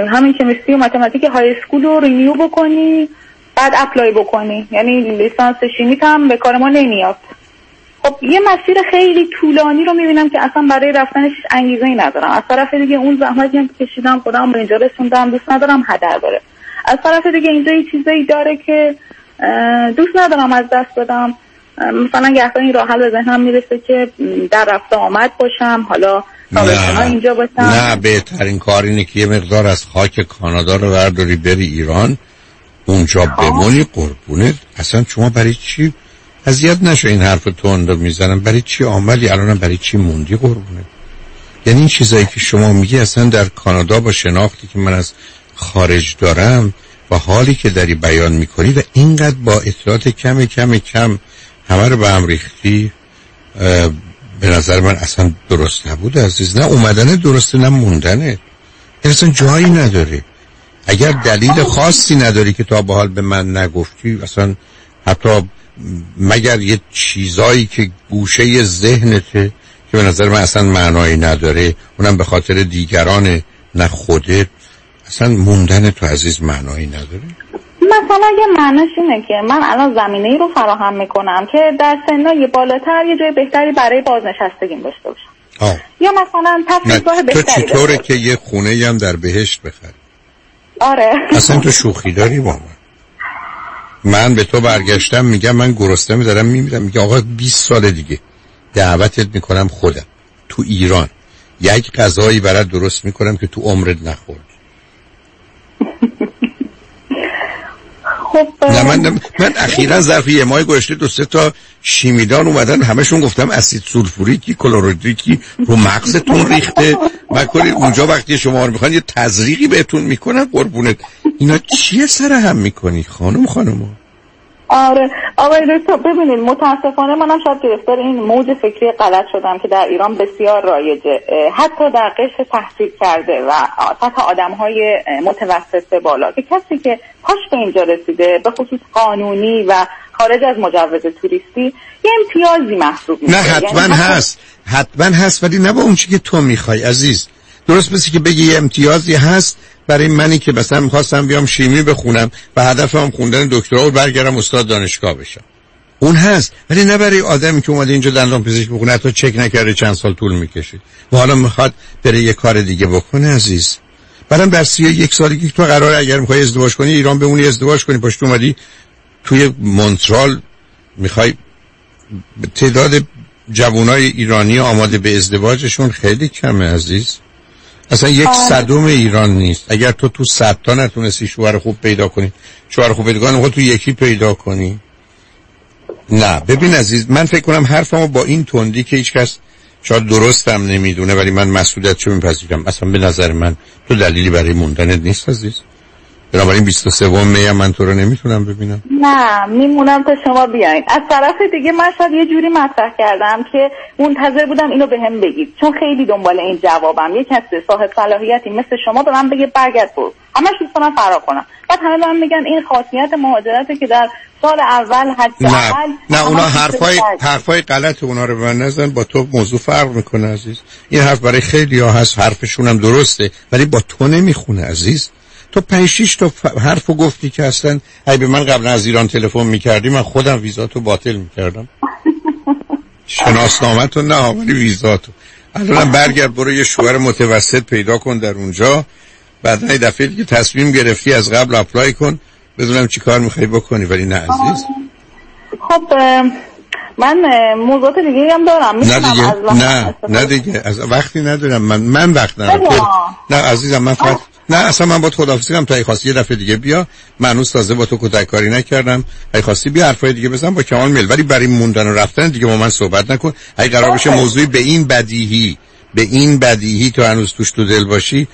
همین chemistry و mathematic high school رو renew بکنی. بعد apply بکنی. یعنی لیسانس شیمیت هم به کار ما نمیاد. خب یه مسیر خیلی طولانی رو می‌بینم که اصلا برای رفتنش انگیزه ای ندارم. از طرف دیگه اون زحمتی هم که کشیدم خودم به اینجا رسوندم دوست ندارم هدر بره. از طرف دیگه اینجا یه چیزایی داره که دوست ندارم از دست بدم. مثلا گهگاهی این راه حل به ذهنم می‌رسه که در رفته آمد باشم. حالا تابستونا اینجا باشم. نه بهترین کار اینه که یه مقدار از خاک کانادا رو برداری بری ایران. اونجا بمونی قربونت. اصلا شما برای چی اذیت نشو این حرف تند رو می‌زنم؟ برای چی آمدی؟ الانم برای چی موندی قربونت؟ یعنی این چیزایی که شما میگی اصلا در کانادا با شناختی که من از خارج دارم و حالی که داری بیان می‌کنی و اینقدر با اطلاعات کم کم کم همه رو به هم ریختی به نظر من اصلا درست نبود عزیز. نه اومدن درسته نه موندنه اصلا جایی نداره. اگر دلیل خاصی نداری که تا به حال به من نگفتی اصلا حتی مگر یه چیزایی که گوشه ذهنته که به نظر من اصلا معنایی نداره اونم به خاطر دیگران نه خودت اصلا موندن تو عزیز معنایی نداره مثلا یه معنیش اینه که من الان زمینه ای رو فراهم می‌کنم که در سنای بالاتر یه جای بهتری برای بازنشستگیم داشته باشم. یا مثلا نه تفریحگاه تو بهتری چطوره که یه خونه هم در بهشت بخری. آره. اصلا تو شوخی داری با من من به تو برگشتم میگم من گرسنه دارم میمیرم میگه آقا 20 سال دیگه. دعوتت می‌کنم خودم. تو ایران. یک غذایی برات درست می‌کنم که تو عمرت نخورد خب نه من من اخیرا ظرف یه ماه گذشته دو سه تا شیمیدان اومدن همشون گفتم اسید سولفوریکی کلورودریکی رو مغزتون ریخته. من کنید اونجا وقتی شما رو می‌خوان یه تزریقی بهتون می‌کنن قربونت. اینا چیه سر هم می‌کنی؟ خانم خانم؟ آره. آقای دکتر ببینید متاسفانه منم شاید گرفتار این موج فکری غلط شدم که در ایران بسیار رایجه. حتی در قشر تحصیل کرده و سطح آدم های متوسط به بالا که کسی که پاش به اینجا رسیده به خصوص قانونی و خارج از مجوز توریستی یه امتیازی محسوب میشه. نه حتما یعنی حتی- هست. حتما هست ولی نه با اون چی که تو می‌خوای عزیز. درست مثل که بگی یه امتیازی هست برای منی که مثلا می‌خواستم بیام شیمی بخونم و هدفم خوندن دکترا و برگردم استاد دانشگاه بشم. اون هست ولی نه برای آدمی که اومده اینجا دندان پزشک بخونه حتی چک نکرده چند سال طول می‌کشه و حالا می‌خواد بره یه کار دیگه بکنه عزیز. بعدم در سی یک سالگی تو قرار اگر می‌خوای ازدواج کنی ایران بمونی ازدواج کنی پشت اومدی توی مونترال می‌خوای تعداد جوانای ایرانی آماده به ازدواجشون خیلی کمه عزیز. اصلا یک آره. صدوم ایران نیست. اگر تو تو صد تا نتونستی شوهر خوب پیدا کنی. شوهر خوب پیدا کنی تو یکی پیدا کنی. نه. ببین عزیز من فکر کنم حرفمو با این تندی که هیچ کس شاید درستم نمی‌دونه ولی من مسئولیت چه میپذیرم؟ اصلا به نظر من تو دلیلی برای موندنت نیست عزیز. بنابراین 23 می هم من تو رو نمی‌تونم ببینم. نه میمونم تا شما بیاین. از طرف دیگه من شاید یه جوری مطرح کردم که منتظر بودم اینو به هم بگید. چون خیلی دنبال این جوابم. یه کسی صاحب صلاحیتی مثل شما به من بگه برگرد برو. همش دوست دارم فرار کنم. بعد همه به من میگن این خاصیت مهاجرته که در سال اول حد نه اول نه اونا حرفای. حرفای غلط اونا رو به من نزن. با تو موضوع فرق می‌کنه عزیز. این حرف برای خیلی ها هست. حرفشون هم درسته ولی با تو نمی‌خونه عزیز. تو پنج شیش تا ف- حرفو گفتی که اصلا اگه به من قبل از ایران تلفن می‌کردی من خودم ویزاتو باطل می‌کردم. *laughs* شناسنامه نه ولی ویزاتو. الان برگرد برو یه شوهر متوسط پیدا کن در اونجا. بعد یه دفعه دیگه تصمیم گرفتی از قبل اپلای کن. بدونم چی کار می‌خوای بکنی ولی نه عزیز. خب من موضوعات دیگه هم دارم. نه دیگه نه نه دیگه. از وقتی ندارم من من وقت ندارم. تو- نه عزیزم من فقط نه اصلا من با خداحافظی کنم تا ای خواستی یه دفعه دیگه بیا. من تازه با تو کتک کاری نکردم. ای خواستی بیا حرفای دیگه بزن با کمال میل. ولی برای موندن و رفتن دیگه با من صحبت نکن. اگه قرار بشه موضوعی به این بدیهی به این بدیهی تو هنوز توش تو دل باشی